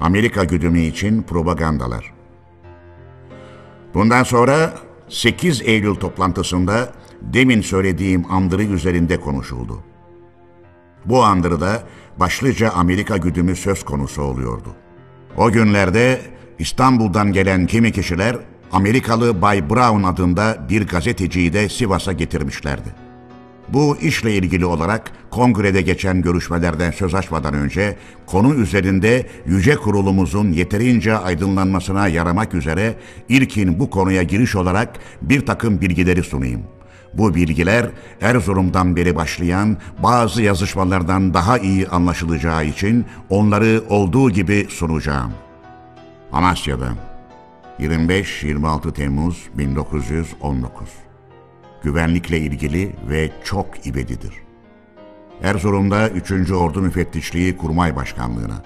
Amerika güdümü için propagandalar. Bundan sonra 8 Eylül toplantısında demin söylediğim andırı üzerinde konuşuldu. Bu andırıda başlıca Amerika güdümü söz konusu oluyordu. O günlerde İstanbul'dan gelen kimi kişiler Amerikalı Bay Brown adında bir gazeteciyi de Sivas'a getirmişlerdi. Bu işle ilgili olarak kongrede geçen görüşmelerden söz açmadan önce konu üzerinde yüce kurulumuzun yeterince aydınlanmasına yaramak üzere ilkin bu konuya giriş olarak bir takım bilgileri sunayım. Bu bilgiler Erzurum'dan beri başlayan bazı yazışmalardan daha iyi anlaşılacağı için onları olduğu gibi sunacağım. Amasya'da 25-26 Temmuz 1919 Güvenlikle ilgili ve çok ibedidir. Erzurum'da 3. Ordu Müfettişliği Kurmay Başkanlığı'na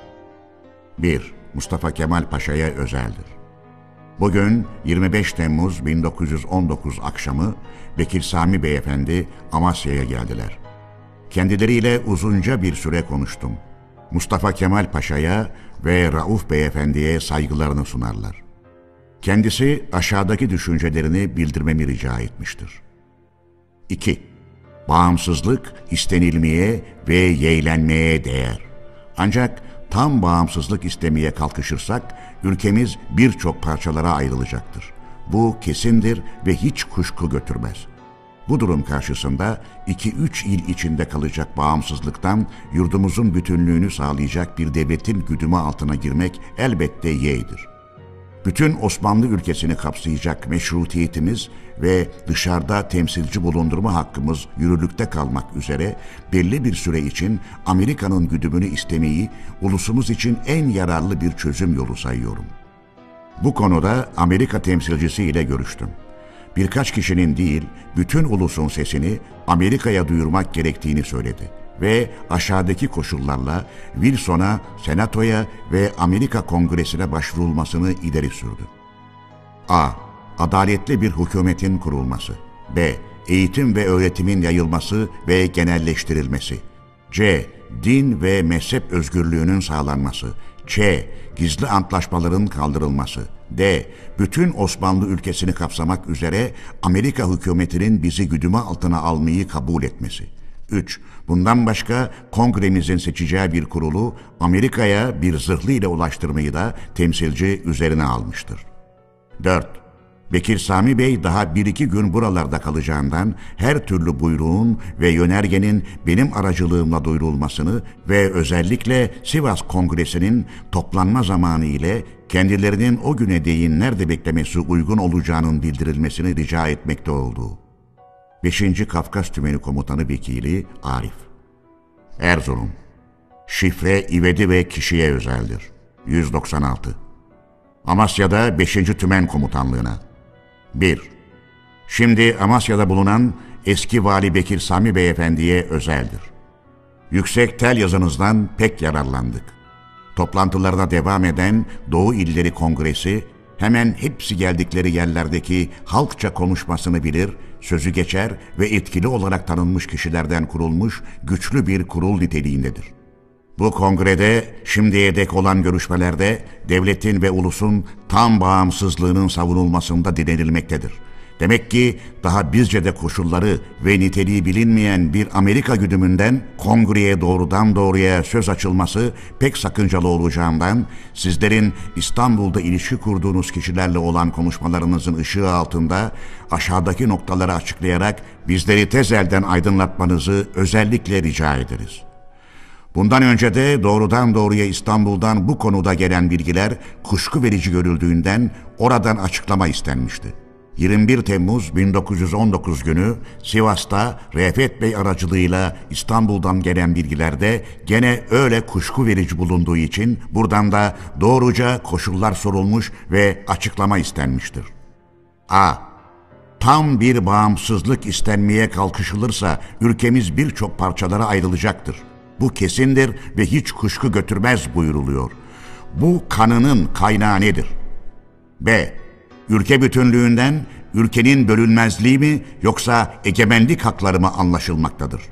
1. Mustafa Kemal Paşa'ya özeldir. Bugün 25 Temmuz 1919 akşamı Bekir Sami Beyefendi Amasya'ya geldiler. Kendileriyle uzunca bir süre konuştum. Mustafa Kemal Paşa'ya ve Rauf Beyefendi'ye saygılarını sunarlar. Kendisi aşağıdaki düşüncelerini bildirmemi rica etmiştir. 2. Bağımsızlık istenilmeye ve yeğlenmeye değer. Ancak tam bağımsızlık istemeye kalkışırsak ülkemiz birçok parçalara ayrılacaktır. Bu kesindir ve hiç kuşku götürmez. Bu durum karşısında 2-3 il içinde kalacak bağımsızlıktan yurdumuzun bütünlüğünü sağlayacak bir devletin güdümü altına girmek elbette yeğdir bütün Osmanlı ülkesini kapsayacak meşrutiyetimiz ve dışarıda temsilci bulundurma hakkımız yürürlükte kalmak üzere belli bir süre için Amerika'nın güdümünü istemeyi ulusumuz için en yararlı bir çözüm yolu sayıyorum. Bu konuda Amerika temsilcisi ile görüştüm. Birkaç kişinin değil, bütün ulusun sesini Amerika'ya duyurmak gerektiğini söyledi.'' Ve aşağıdaki koşullarla Wilson'a, Senato'ya ve Amerika Kongresi'ne başvurulmasını ileri sürdü. A. Adaletli bir hükümetin kurulması. B. Eğitim ve öğretimin yayılması ve genelleştirilmesi. C. Din ve mezhep özgürlüğünün sağlanması. Ç. Gizli antlaşmaların kaldırılması. D. Bütün Osmanlı ülkesini kapsamak üzere Amerika hükümetinin bizi güdüme altına almayı kabul etmesi. 3. Bundan başka kongremizin seçeceği bir kurulu Amerika'ya bir zırhlı ile ulaştırmayı da temsilci üzerine almıştır. 4. Bekir Sami Bey daha bir iki gün buralarda kalacağından her türlü buyruğun ve yönergenin benim aracılığımla duyurulmasını ve özellikle Sivas Kongresi'nin toplanma zamanı ile kendilerinin o güne değin nerede beklemesi uygun olacağının bildirilmesini rica etmekte olduğu. 5. Kafkas Tümeni Komutanı Vekili Arif Erzurum Şifre ivedi ve kişiye özeldir. 196 Amasya'da 5. Tümen Komutanlığına 1. Şimdi Amasya'da bulunan eski Vali Bekir Sami Beyefendi'ye özeldir. Yüksek tel yazınızdan pek yararlandık. Toplantılarda devam eden Doğu İlleri Kongresi hemen hepsi geldikleri yerlerdeki halkça konuşmasını bilir, sözü geçer ve etkili olarak tanınmış kişilerden kurulmuş güçlü bir kurul niteliğindedir. Bu kongrede şimdiye dek olan görüşmelerde devletin ve ulusun tam bağımsızlığının savunulmasında dinlenilmektedir. Demek ki daha bizce de koşulları ve niteliği bilinmeyen bir Amerika güdümünden kongreye doğrudan doğruya söz açılması pek sakıncalı olacağından sizlerin İstanbul'da ilişki kurduğunuz kişilerle olan konuşmalarınızın ışığı altında aşağıdaki noktaları açıklayarak bizleri tez elden aydınlatmanızı özellikle rica ederiz. Bundan önce de doğrudan doğruya İstanbul'dan bu konuda gelen bilgiler kuşku verici görüldüğünden oradan açıklama istenmişti. 21 Temmuz 1919 günü Sivas'ta Refet Bey aracılığıyla İstanbul'dan gelen bilgilerde gene öyle kuşku verici bulunduğu için buradan da doğruca koşullar sorulmuş ve açıklama istenmiştir. A. Tam bir bağımsızlık istenmeye kalkışılırsa ülkemiz birçok parçalara ayrılacaktır. Bu kesindir ve hiç kuşku götürmez buyuruluyor. Bu kanının kaynağı nedir? B ülke bütünlüğünden ülkenin bölünmezliği mi yoksa egemenlik hakları mı anlaşılmaktadır?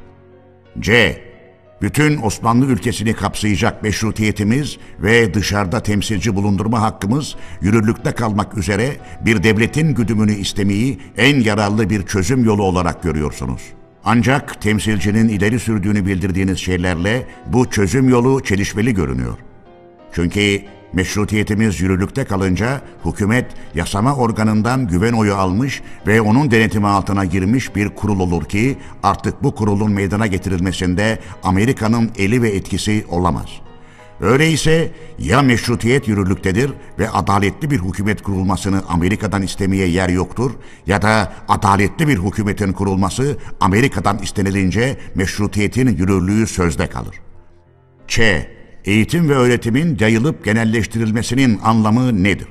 C. bütün Osmanlı ülkesini kapsayacak meşrutiyetimiz ve dışarıda temsilci bulundurma hakkımız yürürlükte kalmak üzere bir devletin güdümünü istemeyi en yararlı bir çözüm yolu olarak görüyorsunuz. Ancak temsilcinin ileri sürdüğünü bildirdiğiniz şeylerle bu çözüm yolu çelişmeli görünüyor. Çünkü meşrutiyetimiz yürürlükte kalınca hükümet yasama organından güven oyu almış ve onun denetimi altına girmiş bir kurul olur ki artık bu kurulun meydana getirilmesinde Amerika'nın eli ve etkisi olamaz. Öyleyse ya meşrutiyet yürürlüktedir ve adaletli bir hükümet kurulmasını Amerika'dan istemeye yer yoktur ya da adaletli bir hükümetin kurulması Amerika'dan istenilince meşrutiyetin yürürlüğü sözde kalır. Ç eğitim ve öğretimin yayılıp genelleştirilmesinin anlamı nedir?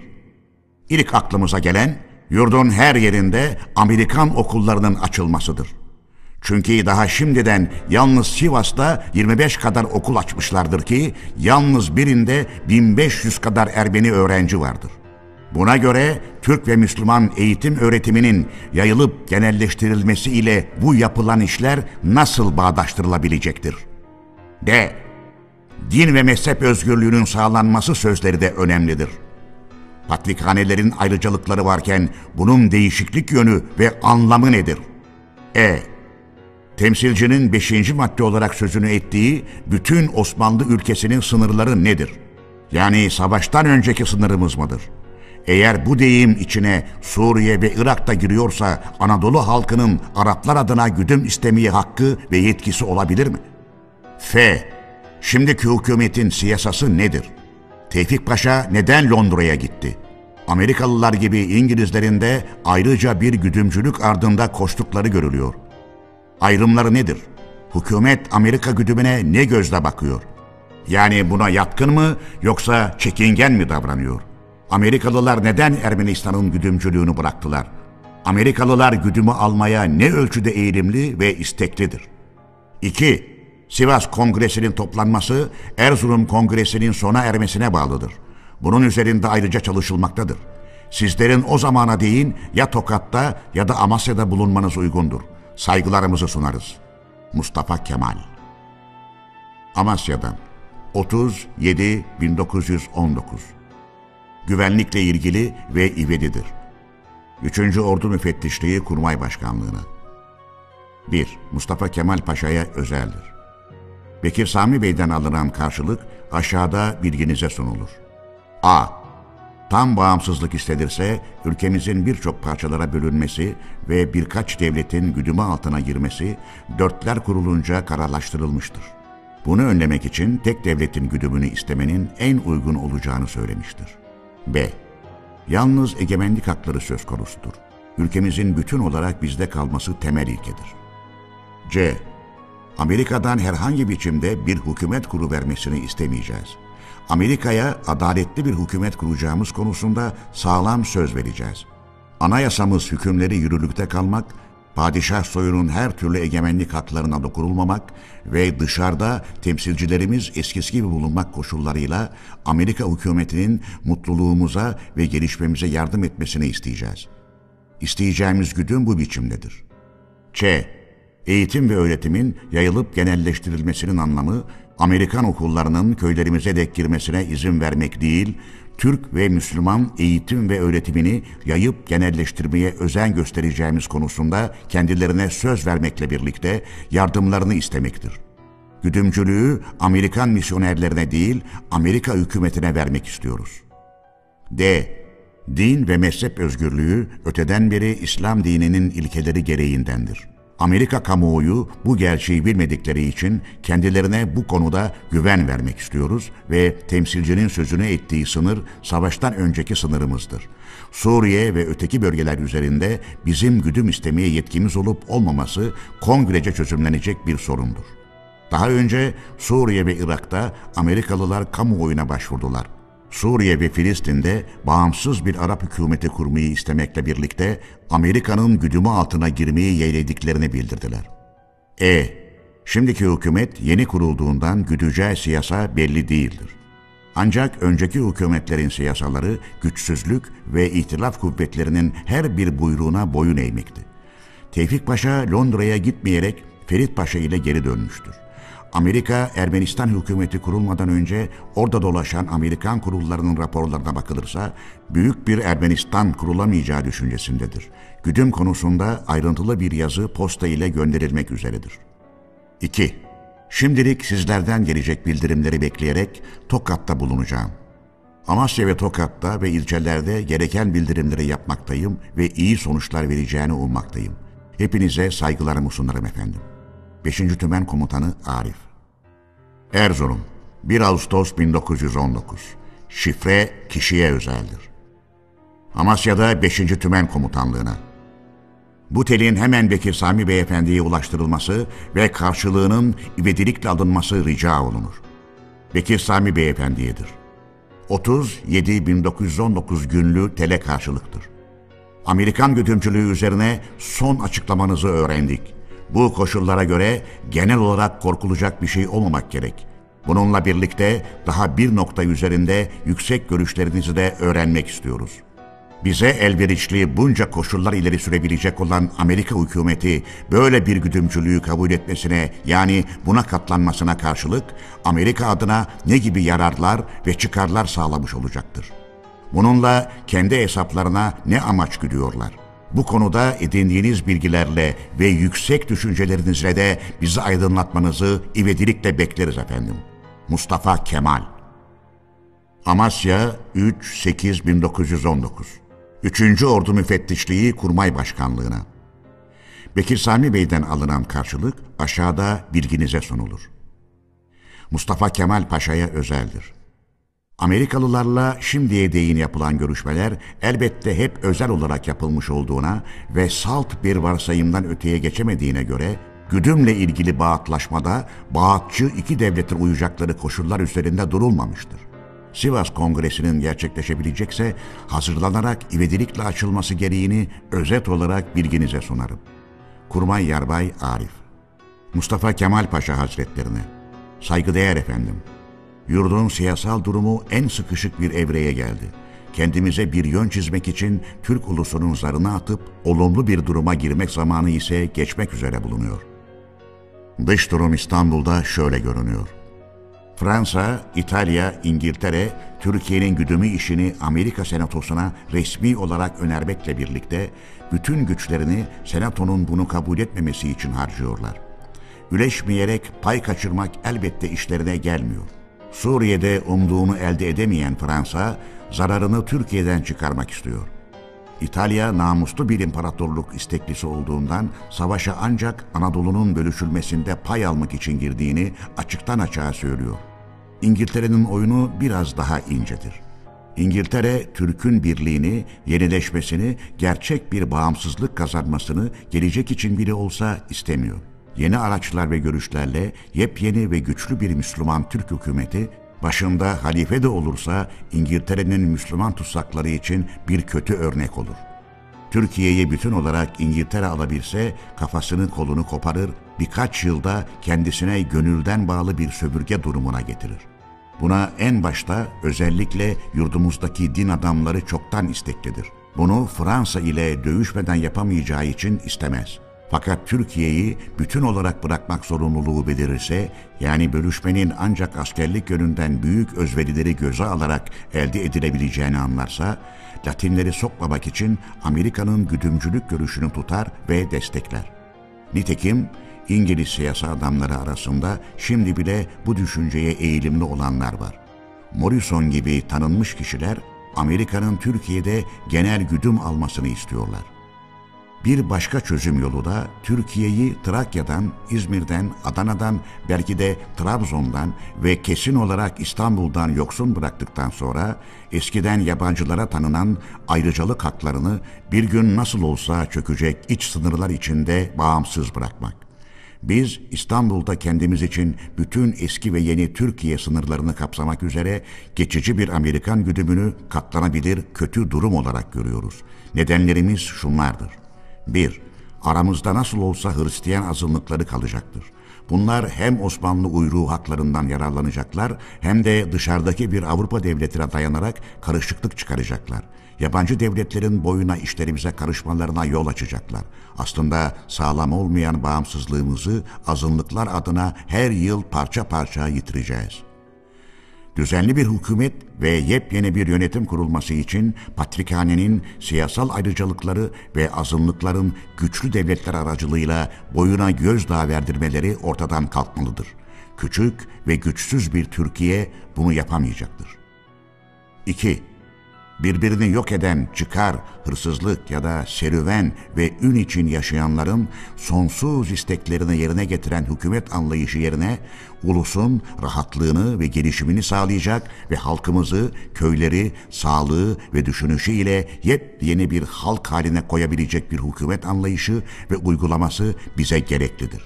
İlk aklımıza gelen yurdun her yerinde Amerikan okullarının açılmasıdır. Çünkü daha şimdiden yalnız Sivas'ta 25 kadar okul açmışlardır ki yalnız birinde 1500 kadar Ermeni öğrenci vardır. Buna göre Türk ve Müslüman eğitim öğretiminin yayılıp genelleştirilmesi ile bu yapılan işler nasıl bağdaştırılabilecektir? D din ve mezhep özgürlüğünün sağlanması sözleri de önemlidir. Patrikhanelerin ayrıcalıkları varken bunun değişiklik yönü ve anlamı nedir? E. Temsilcinin beşinci madde olarak sözünü ettiği bütün Osmanlı ülkesinin sınırları nedir? Yani savaştan önceki sınırımız mıdır? Eğer bu deyim içine Suriye ve Irak'ta giriyorsa Anadolu halkının Araplar adına güdüm istemeye hakkı ve yetkisi olabilir mi? F. Şimdiki hükümetin siyasası nedir? Tevfik Paşa neden Londra'ya gitti? Amerikalılar gibi İngilizlerin de ayrıca bir güdümcülük ardında koştukları görülüyor. Ayrımları nedir? Hükümet Amerika güdümüne ne gözle bakıyor? Yani buna yatkın mı yoksa çekingen mi davranıyor? Amerikalılar neden Ermenistan'ın güdümcülüğünü bıraktılar? Amerikalılar güdümü almaya ne ölçüde eğilimli ve isteklidir? 2. Sivas Kongresi'nin toplanması Erzurum Kongresi'nin sona ermesine bağlıdır. Bunun üzerinde ayrıca çalışılmaktadır. Sizlerin o zamana değin ya Tokat'ta ya da Amasya'da bulunmanız uygundur. Saygılarımızı sunarız. Mustafa Kemal Amasya'dan 37 1919 Güvenlikle ilgili ve ivedidir. 3. Ordu Müfettişliği Kurmay Başkanlığı'na 1. Mustafa Kemal Paşa'ya özeldir. Bekir Sami Bey'den alınan karşılık aşağıda bilginize sunulur. A. Tam bağımsızlık istenirse ülkemizin birçok parçalara bölünmesi ve birkaç devletin güdümü altına girmesi dörtler kurulunca kararlaştırılmıştır. Bunu önlemek için tek devletin güdümünü istemenin en uygun olacağını söylemiştir. B. Yalnız egemenlik hakları söz konusudur. Ülkemizin bütün olarak bizde kalması temel ilkedir. C. Amerika'dan herhangi biçimde bir hükümet kuru vermesini istemeyeceğiz. Amerika'ya adaletli bir hükümet kuracağımız konusunda sağlam söz vereceğiz. Anayasamız hükümleri yürürlükte kalmak, padişah soyunun her türlü egemenlik haklarına dokunulmamak ve dışarıda temsilcilerimiz eskisi gibi bulunmak koşullarıyla Amerika hükümetinin mutluluğumuza ve gelişmemize yardım etmesini isteyeceğiz. İsteyeceğimiz güdüm bu biçimdedir. Ç eğitim ve öğretimin yayılıp genelleştirilmesinin anlamı Amerikan okullarının köylerimize dek girmesine izin vermek değil, Türk ve Müslüman eğitim ve öğretimini yayıp genelleştirmeye özen göstereceğimiz konusunda kendilerine söz vermekle birlikte yardımlarını istemektir. Güdümcülüğü Amerikan misyonerlerine değil, Amerika hükümetine vermek istiyoruz. D. Din ve mezhep özgürlüğü öteden beri İslam dininin ilkeleri gereğindendir. Amerika kamuoyu bu gerçeği bilmedikleri için kendilerine bu konuda güven vermek istiyoruz ve temsilcinin sözünü ettiği sınır savaştan önceki sınırımızdır. Suriye ve öteki bölgeler üzerinde bizim güdüm istemeye yetkimiz olup olmaması kongrece çözümlenecek bir sorundur. Daha önce Suriye ve Irak'ta Amerikalılar kamuoyuna başvurdular. Suriye ve Filistin'de bağımsız bir Arap hükümeti kurmayı istemekle birlikte Amerika'nın güdümü altına girmeyi yeğlediklerini bildirdiler. E. Şimdiki hükümet yeni kurulduğundan güdeceği siyasa belli değildir. Ancak önceki hükümetlerin siyasaları güçsüzlük ve ihtilaf kuvvetlerinin her bir buyruğuna boyun eğmekti. Tevfik Paşa Londra'ya gitmeyerek Ferit Paşa ile geri dönmüştür. Amerika Ermenistan hükümeti kurulmadan önce orada dolaşan Amerikan kurullarının raporlarına bakılırsa büyük bir Ermenistan kurulamayacağı düşüncesindedir. Güdüm konusunda ayrıntılı bir yazı posta ile gönderilmek üzeredir. 2. Şimdilik sizlerden gelecek bildirimleri bekleyerek Tokat'ta bulunacağım. Amasya ve Tokat'ta ve ilçelerde gereken bildirimleri yapmaktayım ve iyi sonuçlar vereceğini ummaktayım. Hepinize saygılarımı sunarım efendim. 5. Tümen Komutanı Arif Erzurum 1 Ağustos 1919 Şifre kişiye özeldir. Amasya'da 5. Tümen Komutanlığına bu telin hemen Bekir Sami Beyefendi'ye ulaştırılması ve karşılığının ivedilikle alınması rica olunur. Bekir Sami Beyefendi'yedir. 30-7-1919 günlü tele karşılıktır. Amerikan güdümcülüğü üzerine son açıklamanızı öğrendik. Bu koşullara göre genel olarak korkulacak bir şey olmamak gerek. Bununla birlikte daha bir nokta üzerinde yüksek görüşlerinizi de öğrenmek istiyoruz. Bize elverişli bunca koşullar ileri sürebilecek olan Amerika hükümeti böyle bir güdümcülüğü kabul etmesine yani buna katlanmasına karşılık Amerika adına ne gibi yararlar ve çıkarlar sağlamış olacaktır. Bununla kendi hesaplarına ne amaç güdüyorlar? Bu konuda edindiğiniz bilgilerle ve yüksek düşüncelerinizle de bizi aydınlatmanızı ivedilikle bekleriz efendim. Mustafa Kemal Amasya 3-8-1919 3. Ordu Müfettişliği Kurmay Başkanlığı'na Bekir Sami Bey'den alınan karşılık aşağıda bilginize sunulur. Mustafa Kemal Paşa'ya özeldir. Amerikalılarla şimdiye değin yapılan görüşmeler elbette hep özel olarak yapılmış olduğuna ve salt bir varsayımdan öteye geçemediğine göre güdümle ilgili bağıtlaşmada bağıtçı iki devletin uyacakları koşullar üzerinde durulmamıştır. Sivas Kongresi'nin gerçekleşebilecekse hazırlanarak ivedilikle açılması gereğini özet olarak bilginize sunarım. Kurmay Yarbay Arif Mustafa Kemal Paşa Hazretlerine Saygıdeğer efendim, Yurdun siyasal durumu en sıkışık bir evreye geldi. Kendimize bir yön çizmek için Türk ulusunun zarını atıp olumlu bir duruma girmek zamanı ise geçmek üzere bulunuyor. Dış durum İstanbul'da şöyle görünüyor. Fransa, İtalya, İngiltere, Türkiye'nin güdümü işini Amerika Senatosu'na resmi olarak önermekle birlikte bütün güçlerini Senato'nun bunu kabul etmemesi için harcıyorlar. Üleşmeyerek pay kaçırmak elbette işlerine gelmiyor. Suriye'de umduğunu elde edemeyen Fransa, zararını Türkiye'den çıkarmak istiyor. İtalya namuslu bir imparatorluk isteklisi olduğundan savaşa ancak Anadolu'nun bölüşülmesinde pay almak için girdiğini açıktan açığa söylüyor. İngiltere'nin oyunu biraz daha incedir. İngiltere, Türk'ün birliğini, yenileşmesini, gerçek bir bağımsızlık kazanmasını gelecek için bile olsa istemiyor. Yeni araçlar ve görüşlerle yepyeni ve güçlü bir Müslüman Türk hükümeti başında halife de olursa İngiltere'nin Müslüman tutsakları için bir kötü örnek olur. Türkiye'yi bütün olarak İngiltere alabilse kafasını kolunu koparır, birkaç yılda kendisine gönülden bağlı bir sömürge durumuna getirir. Buna en başta özellikle yurdumuzdaki din adamları çoktan isteklidir. Bunu Fransa ile dövüşmeden yapamayacağı için istemez.'' Fakat Türkiye'yi bütün olarak bırakmak zorunluluğu belirirse, yani bölüşmenin ancak askerlik yönünden büyük özverileri göze alarak elde edilebileceğini anlarsa, Latinleri sokmamak için Amerika'nın güdümcülük görüşünü tutar ve destekler. Nitekim İngiliz siyasi adamları arasında şimdi bile bu düşünceye eğilimli olanlar var. Morrison gibi tanınmış kişiler Amerika'nın Türkiye'de genel güdüm almasını istiyorlar. Bir başka çözüm yolu da Türkiye'yi Trakya'dan, İzmir'den, Adana'dan, belki de Trabzon'dan ve kesin olarak İstanbul'dan yoksun bıraktıktan sonra eskiden yabancılara tanınan ayrıcalık haklarını bir gün nasıl olsa çökecek iç sınırlar içinde bağımsız bırakmak. Biz İstanbul'da kendimiz için bütün eski ve yeni Türkiye sınırlarını kapsamak üzere geçici bir Amerikan güdümünü katlanabilir kötü durum olarak görüyoruz. Nedenlerimiz şunlardır. 1. Aramızda nasıl olsa Hristiyan azınlıkları kalacaktır. Bunlar hem Osmanlı uyruğu haklarından yararlanacaklar hem de dışarıdaki bir Avrupa devletine dayanarak karışıklık çıkaracaklar. Yabancı devletlerin boyuna işlerimize karışmalarına yol açacaklar. Aslında sağlam olmayan bağımsızlığımızı azınlıklar adına her yıl parça parça yitireceğiz.'' Düzenli bir hükümet ve yepyeni bir yönetim kurulması için Patrikhane'nin siyasal ayrıcalıkları ve azınlıkların güçlü devletler aracılığıyla boyuna gözdağı verdirmeleri ortadan kalkmalıdır. Küçük ve güçsüz bir Türkiye bunu yapamayacaktır. 2 birbirini yok eden çıkar, hırsızlık ya da serüven ve ün için yaşayanların sonsuz isteklerini yerine getiren hükümet anlayışı yerine ulusun rahatlığını ve gelişimini sağlayacak ve halkımızı, köyleri, sağlığı ve düşünüşü ile yepyeni bir halk haline koyabilecek bir hükümet anlayışı ve uygulaması bize gereklidir.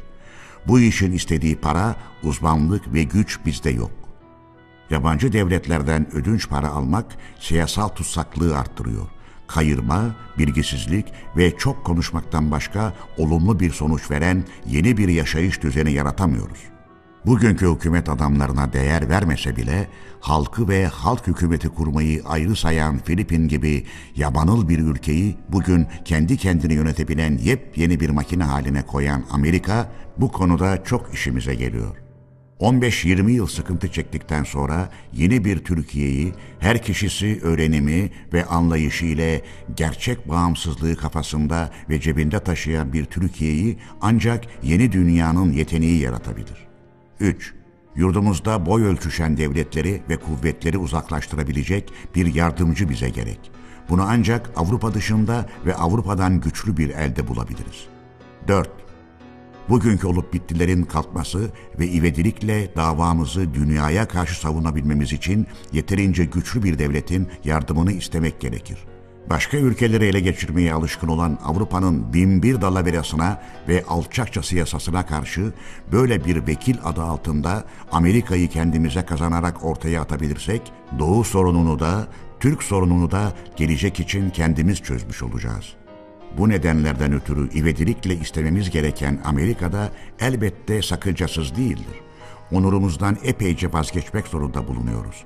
Bu işin istediği para, uzmanlık ve güç bizde yok. Yabancı devletlerden ödünç para almak siyasal tutsaklığı arttırıyor. Kayırma, bilgisizlik ve çok konuşmaktan başka olumlu bir sonuç veren yeni bir yaşayış düzeni yaratamıyoruz. Bugünkü hükümet adamlarına değer vermese bile halkı ve halk hükümeti kurmayı ayrı sayan Filipin gibi yabanıl bir ülkeyi bugün kendi kendini yönetebilen yepyeni bir makine haline koyan Amerika bu konuda çok işimize geliyor. 15-20 yıl sıkıntı çektikten sonra yeni bir Türkiye'yi her kişisi öğrenimi ve anlayışı ile gerçek bağımsızlığı kafasında ve cebinde taşıyan bir Türkiye'yi ancak yeni dünyanın yeteneği yaratabilir. 3. Yurdumuzda boy ölçüşen devletleri ve kuvvetleri uzaklaştırabilecek bir yardımcı bize gerek. Bunu ancak Avrupa dışında ve Avrupa'dan güçlü bir elde bulabiliriz. 4 bugünkü olup bittilerin kalkması ve ivedilikle davamızı dünyaya karşı savunabilmemiz için yeterince güçlü bir devletin yardımını istemek gerekir. Başka ülkeleri ele geçirmeye alışkın olan Avrupa'nın binbir dalaverasına ve alçakça siyasasına karşı böyle bir vekil adı altında Amerika'yı kendimize kazanarak ortaya atabilirsek, Doğu sorununu da, Türk sorununu da gelecek için kendimiz çözmüş olacağız.'' Bu nedenlerden ötürü ivedilikle istememiz gereken Amerika'da elbette sakıncasız değildir. Onurumuzdan epeyce vazgeçmek zorunda bulunuyoruz.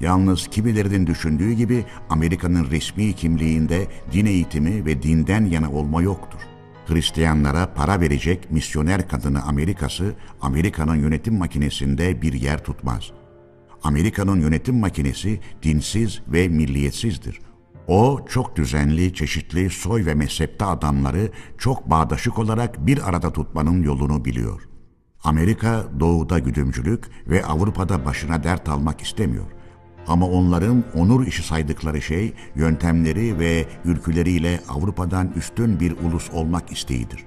Yalnız kimilerinin düşündüğü gibi Amerika'nın resmi kimliğinde din eğitimi ve dinden yana olma yoktur. Hristiyanlara para verecek misyoner kadını Amerikası, Amerika'nın yönetim makinesinde bir yer tutmaz. Amerika'nın yönetim makinesi dinsiz ve milliyetsizdir. O çok düzenli, çeşitli soy ve mezhepte adamları çok bağdaşık olarak bir arada tutmanın yolunu biliyor. Amerika doğuda güdümcülük ve Avrupa'da başına dert almak istemiyor. Ama onların onur işi saydıkları şey yöntemleri ve ülküleriyle Avrupa'dan üstün bir ulus olmak isteğidir.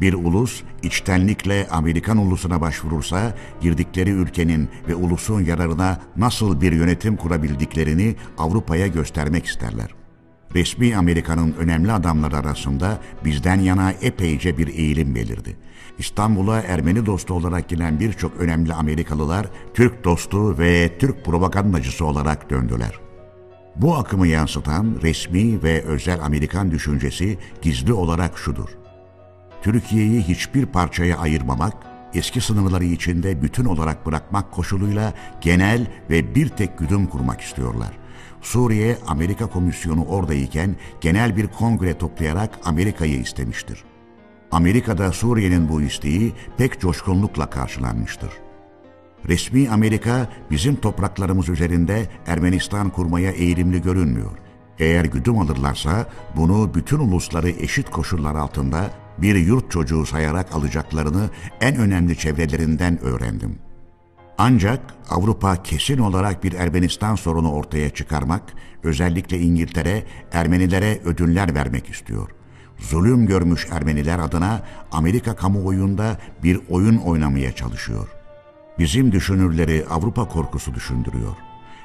Bir ulus içtenlikle Amerikan ulusuna başvurursa girdikleri ülkenin ve ulusun yararına nasıl bir yönetim kurabildiklerini Avrupa'ya göstermek isterler. Resmi Amerika'nın önemli adamları arasında bizden yana epeyce bir eğilim belirdi. İstanbul'a Ermeni dostu olarak gelen birçok önemli Amerikalılar Türk dostu ve Türk propagandacısı olarak döndüler. Bu akımı yansıtan resmi ve özel Amerikan düşüncesi gizli olarak şudur. Türkiye'yi hiçbir parçaya ayırmamak, eski sınırları içinde bütün olarak bırakmak koşuluyla genel ve bir tek güdüm kurmak istiyorlar. Suriye Amerika Komisyonu oradayken genel bir kongre toplayarak Amerika'yı istemiştir. Amerika'da Suriye'nin bu isteği pek coşkunlukla karşılanmıştır. Resmi Amerika bizim topraklarımız üzerinde Ermenistan kurmaya eğilimli görünmüyor. Eğer güdüm alırlarsa bunu bütün ulusları eşit koşullar altında bir yurt çocuğu sayarak alacaklarını en önemli çevrelerinden öğrendim. Ancak Avrupa kesin olarak bir Ermenistan sorunu ortaya çıkarmak, özellikle İngiltere Ermenilere ödünler vermek istiyor. Zulüm görmüş Ermeniler adına Amerika kamuoyunda bir oyun oynamaya çalışıyor. Bizim düşünürleri Avrupa korkusu düşündürüyor.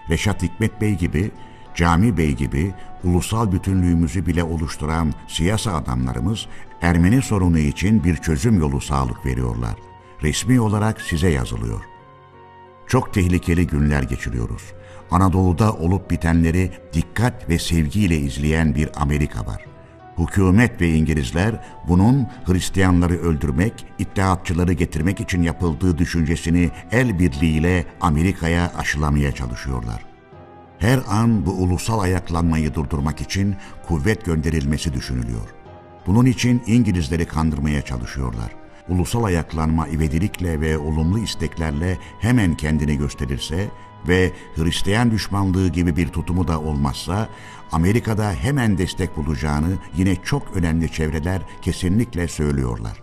Reşat Hikmet Bey gibi Cami Bey gibi ulusal bütünlüğümüzü bile oluşturan siyasi adamlarımız Ermeni sorunu için bir çözüm yolu sağlık veriyorlar. Resmi olarak size yazılıyor. Çok tehlikeli günler geçiriyoruz. Anadolu'da olup bitenleri dikkat ve sevgiyle izleyen bir Amerika var. Hükümet ve İngilizler bunun Hristiyanları öldürmek, iddiatçıları getirmek için yapıldığı düşüncesini el birliğiyle Amerika'ya aşılamaya çalışıyorlar. Her an bu ulusal ayaklanmayı durdurmak için kuvvet gönderilmesi düşünülüyor. Bunun için İngilizleri kandırmaya çalışıyorlar. Ulusal ayaklanma ivedilikle ve olumlu isteklerle hemen kendini gösterirse ve Hristiyan düşmanlığı gibi bir tutumu da olmazsa Amerika'da hemen destek bulacağını yine çok önemli çevreler kesinlikle söylüyorlar.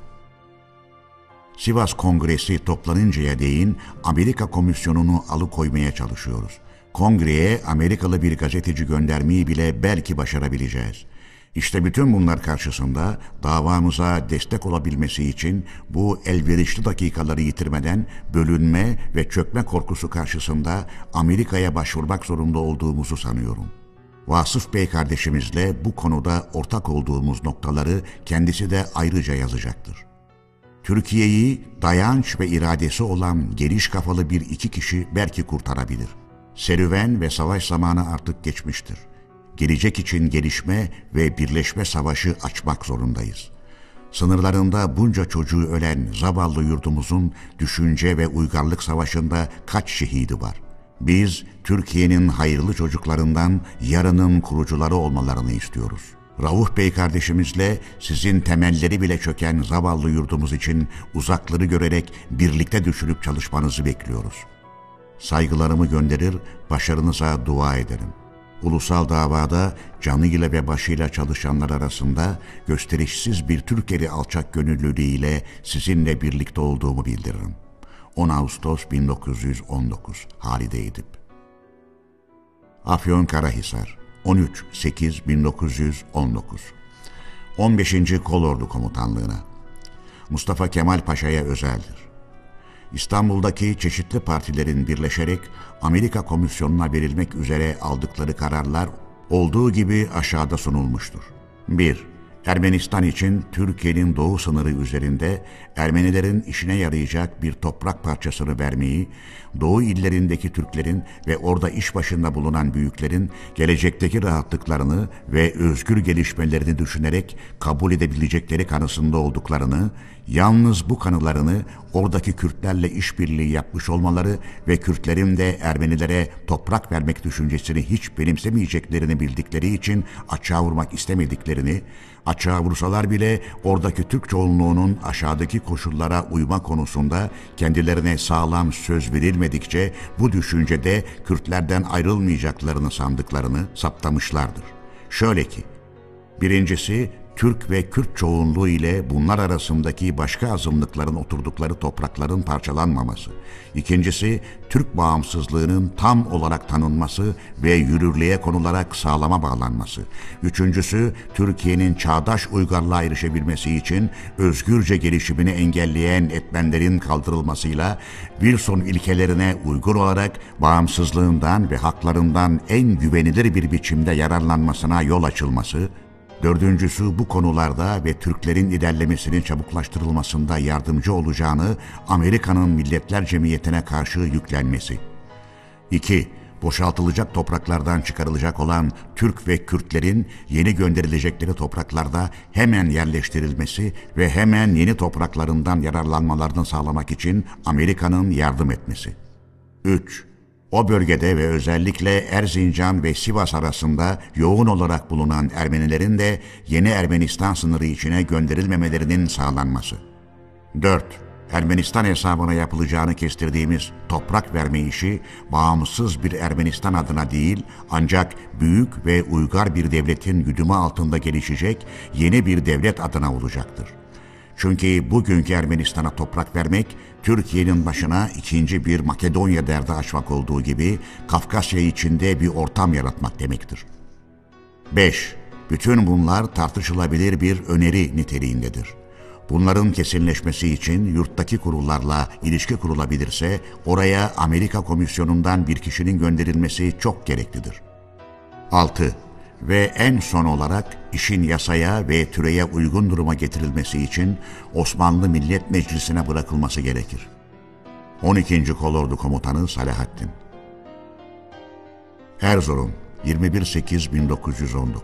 Sivas Kongresi toplanıncaya değin Amerika Komisyonu'nu alıkoymaya çalışıyoruz. Kongreye Amerikalı bir gazeteci göndermeyi bile belki başarabileceğiz. İşte bütün bunlar karşısında davamıza destek olabilmesi için bu elverişli dakikaları yitirmeden bölünme ve çökme korkusu karşısında Amerika'ya başvurmak zorunda olduğumuzu sanıyorum. Vasıf Bey kardeşimizle bu konuda ortak olduğumuz noktaları kendisi de ayrıca yazacaktır. Türkiye'yi dayanç ve iradesi olan geniş kafalı bir iki kişi belki kurtarabilir. Serüven ve savaş zamanı artık geçmiştir. Gelecek için gelişme ve birleşme savaşı açmak zorundayız. Sınırlarında bunca çocuğu ölen zavallı yurdumuzun düşünce ve uygarlık savaşında kaç şehidi var? Biz Türkiye'nin hayırlı çocuklarından yarının kurucuları olmalarını istiyoruz. Rauf Bey kardeşimizle sizin temelleri bile çöken zavallı yurdumuz için uzakları görerek birlikte düşünüp çalışmanızı bekliyoruz. Saygılarımı gönderir, başarınıza dua ederim. Ulusal davada canıyla ve başıyla çalışanlar arasında gösterişsiz bir Türkeri alçak gönüllülüğüyle sizinle birlikte olduğumu bildiririm. 10 Ağustos 1919 Halide Edip Afyon Karahisar 13-8-1919 15. Kolordu Komutanlığına Mustafa Kemal Paşa'ya özeldir. İstanbul'daki çeşitli partilerin birleşerek Amerika Komisyonu'na verilmek üzere aldıkları kararlar olduğu gibi aşağıda sunulmuştur. 1. Ermenistan için Türkiye'nin doğu sınırı üzerinde Ermenilerin işine yarayacak bir toprak parçasını vermeyi, doğu illerindeki Türklerin ve orada iş başında bulunan büyüklerin gelecekteki rahatlıklarını ve özgür gelişmelerini düşünerek kabul edebilecekleri kanısında olduklarını, yalnız bu kanılarını oradaki Kürtlerle işbirliği yapmış olmaları ve Kürtlerin de Ermenilere toprak vermek düşüncesini hiç benimsemeyeceklerini bildikleri için açığa vurmak istemediklerini, açığa vursalar bile oradaki Türk çoğunluğunun aşağıdaki koşullara uyma konusunda kendilerine sağlam söz verilmedikçe bu düşüncede Kürtlerden ayrılmayacaklarını sandıklarını saptamışlardır. Şöyle ki, birincisi Türk ve Kürt çoğunluğu ile bunlar arasındaki başka azınlıkların oturdukları toprakların parçalanmaması. İkincisi, Türk bağımsızlığının tam olarak tanınması ve yürürlüğe konularak sağlama bağlanması. Üçüncüsü, Türkiye'nin çağdaş uygarlığa erişebilmesi için özgürce gelişimini engelleyen etmenlerin kaldırılmasıyla Wilson ilkelerine uygun olarak bağımsızlığından ve haklarından en güvenilir bir biçimde yararlanmasına yol açılması, Dördüncüsü bu konularda ve Türklerin ilerlemesinin çabuklaştırılmasında yardımcı olacağını Amerika'nın Milletler Cemiyeti'ne karşı yüklenmesi. 2. Boşaltılacak topraklardan çıkarılacak olan Türk ve Kürtlerin yeni gönderilecekleri topraklarda hemen yerleştirilmesi ve hemen yeni topraklarından yararlanmalarını sağlamak için Amerika'nın yardım etmesi. 3. O bölgede ve özellikle Erzincan ve Sivas arasında yoğun olarak bulunan Ermenilerin de yeni Ermenistan sınırı içine gönderilmemelerinin sağlanması. 4. Ermenistan hesabına yapılacağını kestirdiğimiz toprak verme işi bağımsız bir Ermenistan adına değil ancak büyük ve uygar bir devletin güdümü altında gelişecek yeni bir devlet adına olacaktır. Çünkü bugünkü Ermenistan'a toprak vermek, Türkiye'nin başına ikinci bir Makedonya derdi açmak olduğu gibi Kafkasya içinde bir ortam yaratmak demektir. 5. Bütün bunlar tartışılabilir bir öneri niteliğindedir. Bunların kesinleşmesi için yurttaki kurullarla ilişki kurulabilirse oraya Amerika Komisyonu'ndan bir kişinin gönderilmesi çok gereklidir. 6 ve en son olarak işin yasaya ve türeye uygun duruma getirilmesi için Osmanlı Millet Meclisi'ne bırakılması gerekir. 12. Kolordu Komutanı Salahattin Erzurum 21.8.1919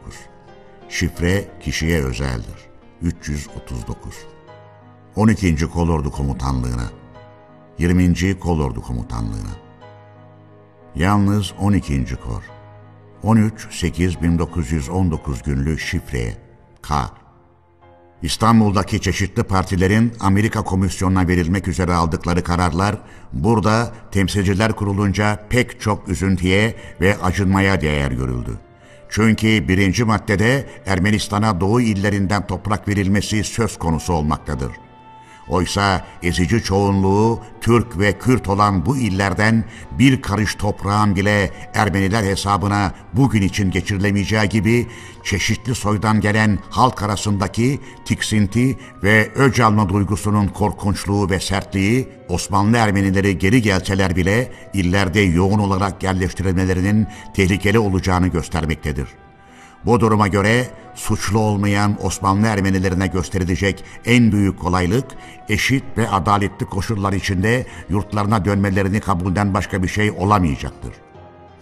Şifre kişiye özeldir. 339 12. Kolordu Komutanlığı'na 20. Kolordu Komutanlığı'na Yalnız 12. Kor 13-8-1919 günlü şifreye K İstanbul'daki çeşitli partilerin Amerika Komisyonu'na verilmek üzere aldıkları kararlar burada temsilciler kurulunca pek çok üzüntüye ve acınmaya değer görüldü. Çünkü birinci maddede Ermenistan'a doğu illerinden toprak verilmesi söz konusu olmaktadır. Oysa ezici çoğunluğu Türk ve Kürt olan bu illerden bir karış toprağın bile Ermeniler hesabına bugün için geçirilemeyeceği gibi çeşitli soydan gelen halk arasındaki tiksinti ve öc alma duygusunun korkunçluğu ve sertliği Osmanlı Ermenileri geri gelseler bile illerde yoğun olarak yerleştirilmelerinin tehlikeli olacağını göstermektedir. Bu duruma göre suçlu olmayan Osmanlı Ermenilerine gösterilecek en büyük kolaylık eşit ve adaletli koşullar içinde yurtlarına dönmelerini kabulden başka bir şey olamayacaktır.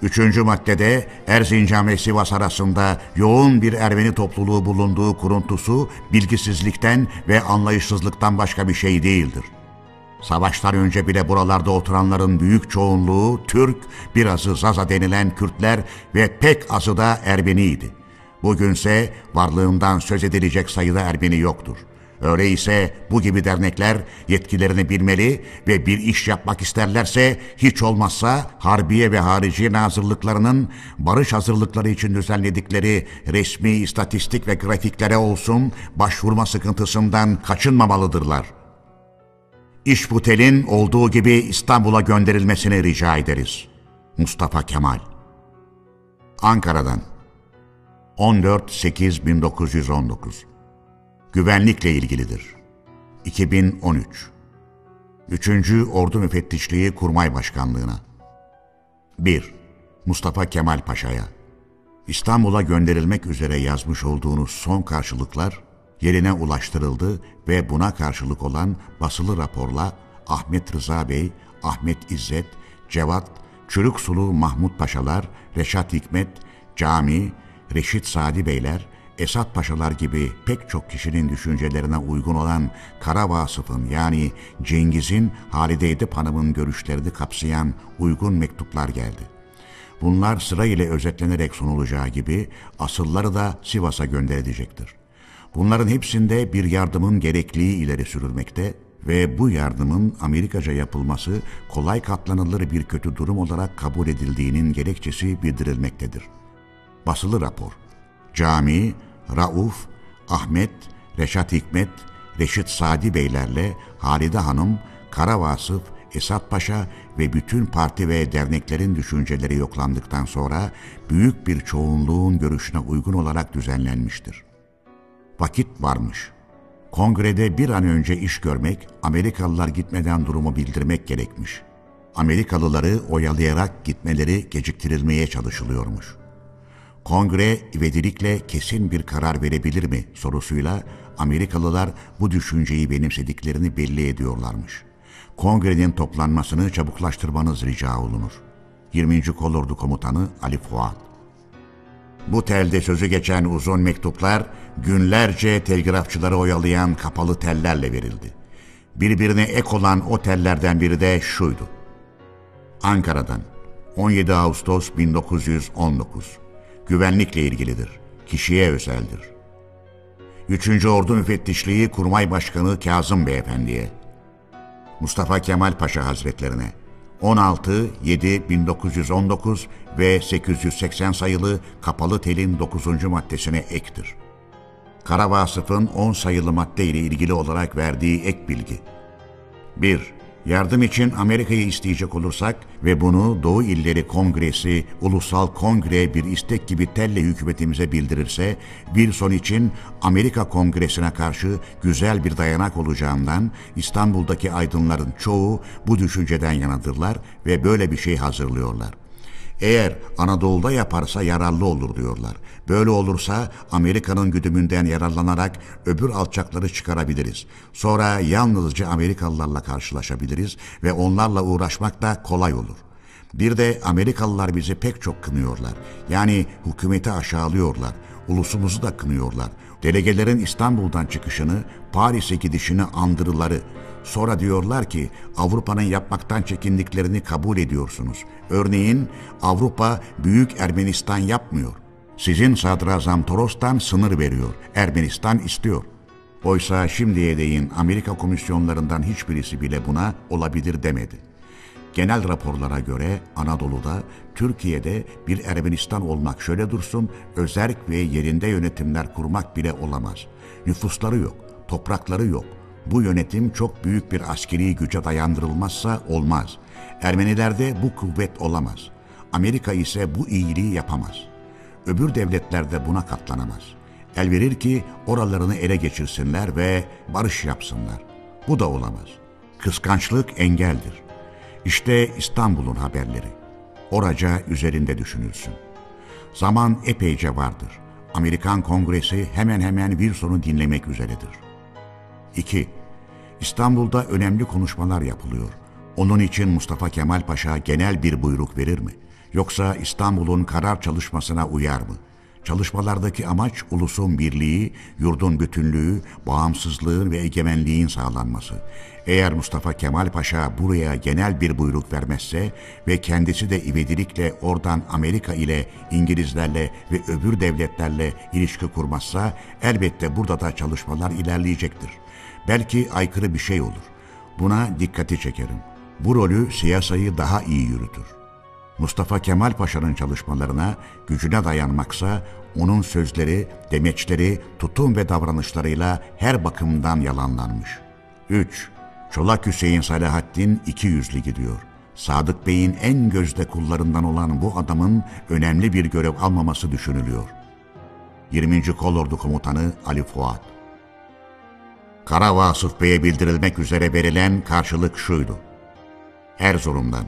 Üçüncü maddede Erzincan ve Sivas arasında yoğun bir Ermeni topluluğu bulunduğu kuruntusu bilgisizlikten ve anlayışsızlıktan başka bir şey değildir. Savaştan önce bile buralarda oturanların büyük çoğunluğu Türk, birazı Zaza denilen Kürtler ve pek azı da Ermeniydi. Bugünse varlığından söz edilecek sayıda Ermeni yoktur. Öyleyse bu gibi dernekler yetkilerini bilmeli ve bir iş yapmak isterlerse hiç olmazsa Harbiye ve Harici Nazırlıklarının barış hazırlıkları için düzenledikleri resmi istatistik ve grafiklere olsun başvurma sıkıntısından kaçınmamalıdırlar. İşbutel'in olduğu gibi İstanbul'a gönderilmesini rica ederiz. Mustafa Kemal Ankara'dan 14-8-1919 Güvenlikle ilgilidir. 2013 3. Ordu Müfettişliği Kurmay Başkanlığı'na 1. Mustafa Kemal Paşa'ya İstanbul'a gönderilmek üzere yazmış olduğunuz son karşılıklar yerine ulaştırıldı ve buna karşılık olan basılı raporla Ahmet Rıza Bey, Ahmet İzzet, Cevat, Çürük Sulu Mahmut Paşalar, Reşat Hikmet, Cami, Reşit Sadi Beyler, Esat Paşalar gibi pek çok kişinin düşüncelerine uygun olan Kara Vasıf'ın yani Cengiz'in Halide Edip Hanım'ın görüşlerini kapsayan uygun mektuplar geldi. Bunlar sırayla özetlenerek sunulacağı gibi asılları da Sivas'a gönderilecektir. Bunların hepsinde bir yardımın gerekliliği ileri sürülmekte ve bu yardımın Amerikaca yapılması kolay katlanılır bir kötü durum olarak kabul edildiğinin gerekçesi bildirilmektedir. Basılı rapor. Cami, Rauf, Ahmet, Reşat Hikmet, Reşit Sadi Beylerle Halide Hanım, Kara Vasıf, Esat Paşa ve bütün parti ve derneklerin düşünceleri yoklandıktan sonra büyük bir çoğunluğun görüşüne uygun olarak düzenlenmiştir. Vakit varmış. Kongrede bir an önce iş görmek, Amerikalılar gitmeden durumu bildirmek gerekmiş. Amerikalıları oyalayarak gitmeleri geciktirilmeye çalışılıyormuş.'' Kongre ivedilikle kesin bir karar verebilir mi sorusuyla Amerikalılar bu düşünceyi benimsediklerini belli ediyorlarmış. Kongrenin toplanmasını çabuklaştırmanız rica olunur. 20. Kolordu Komutanı Ali Fuat Bu telde sözü geçen uzun mektuplar günlerce telgrafçıları oyalayan kapalı tellerle verildi. Birbirine ek olan o tellerden biri de şuydu. Ankara'dan 17 Ağustos 1919 güvenlikle ilgilidir. Kişiye özeldir. 3. Ordu Müfettişliği Kurmay Başkanı Kazım Beyefendi'ye, Mustafa Kemal Paşa Hazretlerine 16-7-1919 ve 880 sayılı kapalı telin 9. maddesine ektir. Kara Vasıf'ın 10 sayılı madde ile ilgili olarak verdiği ek bilgi. 1. Yardım için Amerika'yı isteyecek olursak ve bunu Doğu İlleri Kongresi, Ulusal Kongre bir istek gibi telle hükümetimize bildirirse, Wilson için Amerika Kongresi'ne karşı güzel bir dayanak olacağından İstanbul'daki aydınların çoğu bu düşünceden yanadırlar ve böyle bir şey hazırlıyorlar. Eğer Anadolu'da yaparsa yararlı olur diyorlar. Böyle olursa Amerika'nın güdümünden yararlanarak öbür alçakları çıkarabiliriz. Sonra yalnızca Amerikalılarla karşılaşabiliriz ve onlarla uğraşmak da kolay olur. Bir de Amerikalılar bizi pek çok kınıyorlar. Yani hükümeti aşağılıyorlar. Ulusumuzu da kınıyorlar. Delegelerin İstanbul'dan çıkışını, Paris'e gidişini andırıları. Sonra diyorlar ki Avrupa'nın yapmaktan çekindiklerini kabul ediyorsunuz. Örneğin Avrupa Büyük Ermenistan yapmıyor. Sizin sadrazam Toros'tan sınır veriyor. Ermenistan istiyor. Oysa şimdiye değin Amerika komisyonlarından hiçbirisi bile buna olabilir demedi. Genel raporlara göre Anadolu'da, Türkiye'de bir Ermenistan olmak şöyle dursun, özerk ve yerinde yönetimler kurmak bile olamaz. Nüfusları yok, toprakları yok. Bu yönetim çok büyük bir askeri güce dayandırılmazsa olmaz. Ermenilerde bu kuvvet olamaz. Amerika ise bu iyiliği yapamaz. Öbür devletler de buna katlanamaz. El verir ki oralarını ele geçirsinler ve barış yapsınlar. Bu da olamaz. Kıskançlık engeldir. İşte İstanbul'un haberleri. Oraca üzerinde düşünülsün. Zaman epeyce vardır. Amerikan Kongresi hemen hemen Wilson'u dinlemek üzeredir. 2. İstanbul'da önemli konuşmalar yapılıyor. Onun için Mustafa Kemal Paşa genel bir buyruk verir mi? Yoksa İstanbul'un karar çalışmasına uyar mı?'' Çalışmalardaki amaç ulusun birliği, yurdun bütünlüğü, bağımsızlığın ve egemenliğin sağlanması. Eğer Mustafa Kemal Paşa buraya genel bir buyruk vermezse ve kendisi de ivedilikle oradan Amerika ile, İngilizlerle ve öbür devletlerle ilişki kurmazsa elbette burada da çalışmalar ilerleyecektir. Belki aykırı bir şey olur. Buna dikkati çekerim. Bu rolü siyasayı daha iyi yürütür. Mustafa Kemal Paşa'nın çalışmalarına gücüne dayanmaksa onun sözleri, demeçleri, tutum ve davranışlarıyla her bakımdan yalanlanmış. 3. Çolak Hüseyin Salahaddin iki yüzlü gidiyor. Sadık Bey'in en gözde kullarından olan bu adamın önemli bir görev almaması düşünülüyor. 20. Kolordu Komutanı Ali Fuat Kara Vasıf Bey'e bildirilmek üzere verilen karşılık şuydu. Erzurum'dan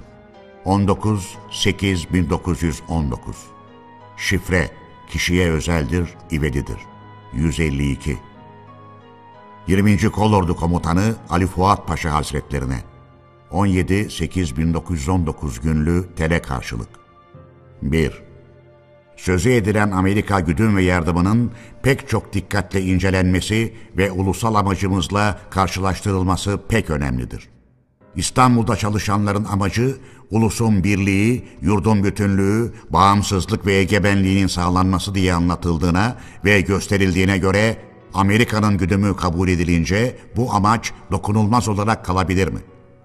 19-8-1919 Şifre Kişiye özeldir, ivedidir. 152 20. Kolordu Komutanı Ali Fuat Paşa Hazretlerine 17-8-1919 günlü tele karşılık 1. Sözü edilen Amerika güdüm ve yardımının pek çok dikkatle incelenmesi ve ulusal amacımızla karşılaştırılması pek önemlidir. İstanbul'da çalışanların amacı ulusun birliği, yurdun bütünlüğü, bağımsızlık ve egemenliğinin sağlanması diye anlatıldığına ve gösterildiğine göre Amerika'nın güdümü kabul edilince bu amaç dokunulmaz olarak kalabilir mi?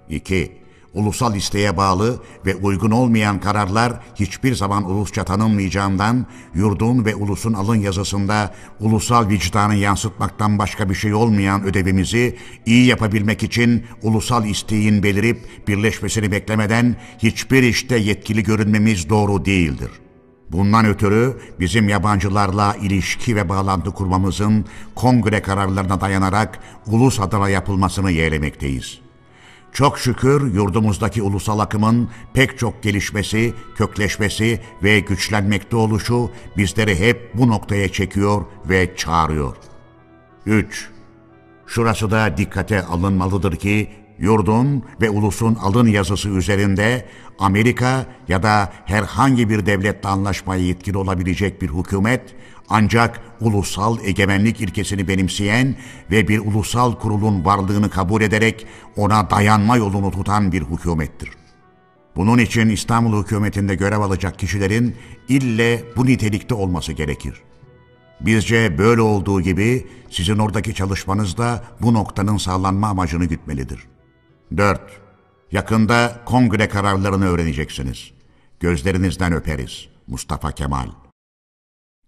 2 ulusal isteğe bağlı ve uygun olmayan kararlar hiçbir zaman ulusça tanınmayacağından yurdun ve ulusun alın yazısında ulusal vicdanı yansıtmaktan başka bir şey olmayan ödevimizi iyi yapabilmek için ulusal isteğin belirip birleşmesini beklemeden hiçbir işte yetkili görünmemiz doğru değildir. Bundan ötürü bizim yabancılarla ilişki ve bağlantı kurmamızın kongre kararlarına dayanarak ulus adına yapılmasını yeğlemekteyiz.'' Çok şükür yurdumuzdaki ulusal akımın pek çok gelişmesi, kökleşmesi ve güçlenmekte oluşu bizleri hep bu noktaya çekiyor ve çağırıyor. 3. Şurası da dikkate alınmalıdır ki yurdun ve ulusun alın yazısı üzerinde Amerika ya da herhangi bir devletle anlaşmaya yetkili olabilecek bir hükümet ancak ulusal egemenlik ilkesini benimseyen ve bir ulusal kurulun varlığını kabul ederek ona dayanma yolunu tutan bir hükümettir. Bunun için İstanbul hükümetinde görev alacak kişilerin ille bu nitelikte olması gerekir. Bizce böyle olduğu gibi sizin oradaki çalışmanız da bu noktanın sağlanma amacını gütmelidir. 4. Yakında kongre kararlarını öğreneceksiniz. Gözlerinizden öperiz. Mustafa Kemal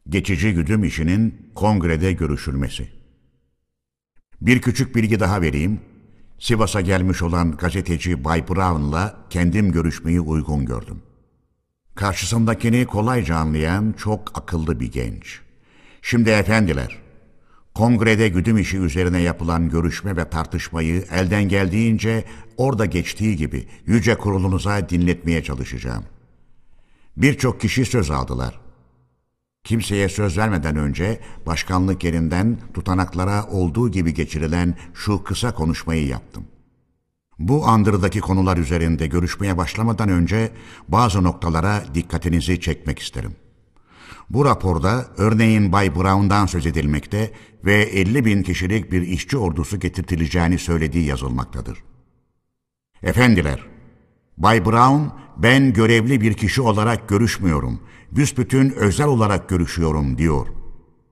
Geçici güdüm işinin kongrede görüşülmesi. Bir küçük bilgi daha vereyim. Sivas'a gelmiş olan gazeteci Bay Brown'la kendim görüşmeyi uygun gördüm. Karşısındakini kolayca anlayan çok akıllı bir genç. Şimdi efendiler, kongrede güdüm işi üzerine yapılan görüşme ve tartışmayı elden geldiğince orada geçtiği gibi yüce kurulunuza dinletmeye çalışacağım. Birçok kişi söz aldılar. Kimseye söz vermeden önce başkanlık yerinden tutanaklara olduğu gibi geçirilen şu kısa konuşmayı yaptım. Bu andırdaki konular üzerinde görüşmeye başlamadan önce bazı noktalara dikkatinizi çekmek isterim. Bu raporda örneğin Bay Brown'dan söz edilmekte ve 50 bin kişilik bir işçi ordusu getirtileceğini söylediği yazılmaktadır. Efendiler, Bay Brown, ben görevli bir kişi olarak görüşmüyorum, büsbütün özel olarak görüşüyorum diyor.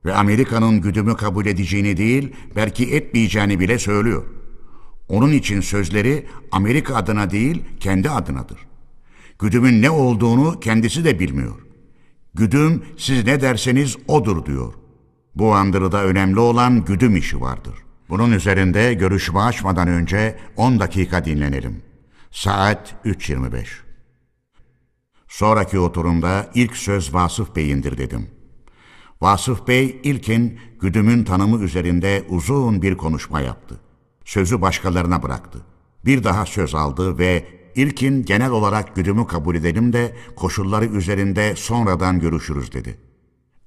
Ve Amerika'nın güdümü kabul edeceğini değil, belki etmeyeceğini bile söylüyor. Onun için sözleri Amerika adına değil, kendi adınadır. Güdümün ne olduğunu kendisi de bilmiyor. Güdüm siz ne derseniz odur diyor. Bu andırıda önemli olan güdüm işi vardır. Bunun üzerinde görüşme açmadan önce 10 dakika dinlenelim. Saat 3.25. Sonraki oturumda ilk söz Vasıf Bey'indir dedim. Vasıf Bey ilkin güdümün tanımı üzerinde uzun bir konuşma yaptı. Sözü başkalarına bıraktı. Bir daha söz aldı ve ilkin genel olarak güdümü kabul edelim de koşulları üzerinde sonradan görüşürüz dedi.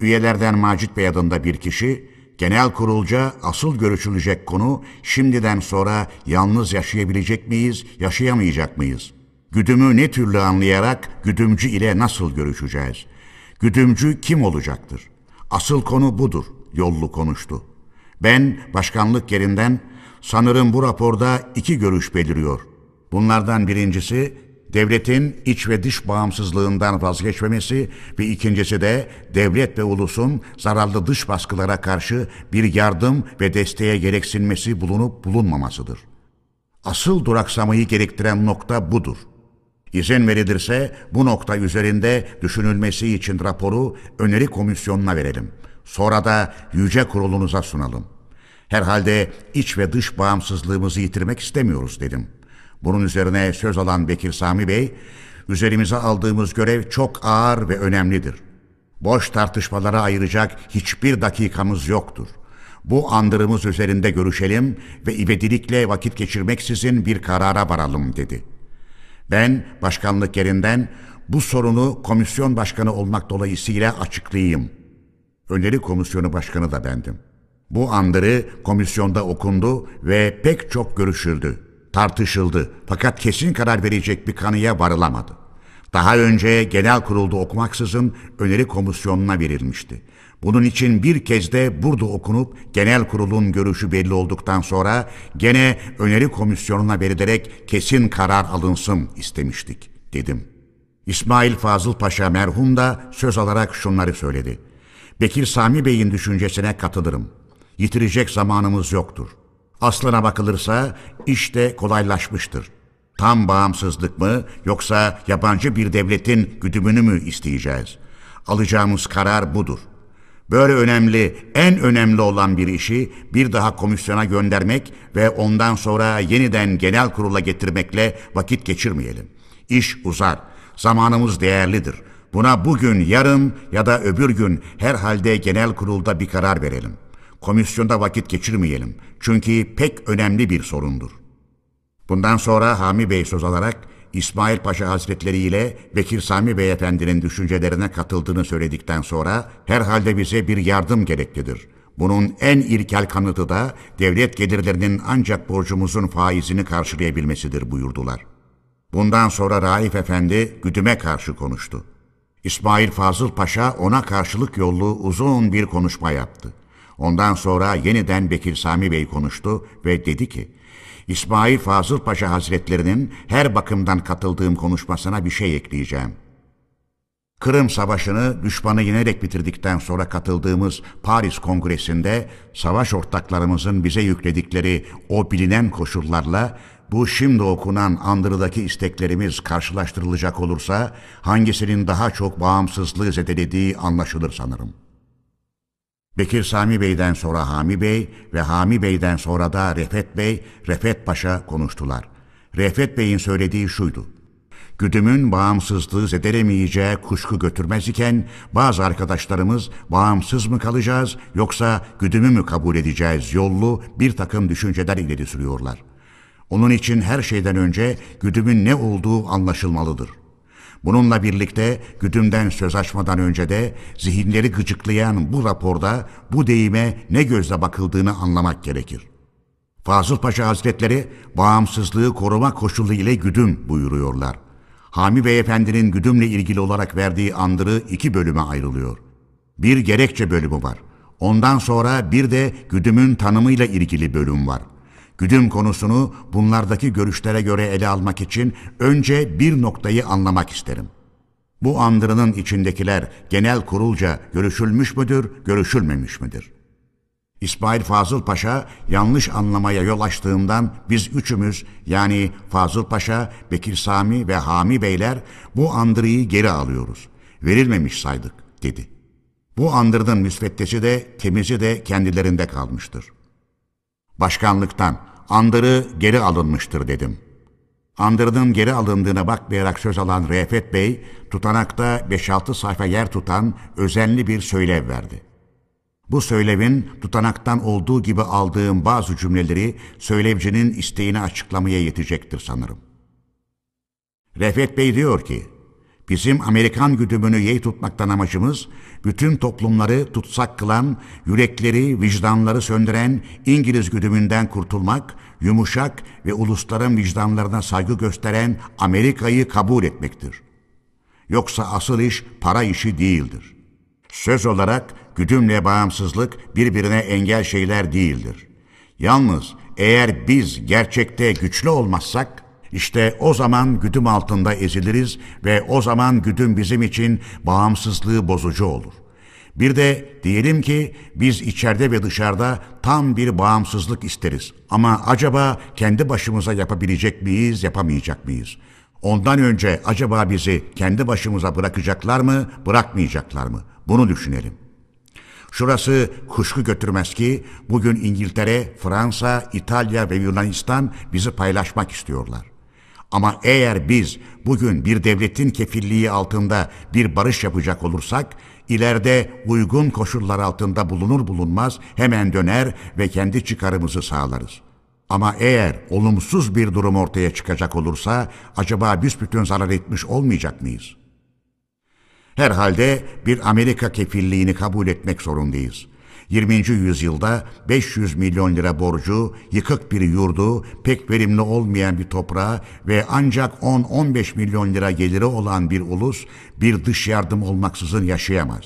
Üyelerden Macit Bey adında bir kişi genel kurulca asıl görüşülecek konu şimdiden sonra yalnız yaşayabilecek miyiz, yaşayamayacak mıyız? Güdümü ne türlü anlayarak güdümcü ile nasıl görüşeceğiz? Güdümcü kim olacaktır? Asıl konu budur, yollu konuştu. Ben başkanlık yerinden sanırım bu raporda iki görüş beliriyor. Bunlardan birincisi devletin iç ve dış bağımsızlığından vazgeçmemesi ve ikincisi de devlet ve ulusun zararlı dış baskılara karşı bir yardım ve desteğe gereksinmesi bulunup bulunmamasıdır. Asıl duraksamayı gerektiren nokta budur. İzin verilirse bu nokta üzerinde düşünülmesi için raporu öneri komisyonuna verelim. Sonra da yüce kurulunuza sunalım. Herhalde iç ve dış bağımsızlığımızı yitirmek istemiyoruz dedim.'' Bunun üzerine söz alan Bekir Sami Bey, üzerimize aldığımız görev çok ağır ve önemlidir. Boş tartışmalara ayıracak hiçbir dakikamız yoktur. Bu andırımız üzerinde görüşelim ve ibedilikle vakit geçirmeksizin bir karara varalım dedi. Ben başkanlık yerinden bu sorunu komisyon başkanı olmak dolayısıyla açıklayayım. Öneri komisyonu başkanı da bendim. Bu andırı komisyonda okundu ve pek çok görüşüldü tartışıldı fakat kesin karar verecek bir kanıya varılamadı. Daha önce genel kurulda okumaksızın öneri komisyonuna verilmişti. Bunun için bir kez de burada okunup genel kurulun görüşü belli olduktan sonra gene öneri komisyonuna verilerek kesin karar alınsın istemiştik dedim. İsmail Fazıl Paşa merhum da söz alarak şunları söyledi. Bekir Sami Bey'in düşüncesine katılırım. Yitirecek zamanımız yoktur. Aslına bakılırsa işte kolaylaşmıştır. Tam bağımsızlık mı yoksa yabancı bir devletin güdümünü mü isteyeceğiz? Alacağımız karar budur. Böyle önemli, en önemli olan bir işi bir daha komisyona göndermek ve ondan sonra yeniden genel kurula getirmekle vakit geçirmeyelim. İş uzar, zamanımız değerlidir. Buna bugün, yarın ya da öbür gün herhalde genel kurulda bir karar verelim. Komisyonda vakit geçirmeyelim. Çünkü pek önemli bir sorundur. Bundan sonra Hami Bey söz alarak İsmail Paşa Hazretleri ile Bekir Sami Beyefendinin düşüncelerine katıldığını söyledikten sonra herhalde bize bir yardım gereklidir. Bunun en ilkel kanıtı da devlet gelirlerinin ancak borcumuzun faizini karşılayabilmesidir buyurdular. Bundan sonra Raif Efendi güdüme karşı konuştu. İsmail Fazıl Paşa ona karşılık yollu uzun bir konuşma yaptı. Ondan sonra yeniden Bekir Sami Bey konuştu ve dedi ki, İsmail Fazıl Paşa Hazretlerinin her bakımdan katıldığım konuşmasına bir şey ekleyeceğim. Kırım Savaşı'nı düşmanı yenerek bitirdikten sonra katıldığımız Paris Kongresi'nde savaş ortaklarımızın bize yükledikleri o bilinen koşullarla bu şimdi okunan andırıdaki isteklerimiz karşılaştırılacak olursa hangisinin daha çok bağımsızlığı zedelediği anlaşılır sanırım. Bekir Sami Bey'den sonra Hami Bey ve Hami Bey'den sonra da Refet Bey, Refet Paşa konuştular. Refet Bey'in söylediği şuydu. Güdümün bağımsızlığı zedelemeyeceği kuşku götürmez iken bazı arkadaşlarımız bağımsız mı kalacağız yoksa güdümü mü kabul edeceğiz yollu bir takım düşünceler ileri sürüyorlar. Onun için her şeyden önce güdümün ne olduğu anlaşılmalıdır. Bununla birlikte güdümden söz açmadan önce de zihinleri gıcıklayan bu raporda bu deyime ne gözle bakıldığını anlamak gerekir. Fazıl Paşa Hazretleri bağımsızlığı koruma koşulu ile güdüm buyuruyorlar. Hami Beyefendi'nin güdümle ilgili olarak verdiği andırı iki bölüme ayrılıyor. Bir gerekçe bölümü var. Ondan sonra bir de güdümün tanımıyla ilgili bölüm var. Güdüm konusunu bunlardaki görüşlere göre ele almak için önce bir noktayı anlamak isterim. Bu andırının içindekiler genel kurulca görüşülmüş müdür, görüşülmemiş midir? İsmail Fazıl Paşa yanlış anlamaya yol açtığından biz üçümüz yani Fazıl Paşa, Bekir Sami ve Hami Beyler bu andırıyı geri alıyoruz. Verilmemiş saydık dedi. Bu andırının müsveddesi de temizi de kendilerinde kalmıştır. Başkanlıktan andırı geri alınmıştır dedim. Andırının geri alındığına bakmayarak söz alan Refet Bey, tutanakta 5-6 sayfa yer tutan özenli bir söylev verdi. Bu söylevin tutanaktan olduğu gibi aldığım bazı cümleleri söylevcinin isteğini açıklamaya yetecektir sanırım. Refet Bey diyor ki, Bizim Amerikan güdümünü yey tutmaktan amacımız, bütün toplumları tutsak kılan, yürekleri, vicdanları söndüren İngiliz güdümünden kurtulmak, yumuşak ve ulusların vicdanlarına saygı gösteren Amerika'yı kabul etmektir. Yoksa asıl iş para işi değildir. Söz olarak güdümle bağımsızlık birbirine engel şeyler değildir. Yalnız eğer biz gerçekte güçlü olmazsak, işte o zaman güdüm altında eziliriz ve o zaman güdüm bizim için bağımsızlığı bozucu olur. Bir de diyelim ki biz içeride ve dışarıda tam bir bağımsızlık isteriz. Ama acaba kendi başımıza yapabilecek miyiz, yapamayacak mıyız? Ondan önce acaba bizi kendi başımıza bırakacaklar mı, bırakmayacaklar mı? Bunu düşünelim. Şurası kuşku götürmez ki bugün İngiltere, Fransa, İtalya ve Yunanistan bizi paylaşmak istiyorlar. Ama eğer biz bugün bir devletin kefilliği altında bir barış yapacak olursak, ileride uygun koşullar altında bulunur bulunmaz hemen döner ve kendi çıkarımızı sağlarız. Ama eğer olumsuz bir durum ortaya çıkacak olursa acaba büsbütün zarar etmiş olmayacak mıyız? Herhalde bir Amerika kefilliğini kabul etmek zorundayız. 20. yüzyılda 500 milyon lira borcu, yıkık bir yurdu, pek verimli olmayan bir toprağı ve ancak 10-15 milyon lira geliri olan bir ulus bir dış yardım olmaksızın yaşayamaz.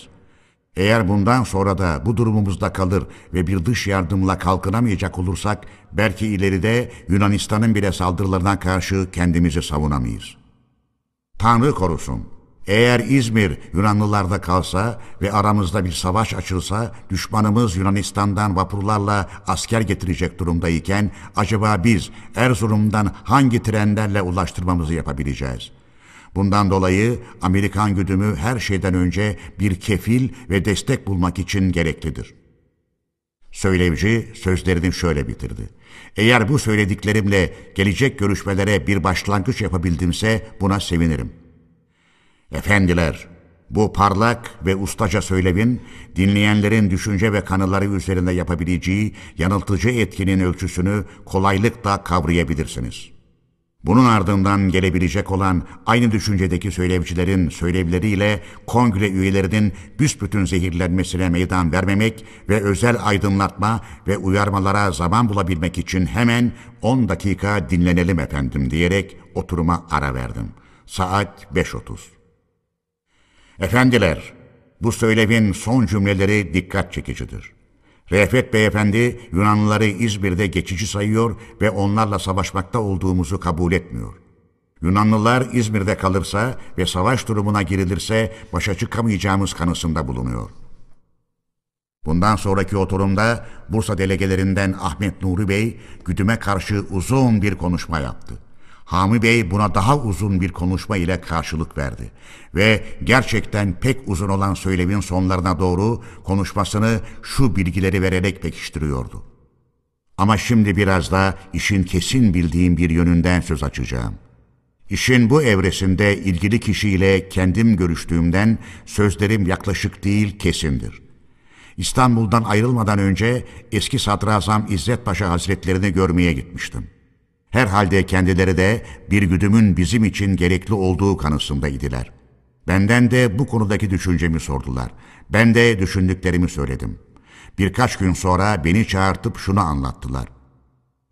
Eğer bundan sonra da bu durumumuzda kalır ve bir dış yardımla kalkınamayacak olursak belki ileride Yunanistan'ın bile saldırılarına karşı kendimizi savunamayız. Tanrı korusun. Eğer İzmir Yunanlılarda kalsa ve aramızda bir savaş açılsa düşmanımız Yunanistan'dan vapurlarla asker getirecek durumdayken acaba biz Erzurum'dan hangi trenlerle ulaştırmamızı yapabileceğiz? Bundan dolayı Amerikan güdümü her şeyden önce bir kefil ve destek bulmak için gereklidir. Söylevci sözlerini şöyle bitirdi. Eğer bu söylediklerimle gelecek görüşmelere bir başlangıç yapabildimse buna sevinirim.'' Efendiler, bu parlak ve ustaca söylevin, dinleyenlerin düşünce ve kanıları üzerinde yapabileceği yanıltıcı etkinin ölçüsünü kolaylıkla kavrayabilirsiniz. Bunun ardından gelebilecek olan aynı düşüncedeki söylevcilerin söylevleriyle kongre üyelerinin büsbütün zehirlenmesine meydan vermemek ve özel aydınlatma ve uyarmalara zaman bulabilmek için hemen 10 dakika dinlenelim efendim diyerek oturuma ara verdim. Saat 5.30. Efendiler, bu söylemin son cümleleri dikkat çekicidir. Refet Beyefendi Yunanlıları İzmir'de geçici sayıyor ve onlarla savaşmakta olduğumuzu kabul etmiyor. Yunanlılar İzmir'de kalırsa ve savaş durumuna girilirse başa çıkamayacağımız kanısında bulunuyor. Bundan sonraki oturumda Bursa delegelerinden Ahmet Nuri Bey güdüme karşı uzun bir konuşma yaptı. Hami Bey buna daha uzun bir konuşma ile karşılık verdi ve gerçekten pek uzun olan söylemin sonlarına doğru konuşmasını şu bilgileri vererek pekiştiriyordu. Ama şimdi biraz da işin kesin bildiğim bir yönünden söz açacağım. İşin bu evresinde ilgili kişiyle kendim görüştüğümden sözlerim yaklaşık değil kesindir. İstanbul'dan ayrılmadan önce eski sadrazam İzzet Paşa Hazretlerini görmeye gitmiştim. Herhalde kendileri de bir güdümün bizim için gerekli olduğu kanısındaydılar. Benden de bu konudaki düşüncemi sordular. Ben de düşündüklerimi söyledim. Birkaç gün sonra beni çağırtıp şunu anlattılar.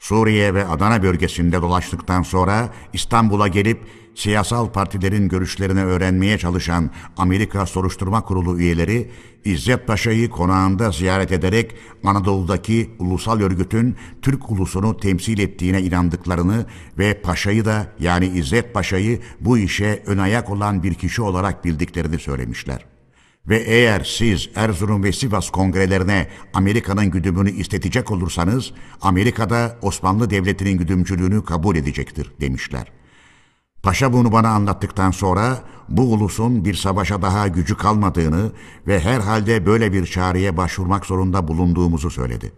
Suriye ve Adana bölgesinde dolaştıktan sonra İstanbul'a gelip siyasal partilerin görüşlerini öğrenmeye çalışan Amerika Soruşturma Kurulu üyeleri İzzet Paşa'yı konağında ziyaret ederek Anadolu'daki ulusal örgütün Türk ulusunu temsil ettiğine inandıklarını ve Paşa'yı da yani İzzet Paşa'yı bu işe ön ayak olan bir kişi olarak bildiklerini söylemişler. Ve eğer siz Erzurum ve Sivas kongrelerine Amerika'nın güdümünü istetecek olursanız Amerika'da Osmanlı Devleti'nin güdümcülüğünü kabul edecektir demişler. Paşa bunu bana anlattıktan sonra bu ulusun bir savaşa daha gücü kalmadığını ve herhalde böyle bir çağrıya başvurmak zorunda bulunduğumuzu söyledi.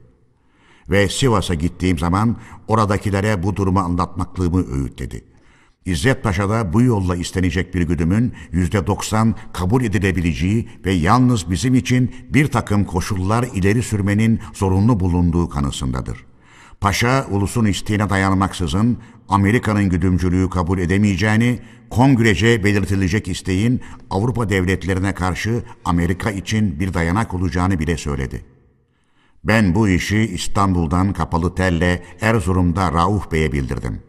Ve Sivas'a gittiğim zaman oradakilere bu durumu anlatmaklığımı öğütledi. İzzet Paşa da bu yolla istenecek bir güdümün yüzde doksan kabul edilebileceği ve yalnız bizim için bir takım koşullar ileri sürmenin zorunlu bulunduğu kanısındadır. Paşa ulusun isteğine dayanmaksızın Amerika'nın güdümcülüğü kabul edemeyeceğini, kongrece belirtilecek isteğin Avrupa devletlerine karşı Amerika için bir dayanak olacağını bile söyledi. Ben bu işi İstanbul'dan kapalı telle Erzurum'da Rauf Bey'e bildirdim.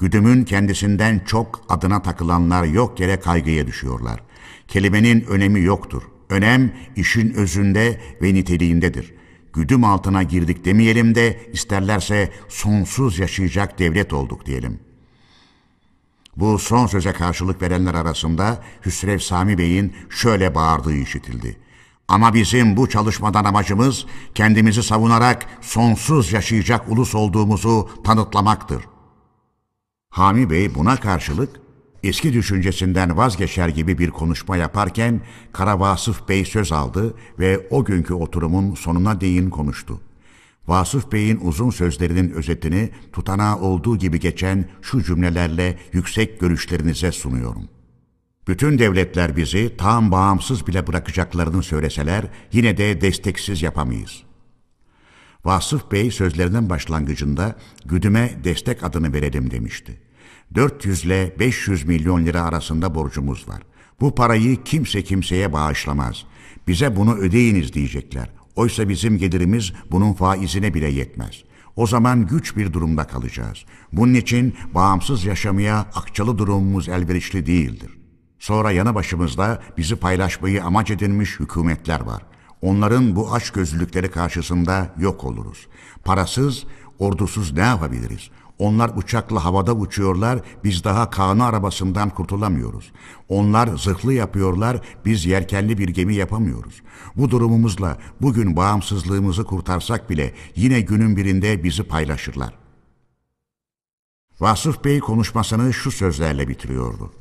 Güdümün kendisinden çok adına takılanlar yok yere kaygıya düşüyorlar. Kelimenin önemi yoktur. Önem işin özünde ve niteliğindedir. Güdüm altına girdik demeyelim de isterlerse sonsuz yaşayacak devlet olduk diyelim. Bu son söze karşılık verenler arasında Hüsrev Sami Bey'in şöyle bağırdığı işitildi. Ama bizim bu çalışmadan amacımız kendimizi savunarak sonsuz yaşayacak ulus olduğumuzu tanıtlamaktır. Hami Bey buna karşılık eski düşüncesinden vazgeçer gibi bir konuşma yaparken Kara Vasıf Bey söz aldı ve o günkü oturumun sonuna değin konuştu. Vasıf Bey'in uzun sözlerinin özetini tutanağı olduğu gibi geçen şu cümlelerle yüksek görüşlerinize sunuyorum. Bütün devletler bizi tam bağımsız bile bırakacaklarını söyleseler yine de desteksiz yapamayız. Vasıf Bey sözlerinin başlangıcında güdüme destek adını verelim demişti. 400 ile 500 milyon lira arasında borcumuz var. Bu parayı kimse kimseye bağışlamaz. Bize bunu ödeyiniz diyecekler. Oysa bizim gelirimiz bunun faizine bile yetmez. O zaman güç bir durumda kalacağız. Bunun için bağımsız yaşamaya akçalı durumumuz elverişli değildir. Sonra yanı başımızda bizi paylaşmayı amaç edinmiş hükümetler var. Onların bu aç gözlülükleri karşısında yok oluruz. Parasız, ordusuz ne yapabiliriz? Onlar uçakla havada uçuyorlar, biz daha kanı arabasından kurtulamıyoruz. Onlar zırhlı yapıyorlar, biz yerkenli bir gemi yapamıyoruz. Bu durumumuzla bugün bağımsızlığımızı kurtarsak bile yine günün birinde bizi paylaşırlar. Vasıf Bey konuşmasını şu sözlerle bitiriyordu.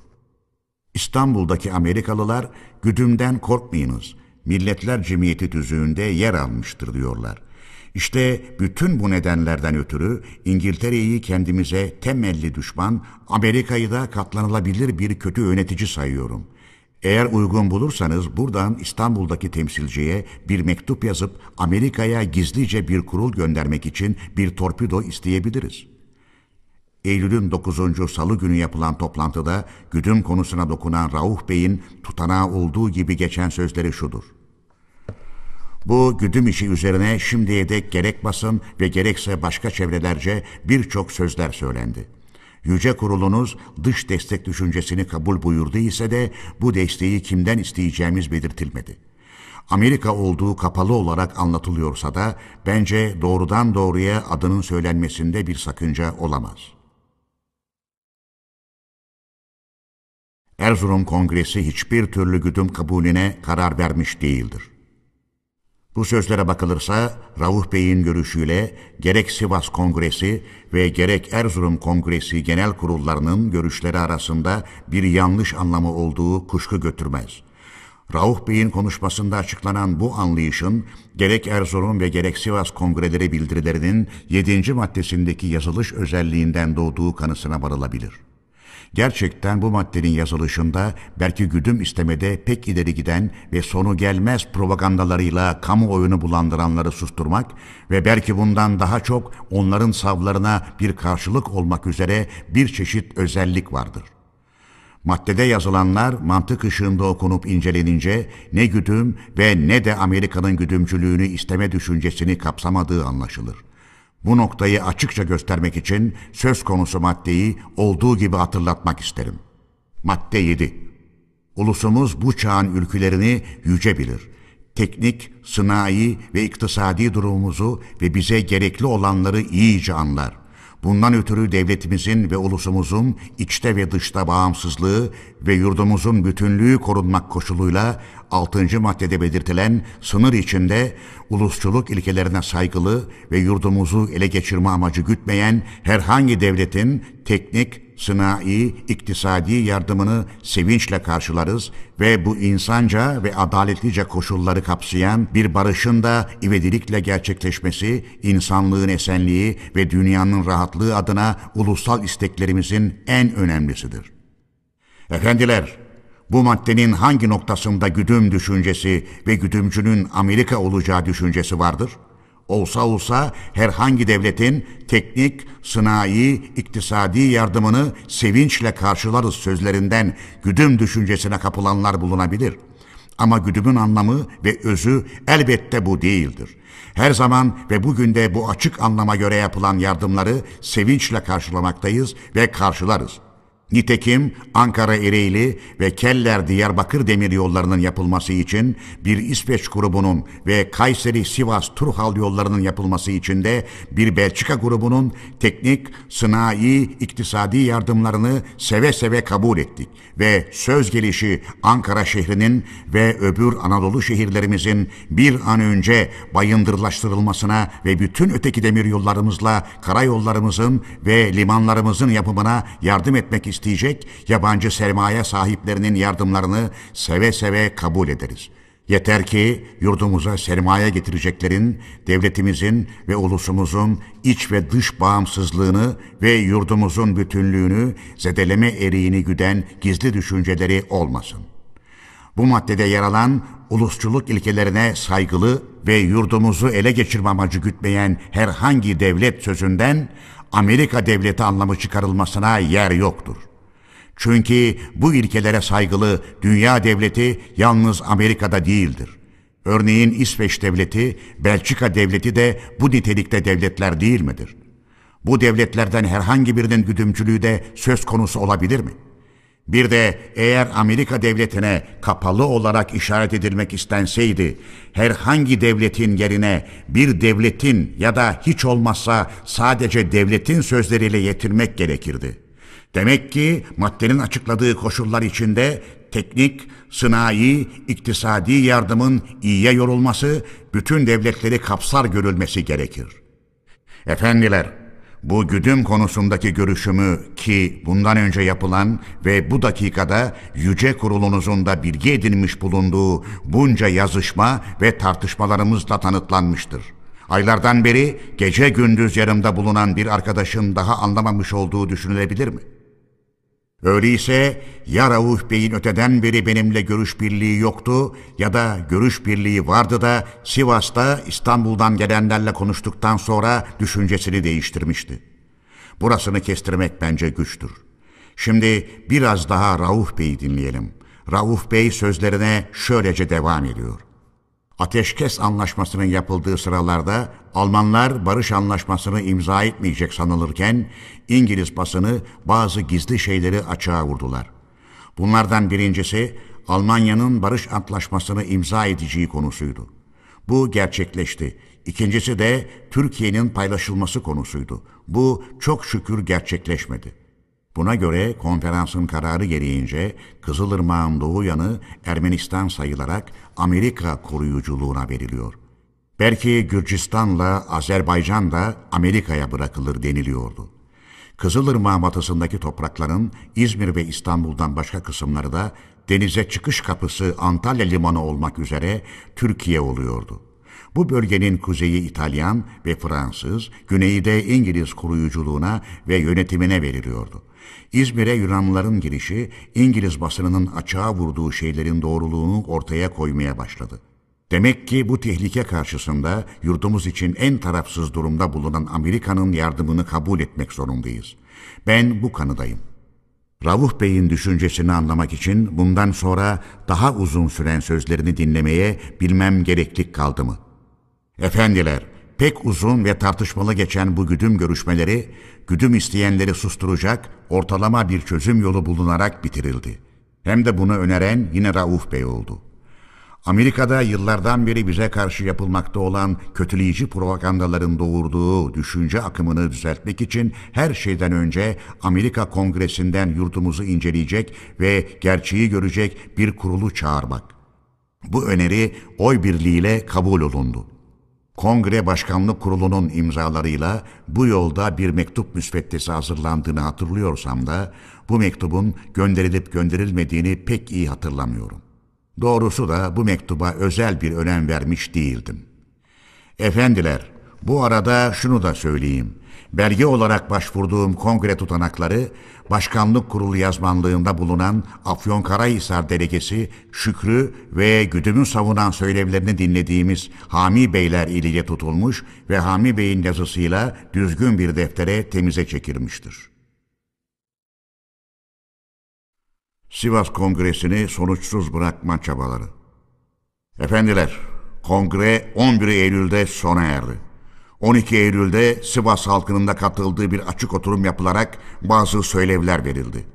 İstanbul'daki Amerikalılar güdümden korkmayınız. Milletler Cemiyeti tüzüğünde yer almıştır diyorlar. İşte bütün bu nedenlerden ötürü İngiltere'yi kendimize temelli düşman, Amerika'yı da katlanılabilir bir kötü yönetici sayıyorum. Eğer uygun bulursanız buradan İstanbul'daki temsilciye bir mektup yazıp Amerika'ya gizlice bir kurul göndermek için bir torpido isteyebiliriz. Eylül'ün 9. Salı günü yapılan toplantıda güdüm konusuna dokunan Rauf Bey'in tutanağı olduğu gibi geçen sözleri şudur. Bu güdüm işi üzerine şimdiye dek gerek basın ve gerekse başka çevrelerce birçok sözler söylendi. Yüce kurulunuz dış destek düşüncesini kabul buyurdu ise de bu desteği kimden isteyeceğimiz belirtilmedi. Amerika olduğu kapalı olarak anlatılıyorsa da bence doğrudan doğruya adının söylenmesinde bir sakınca olamaz. Erzurum Kongresi hiçbir türlü güdüm kabulüne karar vermiş değildir. Bu sözlere bakılırsa Rauf Bey'in görüşüyle gerek Sivas Kongresi ve gerek Erzurum Kongresi genel kurullarının görüşleri arasında bir yanlış anlamı olduğu kuşku götürmez. Rauf Bey'in konuşmasında açıklanan bu anlayışın gerek Erzurum ve gerek Sivas kongreleri bildirilerinin 7. maddesindeki yazılış özelliğinden doğduğu kanısına varılabilir.'' Gerçekten bu maddenin yazılışında belki güdüm istemede pek ileri giden ve sonu gelmez propagandalarıyla kamuoyunu bulandıranları susturmak ve belki bundan daha çok onların savlarına bir karşılık olmak üzere bir çeşit özellik vardır. Maddede yazılanlar mantık ışığında okunup incelenince ne güdüm ve ne de Amerika'nın güdümcülüğünü isteme düşüncesini kapsamadığı anlaşılır. Bu noktayı açıkça göstermek için söz konusu maddeyi olduğu gibi hatırlatmak isterim. Madde 7. Ulusumuz bu çağın ülkülerini yüce bilir. Teknik, sınai ve iktisadi durumumuzu ve bize gerekli olanları iyice anlar. Bundan ötürü devletimizin ve ulusumuzun içte ve dışta bağımsızlığı ve yurdumuzun bütünlüğü korunmak koşuluyla 6. maddede belirtilen sınır içinde ulusçuluk ilkelerine saygılı ve yurdumuzu ele geçirme amacı gütmeyen herhangi devletin teknik, sınai, iktisadi yardımını sevinçle karşılarız ve bu insanca ve adaletlice koşulları kapsayan bir barışın da ivedilikle gerçekleşmesi, insanlığın esenliği ve dünyanın rahatlığı adına ulusal isteklerimizin en önemlisidir. Efendiler, bu maddenin hangi noktasında güdüm düşüncesi ve güdümcünün Amerika olacağı düşüncesi vardır? Olsa olsa herhangi devletin teknik, sınai, iktisadi yardımını sevinçle karşılarız sözlerinden güdüm düşüncesine kapılanlar bulunabilir. Ama güdümün anlamı ve özü elbette bu değildir. Her zaman ve bugün de bu açık anlama göre yapılan yardımları sevinçle karşılamaktayız ve karşılarız.'' Nitekim Ankara Ereğli ve Keller Diyarbakır demir yollarının yapılması için bir İsveç grubunun ve Kayseri Sivas Turhal yollarının yapılması için de bir Belçika grubunun teknik, sınai, iktisadi yardımlarını seve seve kabul ettik ve söz gelişi Ankara şehrinin ve öbür Anadolu şehirlerimizin bir an önce bayındırlaştırılmasına ve bütün öteki demir yollarımızla karayollarımızın ve limanlarımızın yapımına yardım etmek istedik isteyecek yabancı sermaye sahiplerinin yardımlarını seve seve kabul ederiz. Yeter ki yurdumuza sermaye getireceklerin, devletimizin ve ulusumuzun iç ve dış bağımsızlığını ve yurdumuzun bütünlüğünü zedeleme eriğini güden gizli düşünceleri olmasın. Bu maddede yer alan ulusçuluk ilkelerine saygılı ve yurdumuzu ele geçirme amacı gütmeyen herhangi devlet sözünden Amerika devleti anlamı çıkarılmasına yer yoktur. Çünkü bu ilkelere saygılı dünya devleti yalnız Amerika'da değildir. Örneğin İsveç devleti, Belçika devleti de bu nitelikte devletler değil midir? Bu devletlerden herhangi birinin güdümcülüğü de söz konusu olabilir mi? Bir de eğer Amerika devletine kapalı olarak işaret edilmek istenseydi, herhangi devletin yerine bir devletin ya da hiç olmazsa sadece devletin sözleriyle yetinmek gerekirdi.'' Demek ki maddenin açıkladığı koşullar içinde teknik, sınai, iktisadi yardımın iyiye yorulması, bütün devletleri kapsar görülmesi gerekir. Efendiler, bu güdüm konusundaki görüşümü ki bundan önce yapılan ve bu dakikada Yüce Kurulunuzun da bilgi edinmiş bulunduğu bunca yazışma ve tartışmalarımızla tanıtlanmıştır. Aylardan beri gece gündüz yarımda bulunan bir arkadaşın daha anlamamış olduğu düşünülebilir mi?'' Öyleyse ya Rauf Bey'in öteden beri benimle görüş birliği yoktu ya da görüş birliği vardı da Sivas'ta İstanbul'dan gelenlerle konuştuktan sonra düşüncesini değiştirmişti. Burasını kestirmek bence güçtür. Şimdi biraz daha Rauf Bey'i dinleyelim. Rauf Bey sözlerine şöylece devam ediyor. Ateşkes anlaşmasının yapıldığı sıralarda Almanlar barış anlaşmasını imza etmeyecek sanılırken İngiliz basını bazı gizli şeyleri açığa vurdular. Bunlardan birincisi Almanya'nın barış antlaşmasını imza edeceği konusuydu. Bu gerçekleşti. İkincisi de Türkiye'nin paylaşılması konusuydu. Bu çok şükür gerçekleşmedi. Buna göre konferansın kararı gereğince Kızılırmağın doğu yanı Ermenistan sayılarak Amerika koruyuculuğuna veriliyor. Belki Gürcistan'la Azerbaycan da Amerika'ya bırakılır deniliyordu. Kızılırmağ batısındaki toprakların İzmir ve İstanbul'dan başka kısımları da denize çıkış kapısı Antalya limanı olmak üzere Türkiye oluyordu. Bu bölgenin kuzeyi İtalyan ve Fransız, güneyi de İngiliz koruyuculuğuna ve yönetimine veriliyordu. İzmir'e Yunanlıların girişi İngiliz basınının açığa vurduğu şeylerin doğruluğunu ortaya koymaya başladı. Demek ki bu tehlike karşısında yurdumuz için en tarafsız durumda bulunan Amerika'nın yardımını kabul etmek zorundayız. Ben bu kanıdayım. Ravuh Bey'in düşüncesini anlamak için bundan sonra daha uzun süren sözlerini dinlemeye bilmem gereklik kaldı mı? Efendiler, pek uzun ve tartışmalı geçen bu güdüm görüşmeleri, güdüm isteyenleri susturacak ortalama bir çözüm yolu bulunarak bitirildi. Hem de bunu öneren yine Rauf Bey oldu. Amerika'da yıllardan beri bize karşı yapılmakta olan kötüleyici propagandaların doğurduğu düşünce akımını düzeltmek için her şeyden önce Amerika Kongresi'nden yurdumuzu inceleyecek ve gerçeği görecek bir kurulu çağırmak. Bu öneri oy birliğiyle kabul olundu. Kongre Başkanlık Kurulu'nun imzalarıyla bu yolda bir mektup müsveddesi hazırlandığını hatırlıyorsam da bu mektubun gönderilip gönderilmediğini pek iyi hatırlamıyorum. Doğrusu da bu mektuba özel bir önem vermiş değildim. Efendiler, bu arada şunu da söyleyeyim. Belge olarak başvurduğum kongre tutanakları, başkanlık kurulu yazmanlığında bulunan Afyonkarahisar delegesi Şükrü ve güdümü savunan söylevlerini dinlediğimiz Hami Beyler ile tutulmuş ve Hami Bey'in yazısıyla düzgün bir deftere temize çekilmiştir. Sivas Kongresi'ni sonuçsuz bırakma çabaları. Efendiler, kongre 11 Eylül'de sona erdi. 12 Eylül'de Sivas halkının da katıldığı bir açık oturum yapılarak bazı söylevler verildi.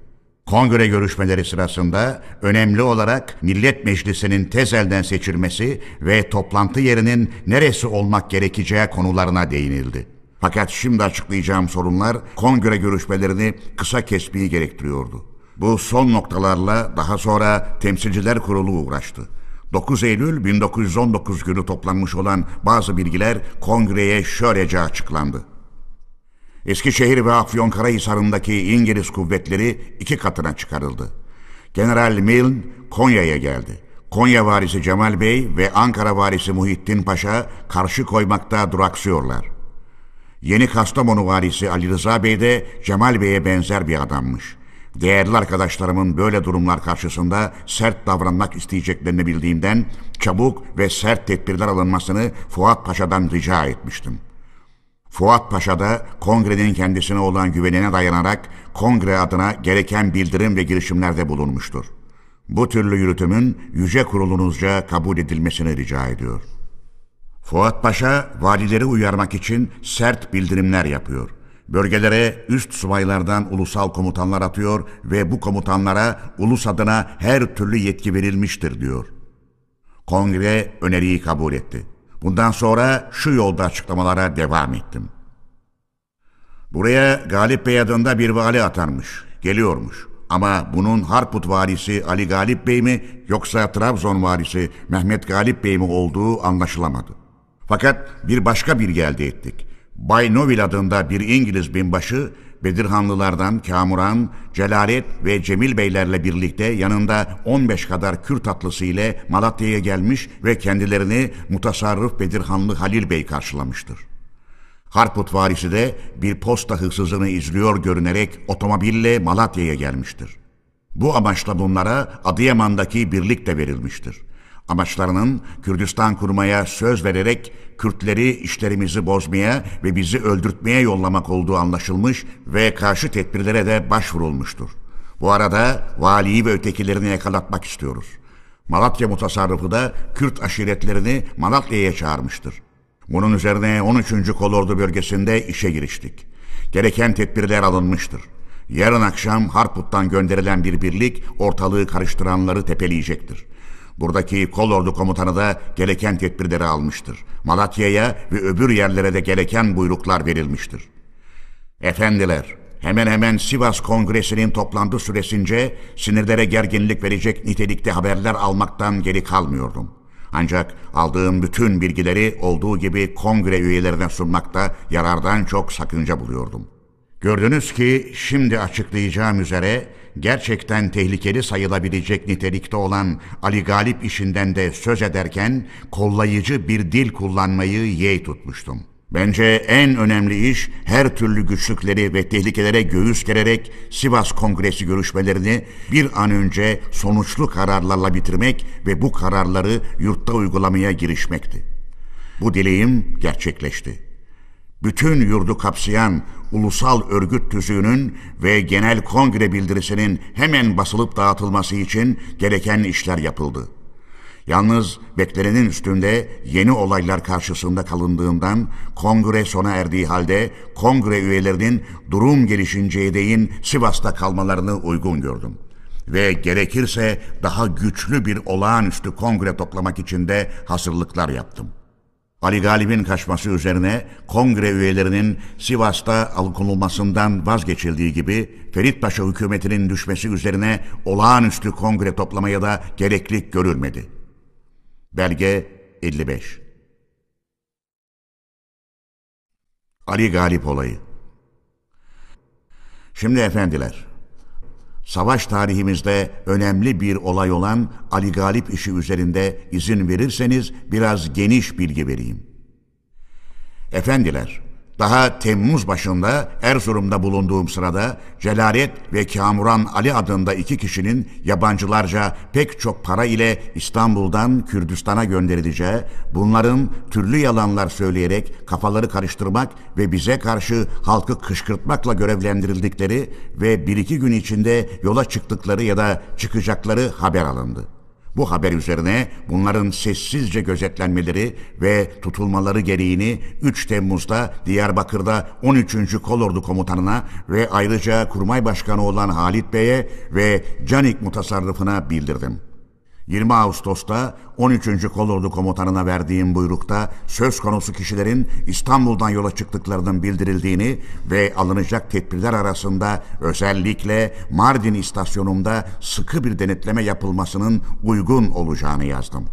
Kongre görüşmeleri sırasında önemli olarak Millet Meclisi'nin tez elden seçilmesi ve toplantı yerinin neresi olmak gerekeceği konularına değinildi. Fakat şimdi açıklayacağım sorunlar kongre görüşmelerini kısa kesmeyi gerektiriyordu. Bu son noktalarla daha sonra Temsilciler Kurulu uğraştı. 9 Eylül 1919 günü toplanmış olan bazı bilgiler kongreye şöylece açıklandı. Eskişehir ve Afyonkarahisar'ındaki İngiliz kuvvetleri iki katına çıkarıldı. General Milne Konya'ya geldi. Konya varisi Cemal Bey ve Ankara varisi Muhittin Paşa karşı koymakta duraksıyorlar. Yeni Kastamonu varisi Ali Rıza Bey de Cemal Bey'e benzer bir adammış. Değerli arkadaşlarımın böyle durumlar karşısında sert davranmak isteyeceklerini bildiğimden çabuk ve sert tedbirler alınmasını Fuat Paşa'dan rica etmiştim. Fuat Paşa da kongrenin kendisine olan güvenine dayanarak kongre adına gereken bildirim ve girişimlerde bulunmuştur. Bu türlü yürütümün yüce kurulunuzca kabul edilmesini rica ediyor. Fuat Paşa valileri uyarmak için sert bildirimler yapıyor.'' Bölgelere üst subaylardan ulusal komutanlar atıyor ve bu komutanlara ulus adına her türlü yetki verilmiştir diyor. Kongre öneriyi kabul etti. Bundan sonra şu yolda açıklamalara devam ettim. Buraya Galip Bey adında bir vali atanmış, geliyormuş. Ama bunun Harput valisi Ali Galip Bey mi yoksa Trabzon valisi Mehmet Galip Bey mi olduğu anlaşılamadı. Fakat bir başka bilgi elde ettik. Bay Novil adında bir İngiliz binbaşı Bedirhanlılardan Kamuran, Celalet ve Cemil Beylerle birlikte yanında 15 kadar Kürt atlısı ile Malatya'ya gelmiş ve kendilerini mutasarrıf Bedirhanlı Halil Bey karşılamıştır. Harput varisi de bir posta hırsızını izliyor görünerek otomobille Malatya'ya gelmiştir. Bu amaçla bunlara Adıyaman'daki birlik de verilmiştir. Amaçlarının Kürdistan kurmaya söz vererek Kürtleri işlerimizi bozmaya ve bizi öldürtmeye yollamak olduğu anlaşılmış ve karşı tedbirlere de başvurulmuştur. Bu arada valiyi ve ötekilerini yakalatmak istiyoruz. Malatya mutasarrıfı da Kürt aşiretlerini Malatya'ya çağırmıştır. Bunun üzerine 13. Kolordu bölgesinde işe giriştik. Gereken tedbirler alınmıştır. Yarın akşam Harput'tan gönderilen bir birlik ortalığı karıştıranları tepeleyecektir. Buradaki kolordu komutanı da gereken tedbirleri almıştır. Malatya'ya ve öbür yerlere de gereken buyruklar verilmiştir. Efendiler, hemen hemen Sivas Kongresi'nin toplantı süresince sinirlere gerginlik verecek nitelikte haberler almaktan geri kalmıyordum. Ancak aldığım bütün bilgileri olduğu gibi kongre üyelerine sunmakta yarardan çok sakınca buluyordum. Gördünüz ki şimdi açıklayacağım üzere gerçekten tehlikeli sayılabilecek nitelikte olan Ali Galip işinden de söz ederken kollayıcı bir dil kullanmayı yeğ tutmuştum. Bence en önemli iş her türlü güçlükleri ve tehlikelere göğüs gererek Sivas Kongresi görüşmelerini bir an önce sonuçlu kararlarla bitirmek ve bu kararları yurtta uygulamaya girişmekti. Bu dileğim gerçekleşti bütün yurdu kapsayan ulusal örgüt tüzüğünün ve genel kongre bildirisinin hemen basılıp dağıtılması için gereken işler yapıldı. Yalnız beklenenin üstünde yeni olaylar karşısında kalındığından kongre sona erdiği halde kongre üyelerinin durum gelişinceye değin Sivas'ta kalmalarını uygun gördüm. Ve gerekirse daha güçlü bir olağanüstü kongre toplamak için de hazırlıklar yaptım. Ali Galip'in kaçması üzerine kongre üyelerinin Sivas'ta alıkonulmasından vazgeçildiği gibi Ferit Paşa hükümetinin düşmesi üzerine olağanüstü kongre toplamaya da gereklik görülmedi. Belge 55 Ali Galip olayı Şimdi efendiler, savaş tarihimizde önemli bir olay olan Ali Galip işi üzerinde izin verirseniz biraz geniş bilgi vereyim. Efendiler, daha Temmuz başında Erzurum'da bulunduğum sırada Celalet ve Kamuran Ali adında iki kişinin yabancılarca pek çok para ile İstanbul'dan Kürdistan'a gönderileceği, bunların türlü yalanlar söyleyerek kafaları karıştırmak ve bize karşı halkı kışkırtmakla görevlendirildikleri ve bir iki gün içinde yola çıktıkları ya da çıkacakları haber alındı. Bu haber üzerine bunların sessizce gözetlenmeleri ve tutulmaları gereğini 3 Temmuz'da Diyarbakır'da 13. Kolordu Komutanına ve ayrıca Kurmay Başkanı olan Halit Bey'e ve Canik Mutasarrıfına bildirdim.'' 20 Ağustos'ta 13. Kolordu Komutanına verdiğim buyrukta söz konusu kişilerin İstanbul'dan yola çıktıklarının bildirildiğini ve alınacak tedbirler arasında özellikle Mardin istasyonunda sıkı bir denetleme yapılmasının uygun olacağını yazdım.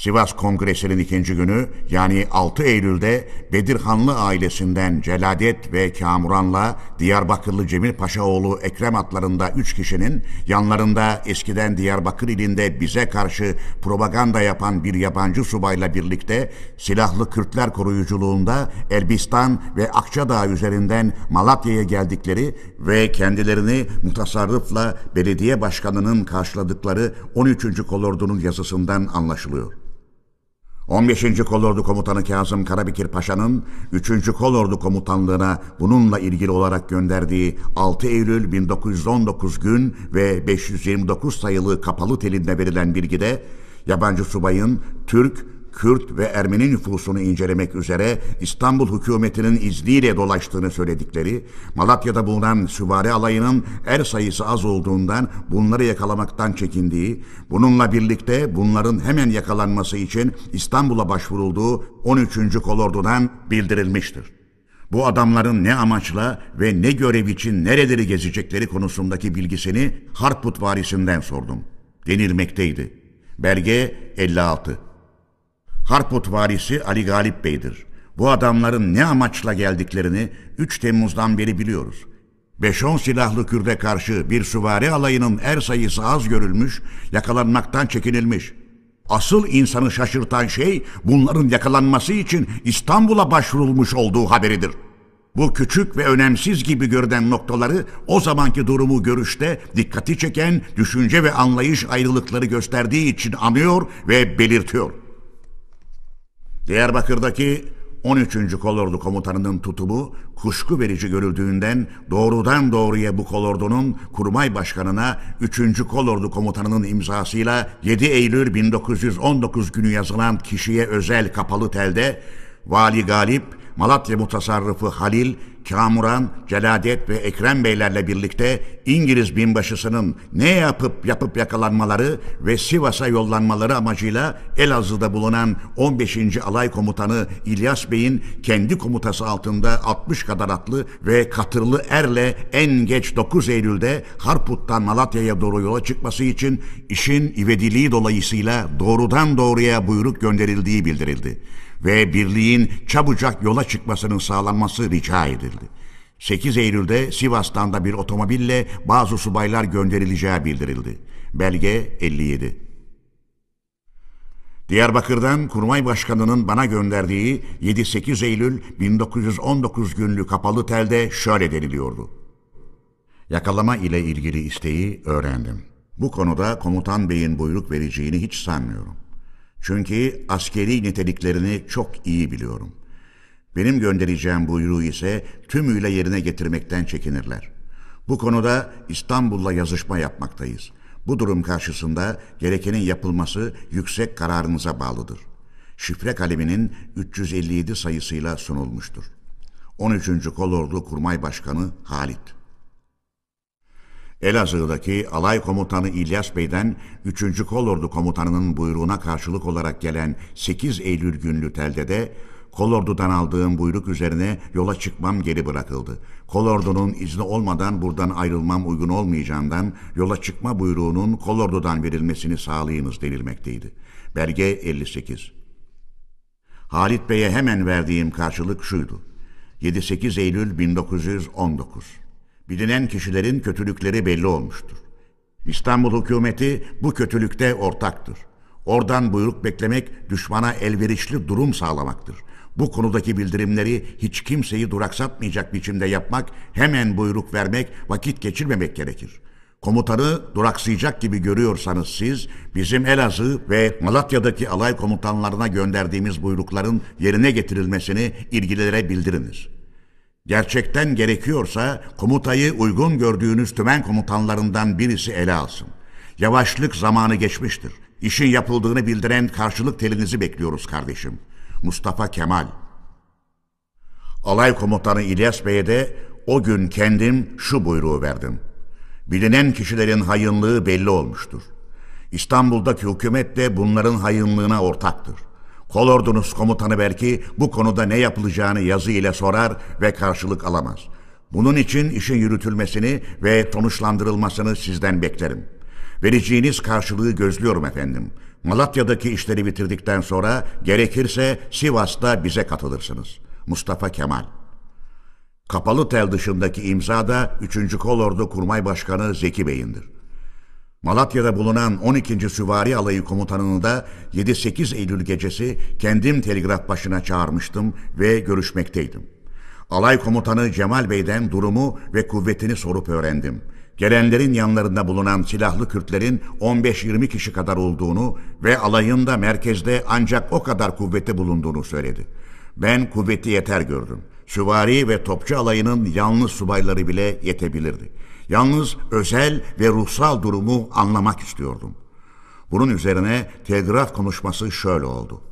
Sivas Kongresi'nin ikinci günü yani 6 Eylül'de Bedirhanlı ailesinden Celadet ve Kamuran'la Diyarbakırlı Cemil Paşaoğlu Ekrem adlarında üç kişinin yanlarında eskiden Diyarbakır ilinde bize karşı propaganda yapan bir yabancı subayla birlikte silahlı Kürtler koruyuculuğunda Elbistan ve Akçadağ üzerinden Malatya'ya geldikleri ve kendilerini mutasarrıfla belediye başkanının karşıladıkları 13. kolordunun yazısından anlaşılıyor. 15. Kolordu Komutanı Kazım Karabekir Paşa'nın 3. Kolordu Komutanlığı'na bununla ilgili olarak gönderdiği 6 Eylül 1919 gün ve 529 sayılı kapalı telinde verilen bilgide yabancı subayın Türk, Kürt ve Ermeni nüfusunu incelemek üzere İstanbul hükümetinin izniyle dolaştığını söyledikleri, Malatya'da bulunan süvari alayının er sayısı az olduğundan bunları yakalamaktan çekindiği, bununla birlikte bunların hemen yakalanması için İstanbul'a başvurulduğu 13. kolordudan bildirilmiştir. Bu adamların ne amaçla ve ne görev için nereleri gezecekleri konusundaki bilgisini Harput varisinden sordum. Denilmekteydi. Belge 56 Harput varisi Ali Galip Bey'dir. Bu adamların ne amaçla geldiklerini 3 Temmuz'dan beri biliyoruz. 5-10 silahlı Kürde karşı bir süvari alayının er sayısı az görülmüş, yakalanmaktan çekinilmiş. Asıl insanı şaşırtan şey bunların yakalanması için İstanbul'a başvurulmuş olduğu haberidir. Bu küçük ve önemsiz gibi görünen noktaları o zamanki durumu görüşte dikkati çeken düşünce ve anlayış ayrılıkları gösterdiği için anıyor ve belirtiyor. Diyarbakır'daki 13. Kolordu Komutanı'nın tutumu kuşku verici görüldüğünden doğrudan doğruya bu kolordunun kurmay başkanına 3. Kolordu Komutanı'nın imzasıyla 7 Eylül 1919 günü yazılan kişiye özel kapalı telde Vali Galip, Malatya Mutasarrıfı Halil, Kamuran, Celadet ve Ekrem Beylerle birlikte İngiliz binbaşısının ne yapıp yapıp yakalanmaları ve Sivas'a yollanmaları amacıyla Elazığ'da bulunan 15. Alay Komutanı İlyas Bey'in kendi komutası altında 60 kadar atlı ve katırlı erle en geç 9 Eylül'de Harput'tan Malatya'ya doğru yola çıkması için işin ivediliği dolayısıyla doğrudan doğruya buyruk gönderildiği bildirildi ve birliğin çabucak yola çıkmasının sağlanması rica edildi. 8 Eylül'de Sivas'tan da bir otomobille bazı subaylar gönderileceği bildirildi. Belge 57. Diyarbakır'dan Kurmay Başkanı'nın bana gönderdiği 7-8 Eylül 1919 günlü kapalı telde şöyle deniliyordu. Yakalama ile ilgili isteği öğrendim. Bu konuda komutan beyin buyruk vereceğini hiç sanmıyorum. Çünkü askeri niteliklerini çok iyi biliyorum. Benim göndereceğim buyruğu ise tümüyle yerine getirmekten çekinirler. Bu konuda İstanbul'la yazışma yapmaktayız. Bu durum karşısında gerekenin yapılması yüksek kararınıza bağlıdır. Şifre kaleminin 357 sayısıyla sunulmuştur. 13. Kolordu Kurmay Başkanı Halit Elazığ'daki alay komutanı İlyas Bey'den 3. Kolordu komutanının buyruğuna karşılık olarak gelen 8 Eylül günlü teldede Kolordu'dan aldığım buyruk üzerine yola çıkmam geri bırakıldı. Kolordu'nun izni olmadan buradan ayrılmam uygun olmayacağından yola çıkma buyruğunun Kolordu'dan verilmesini sağlayınız denilmekteydi. Belge 58 Halit Bey'e hemen verdiğim karşılık şuydu. 7-8 Eylül 1919 Bilinen kişilerin kötülükleri belli olmuştur. İstanbul hükümeti bu kötülükte ortaktır. Oradan buyruk beklemek düşmana elverişli durum sağlamaktır. Bu konudaki bildirimleri hiç kimseyi duraksatmayacak biçimde yapmak, hemen buyruk vermek, vakit geçirmemek gerekir. Komutanı duraksayacak gibi görüyorsanız siz, bizim Elazığ ve Malatya'daki alay komutanlarına gönderdiğimiz buyrukların yerine getirilmesini ilgililere bildiriniz. Gerçekten gerekiyorsa komutayı uygun gördüğünüz tümen komutanlarından birisi ele alsın. Yavaşlık zamanı geçmiştir. İşin yapıldığını bildiren karşılık telinizi bekliyoruz kardeşim. Mustafa Kemal Alay komutanı İlyas Bey'e de o gün kendim şu buyruğu verdim. Bilinen kişilerin hayınlığı belli olmuştur. İstanbul'daki hükümet de bunların hayınlığına ortaktır. Kolordunuz komutanı belki bu konuda ne yapılacağını yazı ile sorar ve karşılık alamaz. Bunun için işin yürütülmesini ve sonuçlandırılmasını sizden beklerim. Vereceğiniz karşılığı gözlüyorum efendim. Malatya'daki işleri bitirdikten sonra gerekirse Sivas'ta bize katılırsınız. Mustafa Kemal Kapalı tel dışındaki imza da 3. Kolordu Kurmay Başkanı Zeki Bey'indir. Malatya'da bulunan 12. Süvari Alayı Komutanını da 7-8 Eylül gecesi kendim telgraf başına çağırmıştım ve görüşmekteydim. Alay Komutanı Cemal Bey'den durumu ve kuvvetini sorup öğrendim. Gelenlerin yanlarında bulunan silahlı Kürtlerin 15-20 kişi kadar olduğunu ve alayın da merkezde ancak o kadar kuvveti bulunduğunu söyledi. Ben kuvveti yeter gördüm. Süvari ve topçu alayının yalnız subayları bile yetebilirdi. Yalnız özel ve ruhsal durumu anlamak istiyordum. Bunun üzerine telgraf konuşması şöyle oldu.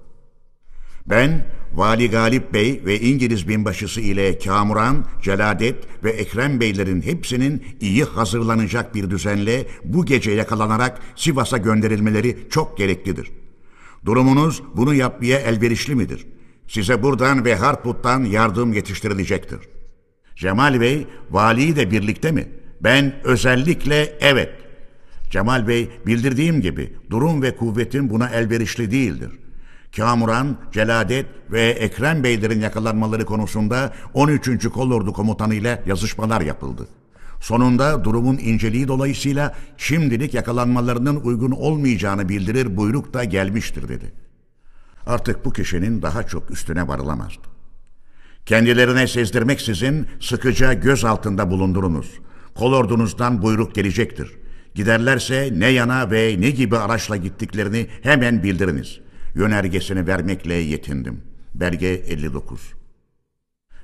Ben Vali Galip Bey ve İngiliz binbaşısı ile Kamuran, Celadet ve Ekrem Beylerin hepsinin iyi hazırlanacak bir düzenle bu gece yakalanarak Sivas'a gönderilmeleri çok gereklidir. Durumunuz bunu yapmaya elverişli midir? Size buradan ve Harput'tan yardım yetiştirilecektir. Cemal Bey, valiyi de birlikte mi? Ben özellikle evet. Cemal Bey bildirdiğim gibi durum ve kuvvetin buna elverişli değildir. Kamuran, Celadet ve Ekrem Beylerin yakalanmaları konusunda 13. Kolordu Komutanı ile yazışmalar yapıldı. Sonunda durumun inceliği dolayısıyla şimdilik yakalanmalarının uygun olmayacağını bildirir buyruk da gelmiştir dedi. Artık bu kişinin daha çok üstüne varılamazdı. Kendilerine sezdirmeksizin sıkıca göz altında bulundurunuz. Kolordunuzdan buyruk gelecektir. Giderlerse ne yana ve ne gibi araçla gittiklerini hemen bildiriniz. Yönergesini vermekle yetindim. Belge 59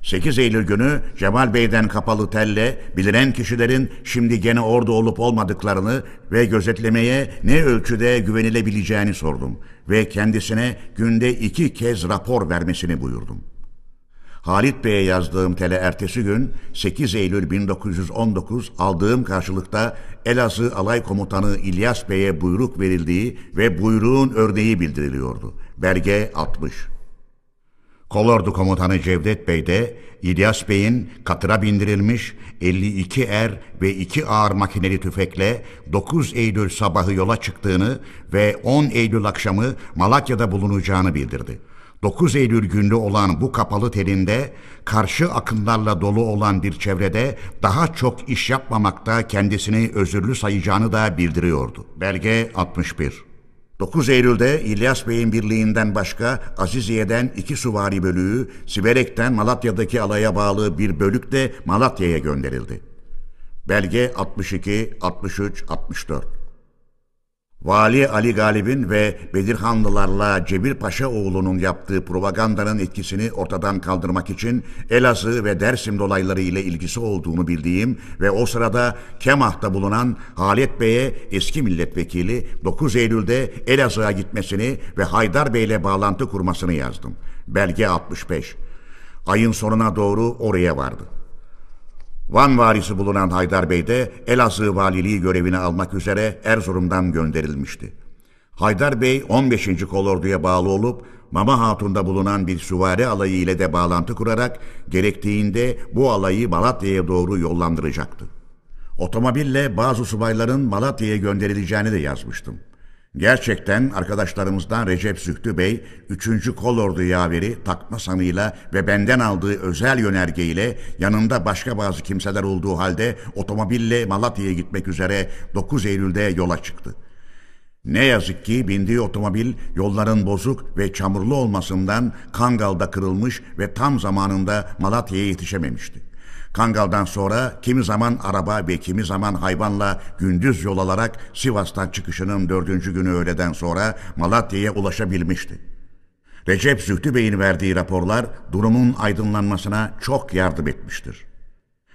8 Eylül günü Cemal Bey'den kapalı telle bilinen kişilerin şimdi gene orada olup olmadıklarını ve gözetlemeye ne ölçüde güvenilebileceğini sordum ve kendisine günde iki kez rapor vermesini buyurdum.'' Halit Bey'e yazdığım tele ertesi gün 8 Eylül 1919 aldığım karşılıkta Elazığ Alay Komutanı İlyas Bey'e buyruk verildiği ve buyruğun örneği bildiriliyordu. Belge 60. Kolordu Komutanı Cevdet Bey de İlyas Bey'in katıra bindirilmiş 52 er ve 2 ağır makineli tüfekle 9 Eylül sabahı yola çıktığını ve 10 Eylül akşamı Malatya'da bulunacağını bildirdi. 9 Eylül günlü olan bu kapalı telinde karşı akımlarla dolu olan bir çevrede daha çok iş yapmamakta kendisini özürlü sayacağını da bildiriyordu. Belge 61 9 Eylül'de İlyas Bey'in birliğinden başka Aziziye'den iki suvari bölüğü, Siverek'ten Malatya'daki alaya bağlı bir bölük de Malatya'ya gönderildi. Belge 62, 63, 64 Vali Ali Galip'in ve Bedirhanlılarla Cebir Paşa oğlunun yaptığı propagandanın etkisini ortadan kaldırmak için Elazığ ve Dersim dolayları ile ilgisi olduğunu bildiğim ve o sırada Kemah'ta bulunan Halet Bey'e eski milletvekili 9 Eylül'de Elazığ'a gitmesini ve Haydar Bey ile bağlantı kurmasını yazdım. Belge 65. Ayın sonuna doğru oraya vardı. Van valisi bulunan Haydar Bey de Elazığ valiliği görevini almak üzere Erzurum'dan gönderilmişti. Haydar Bey 15. kolorduya bağlı olup Mama Hatun'da bulunan bir süvari alayı ile de bağlantı kurarak gerektiğinde bu alayı Malatya'ya doğru yollandıracaktı. Otomobille bazı subayların Malatya'ya gönderileceğini de yazmıştım. Gerçekten arkadaşlarımızdan Recep Zühtü Bey, 3. Kolordu yaveri takma sanıyla ve benden aldığı özel yönergeyle yanında başka bazı kimseler olduğu halde otomobille Malatya'ya gitmek üzere 9 Eylül'de yola çıktı. Ne yazık ki bindiği otomobil yolların bozuk ve çamurlu olmasından Kangal'da kırılmış ve tam zamanında Malatya'ya yetişememişti. Kangal'dan sonra kimi zaman araba ve kimi zaman hayvanla gündüz yol alarak Sivas'tan çıkışının dördüncü günü öğleden sonra Malatya'ya ulaşabilmişti. Recep Zühtü Bey'in verdiği raporlar durumun aydınlanmasına çok yardım etmiştir.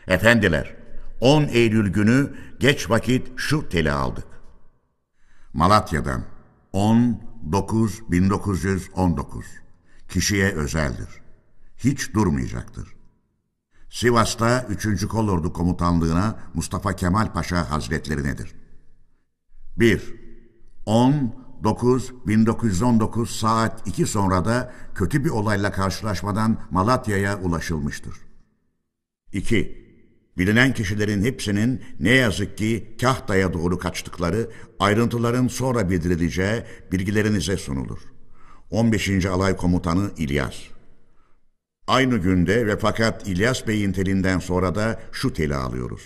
Efendiler, 10 Eylül günü geç vakit şu teli aldık. Malatya'dan 10-9-1919 kişiye özeldir. Hiç durmayacaktır. Sivas'ta 3. Kolordu Komutanlığı'na Mustafa Kemal Paşa Hazretlerinedir. 1. 10 9 1919 saat 2 sonra da kötü bir olayla karşılaşmadan Malatya'ya ulaşılmıştır. 2. Bilinen kişilerin hepsinin ne yazık ki Kahta'ya doğru kaçtıkları, ayrıntıların sonra bildirileceği bilgilerinize sunulur. 15. Alay Komutanı İlyas Aynı günde ve fakat İlyas Bey'in telinden sonra da şu teli alıyoruz.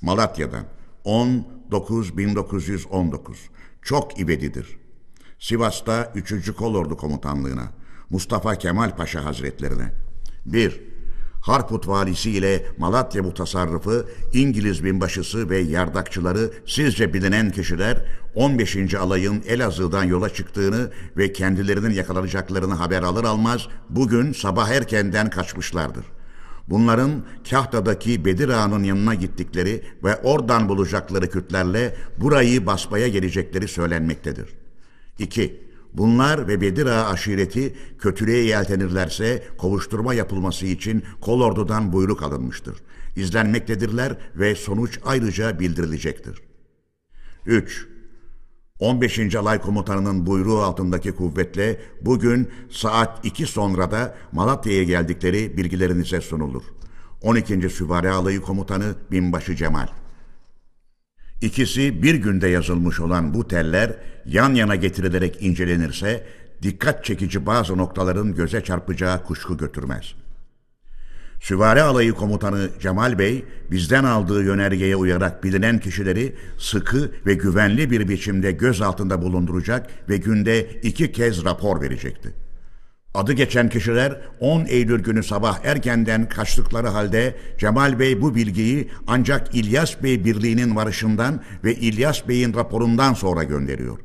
Malatya'dan 10-9-1919 çok ibedidir. Sivas'ta 3. Kolordu Komutanlığı'na Mustafa Kemal Paşa Hazretlerine 1. Harput valisi ile Malatya mutasarrıfı, İngiliz binbaşısı ve yardakçıları sizce bilinen kişiler 15. alayın Elazığ'dan yola çıktığını ve kendilerinin yakalanacaklarını haber alır almaz bugün sabah erkenden kaçmışlardır. Bunların Kahta'daki Bedir Ağa'nın yanına gittikleri ve oradan bulacakları Kürtlerle burayı basmaya gelecekleri söylenmektedir. 2. Bunlar ve Bedir Ağa aşireti kötülüğe yeltenirlerse kovuşturma yapılması için kolordudan buyruk alınmıştır. İzlenmektedirler ve sonuç ayrıca bildirilecektir. 3. 15. Alay Komutanı'nın buyruğu altındaki kuvvetle bugün saat 2 sonrada Malatya'ya geldikleri bilgilerinize sunulur. 12. Süvari Alayı Komutanı Binbaşı Cemal İkisi bir günde yazılmış olan bu teller yan yana getirilerek incelenirse dikkat çekici bazı noktaların göze çarpacağı kuşku götürmez. Süvari Alayı Komutanı Cemal Bey bizden aldığı yönergeye uyarak bilinen kişileri sıkı ve güvenli bir biçimde göz altında bulunduracak ve günde iki kez rapor verecekti. Adı geçen kişiler 10 Eylül günü sabah erkenden kaçtıkları halde Cemal Bey bu bilgiyi ancak İlyas Bey birliğinin varışından ve İlyas Bey'in raporundan sonra gönderiyor.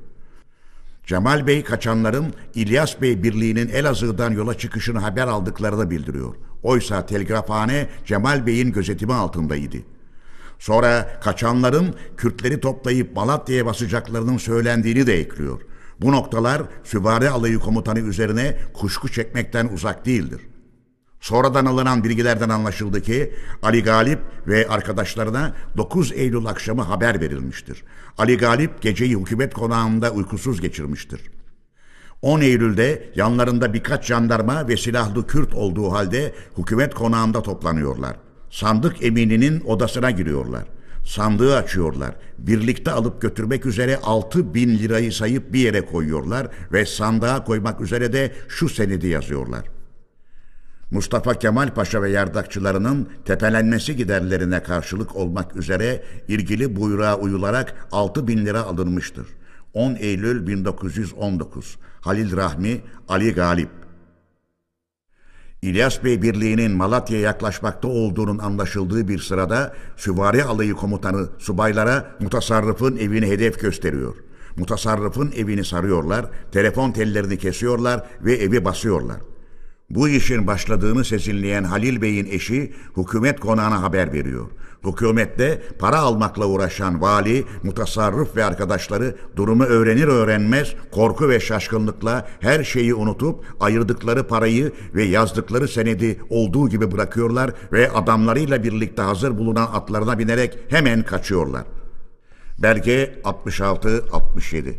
Cemal Bey kaçanların İlyas Bey birliğinin Elazığ'dan yola çıkışını haber aldıklarını bildiriyor. Oysa telgrafhane Cemal Bey'in gözetimi altındaydı. Sonra kaçanların Kürtleri toplayıp Malatya'ya basacaklarının söylendiğini de ekliyor. Bu noktalar süvari alayı komutanı üzerine kuşku çekmekten uzak değildir. Sonradan alınan bilgilerden anlaşıldı ki Ali Galip ve arkadaşlarına 9 Eylül akşamı haber verilmiştir. Ali Galip geceyi hükümet konağında uykusuz geçirmiştir. 10 Eylül'de yanlarında birkaç jandarma ve silahlı Kürt olduğu halde hükümet konağında toplanıyorlar. Sandık emininin odasına giriyorlar. Sandığı açıyorlar. Birlikte alıp götürmek üzere altı bin lirayı sayıp bir yere koyuyorlar ve sandığa koymak üzere de şu senedi yazıyorlar. Mustafa Kemal Paşa ve yardakçılarının tepelenmesi giderlerine karşılık olmak üzere ilgili buyruğa uyularak 6 bin lira alınmıştır. 10 Eylül 1919 Halil Rahmi Ali Galip İlyas Bey Birliği'nin Malatya'ya yaklaşmakta olduğunun anlaşıldığı bir sırada süvari alayı komutanı subaylara mutasarrıfın evini hedef gösteriyor. Mutasarrıfın evini sarıyorlar, telefon tellerini kesiyorlar ve evi basıyorlar. Bu işin başladığını sezinleyen Halil Bey'in eşi hükümet konağına haber veriyor. Hükümette para almakla uğraşan vali, mutasarrıf ve arkadaşları durumu öğrenir öğrenmez korku ve şaşkınlıkla her şeyi unutup ayırdıkları parayı ve yazdıkları senedi olduğu gibi bırakıyorlar ve adamlarıyla birlikte hazır bulunan atlarına binerek hemen kaçıyorlar. Belge 66-67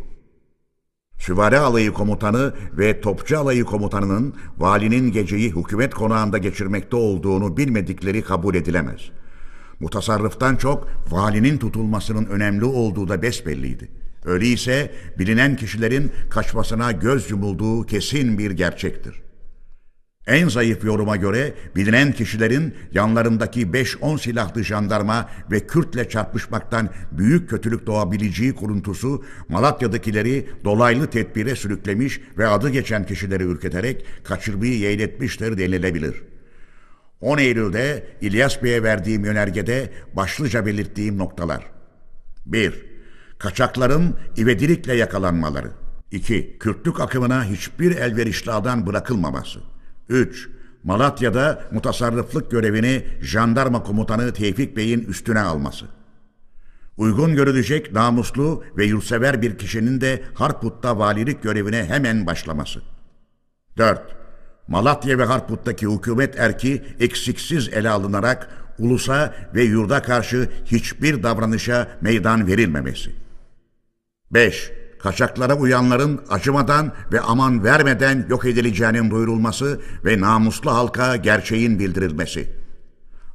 Süvari alayı komutanı ve topçu alayı komutanının valinin geceyi hükümet konağında geçirmekte olduğunu bilmedikleri kabul edilemez. Mutasarrıftan çok valinin tutulmasının önemli olduğu da besbelliydi. Öyleyse bilinen kişilerin kaçmasına göz yumulduğu kesin bir gerçektir. En zayıf yoruma göre bilinen kişilerin yanlarındaki 5-10 silahlı jandarma ve Kürtle çarpışmaktan büyük kötülük doğabileceği kuruntusu Malatya'dakileri dolaylı tedbire sürüklemiş ve adı geçen kişileri ürketerek kaçırmayı yeğletmiştir denilebilir. 10 Eylül'de İlyas Bey'e verdiğim yönergede başlıca belirttiğim noktalar. 1. Kaçakların ivedilikle yakalanmaları. 2. Kürtlük akımına hiçbir elverişli adan bırakılmaması. 3. Malatya'da mutasarrıflık görevini jandarma komutanı Tevfik Bey'in üstüne alması. Uygun görülecek namuslu ve yurtsever bir kişinin de Harput'ta valilik görevine hemen başlaması. 4. Malatya ve Harput'taki hükümet erki eksiksiz ele alınarak ulusa ve yurda karşı hiçbir davranışa meydan verilmemesi. 5 kaçaklara uyanların acımadan ve aman vermeden yok edileceğinin duyurulması ve namuslu halka gerçeğin bildirilmesi.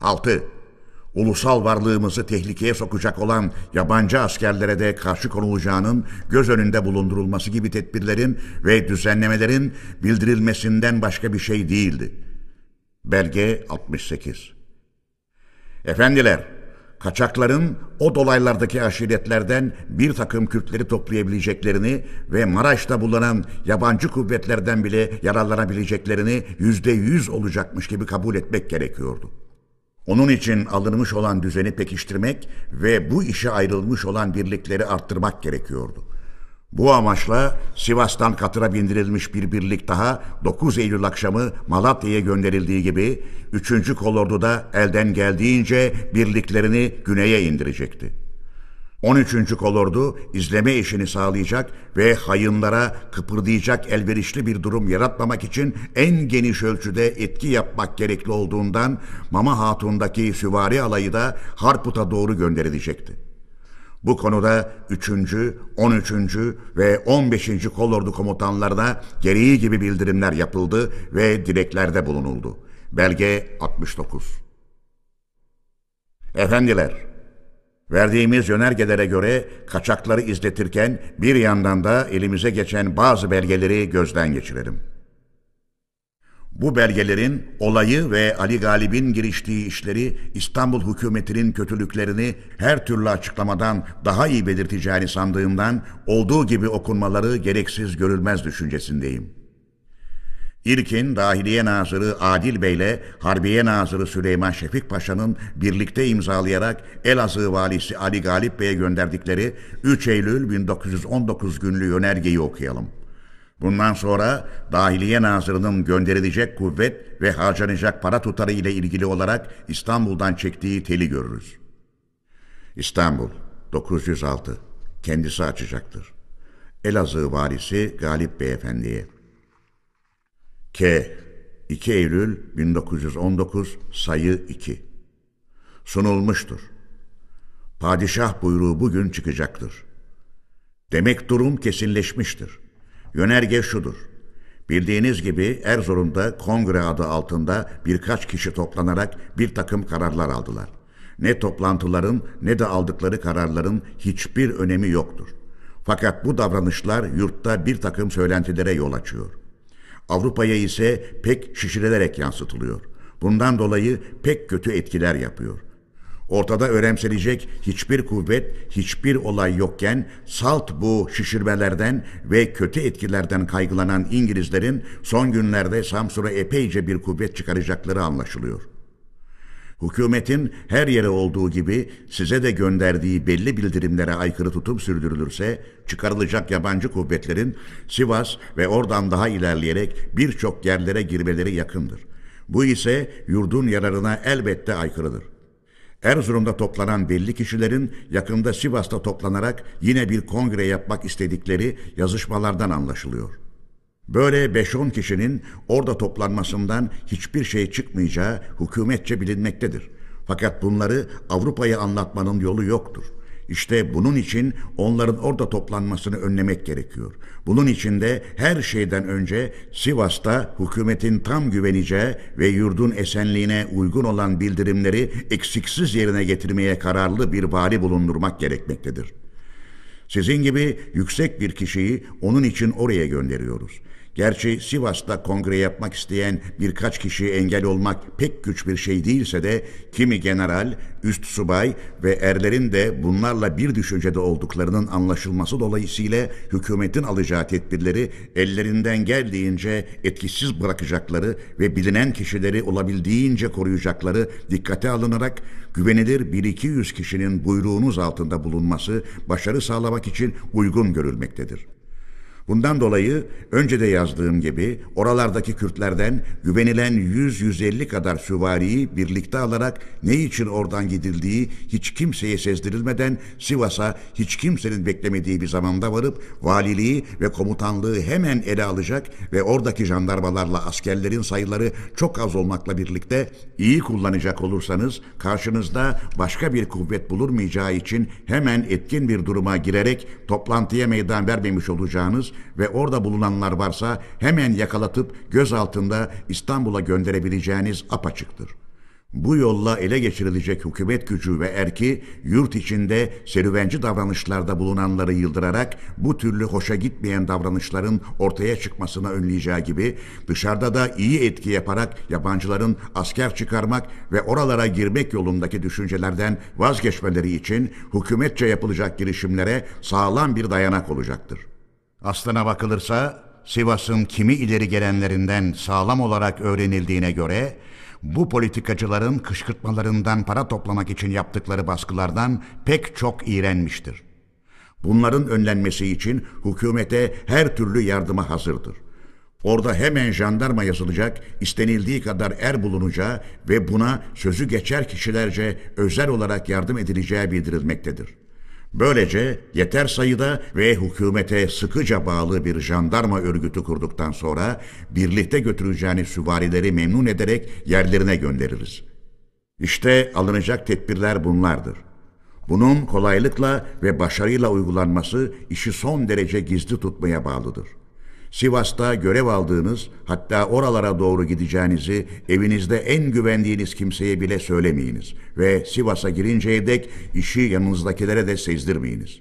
6. Ulusal varlığımızı tehlikeye sokacak olan yabancı askerlere de karşı konulacağının göz önünde bulundurulması gibi tedbirlerin ve düzenlemelerin bildirilmesinden başka bir şey değildi. Belge 68 Efendiler, kaçakların o dolaylardaki aşiretlerden bir takım Kürtleri toplayabileceklerini ve Maraş'ta bulunan yabancı kuvvetlerden bile yararlanabileceklerini yüzde yüz olacakmış gibi kabul etmek gerekiyordu. Onun için alınmış olan düzeni pekiştirmek ve bu işe ayrılmış olan birlikleri arttırmak gerekiyordu. Bu amaçla Sivas'tan katıra bindirilmiş bir birlik daha 9 Eylül akşamı Malatya'ya gönderildiği gibi 3. kolordu da elden geldiğince birliklerini güneye indirecekti. 13. kolordu izleme işini sağlayacak ve hayınlara kıpırdayacak elverişli bir durum yaratmamak için en geniş ölçüde etki yapmak gerekli olduğundan Mama Hatun'daki süvari alayı da Harput'a doğru gönderilecekti. Bu konuda 3. 13. ve 15. kolordu komutanlarına gereği gibi bildirimler yapıldı ve dileklerde bulunuldu. Belge 69 Efendiler, verdiğimiz yönergelere göre kaçakları izletirken bir yandan da elimize geçen bazı belgeleri gözden geçirelim. Bu belgelerin olayı ve Ali Galip'in giriştiği işleri İstanbul hükümetinin kötülüklerini her türlü açıklamadan daha iyi belirteceğini sandığımdan olduğu gibi okunmaları gereksiz görülmez düşüncesindeyim. İlkin Dahiliye Nazırı Adil Bey ile Harbiye Nazırı Süleyman Şefik Paşa'nın birlikte imzalayarak Elazığ Valisi Ali Galip Bey'e gönderdikleri 3 Eylül 1919 günlü yönergeyi okuyalım. Bundan sonra Dahiliye Nazırı'nın gönderilecek kuvvet ve harcanacak para tutarı ile ilgili olarak İstanbul'dan çektiği teli görürüz. İstanbul 906 kendisi açacaktır. Elazığ valisi Galip Beyefendi'ye. K 2 Eylül 1919 sayı 2 sunulmuştur. Padişah buyruğu bugün çıkacaktır. Demek durum kesinleşmiştir. Yönerge şudur. Bildiğiniz gibi Erzurum'da kongre adı altında birkaç kişi toplanarak bir takım kararlar aldılar. Ne toplantıların ne de aldıkları kararların hiçbir önemi yoktur. Fakat bu davranışlar yurtta bir takım söylentilere yol açıyor. Avrupa'ya ise pek şişirilerek yansıtılıyor. Bundan dolayı pek kötü etkiler yapıyor. Ortada önemsenecek hiçbir kuvvet, hiçbir olay yokken salt bu şişirmelerden ve kötü etkilerden kaygılanan İngilizlerin son günlerde Samsur'a epeyce bir kuvvet çıkaracakları anlaşılıyor. Hükümetin her yere olduğu gibi size de gönderdiği belli bildirimlere aykırı tutum sürdürülürse çıkarılacak yabancı kuvvetlerin Sivas ve oradan daha ilerleyerek birçok yerlere girmeleri yakındır. Bu ise yurdun yararına elbette aykırıdır. Erzurum'da toplanan belli kişilerin yakında Sivas'ta toplanarak yine bir kongre yapmak istedikleri yazışmalardan anlaşılıyor.'' Böyle 5-10 kişinin orada toplanmasından hiçbir şey çıkmayacağı hükümetçe bilinmektedir. Fakat bunları Avrupa'ya anlatmanın yolu yoktur. İşte bunun için onların orada toplanmasını önlemek gerekiyor. Bunun için de her şeyden önce Sivas'ta hükümetin tam güveneceği ve yurdun esenliğine uygun olan bildirimleri eksiksiz yerine getirmeye kararlı bir vali bulundurmak gerekmektedir. Sizin gibi yüksek bir kişiyi onun için oraya gönderiyoruz. Gerçi Sivas'ta kongre yapmak isteyen birkaç kişi engel olmak pek güç bir şey değilse de kimi general, üst subay ve erlerin de bunlarla bir düşüncede olduklarının anlaşılması dolayısıyla hükümetin alacağı tedbirleri ellerinden geldiğince etkisiz bırakacakları ve bilinen kişileri olabildiğince koruyacakları dikkate alınarak güvenilir bir iki yüz kişinin buyruğunuz altında bulunması başarı sağlamak için uygun görülmektedir. Bundan dolayı önce de yazdığım gibi oralardaki Kürtlerden güvenilen 100-150 kadar süvariyi birlikte alarak ne için oradan gidildiği hiç kimseye sezdirilmeden Sivas'a hiç kimsenin beklemediği bir zamanda varıp valiliği ve komutanlığı hemen ele alacak ve oradaki jandarmalarla askerlerin sayıları çok az olmakla birlikte iyi kullanacak olursanız karşınızda başka bir kuvvet bulurmayacağı için hemen etkin bir duruma girerek toplantıya meydan vermemiş olacağınız ve orada bulunanlar varsa hemen yakalatıp göz altında İstanbul'a gönderebileceğiniz apaçıktır. Bu yolla ele geçirilecek hükümet gücü ve erki yurt içinde serüvenci davranışlarda bulunanları yıldırarak bu türlü hoşa gitmeyen davranışların ortaya çıkmasını önleyeceği gibi dışarıda da iyi etki yaparak yabancıların asker çıkarmak ve oralara girmek yolundaki düşüncelerden vazgeçmeleri için hükümetçe yapılacak girişimlere sağlam bir dayanak olacaktır. Aslına bakılırsa Sivas'ın kimi ileri gelenlerinden sağlam olarak öğrenildiğine göre bu politikacıların kışkırtmalarından para toplamak için yaptıkları baskılardan pek çok iğrenmiştir. Bunların önlenmesi için hükümete her türlü yardıma hazırdır. Orada hemen jandarma yazılacak, istenildiği kadar er bulunacağı ve buna sözü geçer kişilerce özel olarak yardım edileceği bildirilmektedir.'' Böylece yeter sayıda ve hükümete sıkıca bağlı bir jandarma örgütü kurduktan sonra birlikte götüreceğiniz süvarileri memnun ederek yerlerine göndeririz. İşte alınacak tedbirler bunlardır. Bunun kolaylıkla ve başarıyla uygulanması işi son derece gizli tutmaya bağlıdır. Sivas'ta görev aldığınız, hatta oralara doğru gideceğinizi evinizde en güvendiğiniz kimseye bile söylemeyiniz ve Sivas'a girinceye dek işi yanınızdakilere de sezdirmeyiniz.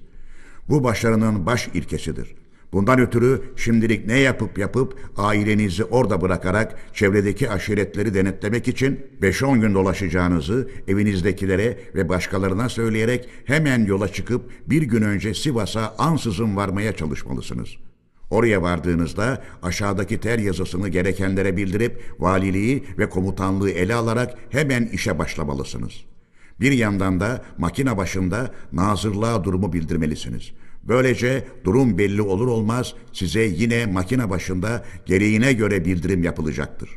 Bu başarının baş ilkesidir. Bundan ötürü şimdilik ne yapıp yapıp ailenizi orada bırakarak çevredeki aşiretleri denetlemek için 5-10 gün dolaşacağınızı evinizdekilere ve başkalarına söyleyerek hemen yola çıkıp bir gün önce Sivas'a ansızın varmaya çalışmalısınız.'' Oraya vardığınızda aşağıdaki ter yazısını gerekenlere bildirip valiliği ve komutanlığı ele alarak hemen işe başlamalısınız. Bir yandan da makine başında nazırlığa durumu bildirmelisiniz. Böylece durum belli olur olmaz size yine makine başında gereğine göre bildirim yapılacaktır.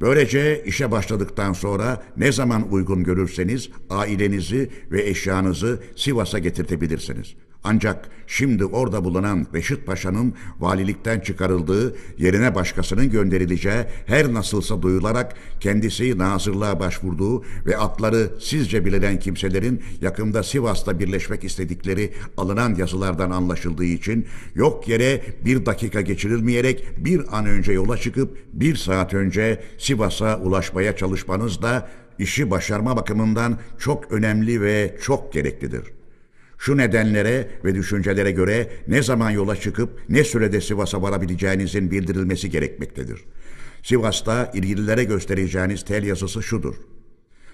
Böylece işe başladıktan sonra ne zaman uygun görürseniz ailenizi ve eşyanızı Sivas'a getirtebilirsiniz. Ancak şimdi orada bulunan Reşit Paşa'nın valilikten çıkarıldığı, yerine başkasının gönderileceği her nasılsa duyularak kendisi nazırlığa başvurduğu ve atları sizce bilinen kimselerin yakında Sivas'ta birleşmek istedikleri alınan yazılardan anlaşıldığı için yok yere bir dakika geçirilmeyerek bir an önce yola çıkıp bir saat önce Sivas'a ulaşmaya çalışmanız da işi başarma bakımından çok önemli ve çok gereklidir. Şu nedenlere ve düşüncelere göre ne zaman yola çıkıp ne sürede Sivas'a varabileceğinizin bildirilmesi gerekmektedir. Sivas'ta ilgililere göstereceğiniz tel yazısı şudur.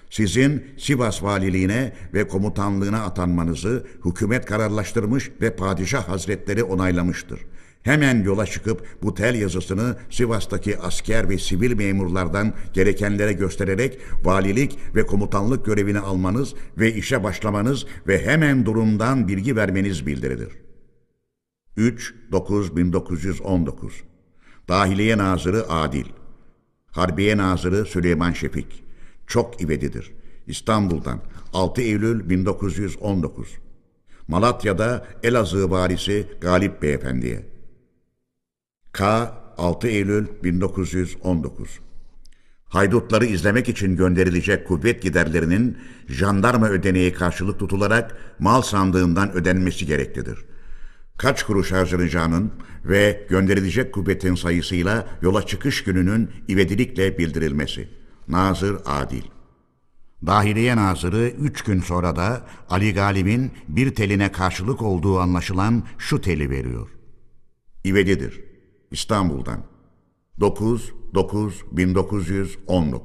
Sizin Sivas valiliğine ve komutanlığına atanmanızı hükümet kararlaştırmış ve padişah hazretleri onaylamıştır. Hemen yola çıkıp bu tel yazısını Sivas'taki asker ve sivil memurlardan gerekenlere göstererek valilik ve komutanlık görevini almanız ve işe başlamanız ve hemen durumdan bilgi vermeniz bildirilir. 3-9-1919 Dahiliye Nazırı Adil. Harbiye Nazırı Süleyman Şefik. Çok ivedidir. İstanbul'dan 6 Eylül 1919 Malatya'da Elazığ valisi Galip Beyefendi'ye K. 6 Eylül 1919 Haydutları izlemek için gönderilecek kuvvet giderlerinin jandarma ödeneği karşılık tutularak mal sandığından ödenmesi gereklidir. Kaç kuruş harcanacağının ve gönderilecek kuvvetin sayısıyla yola çıkış gününün ivedilikle bildirilmesi. Nazır Adil Dahiliye Nazırı üç gün sonra da Ali Galip'in bir teline karşılık olduğu anlaşılan şu teli veriyor. İvedidir. İstanbul'dan. 9-9-1919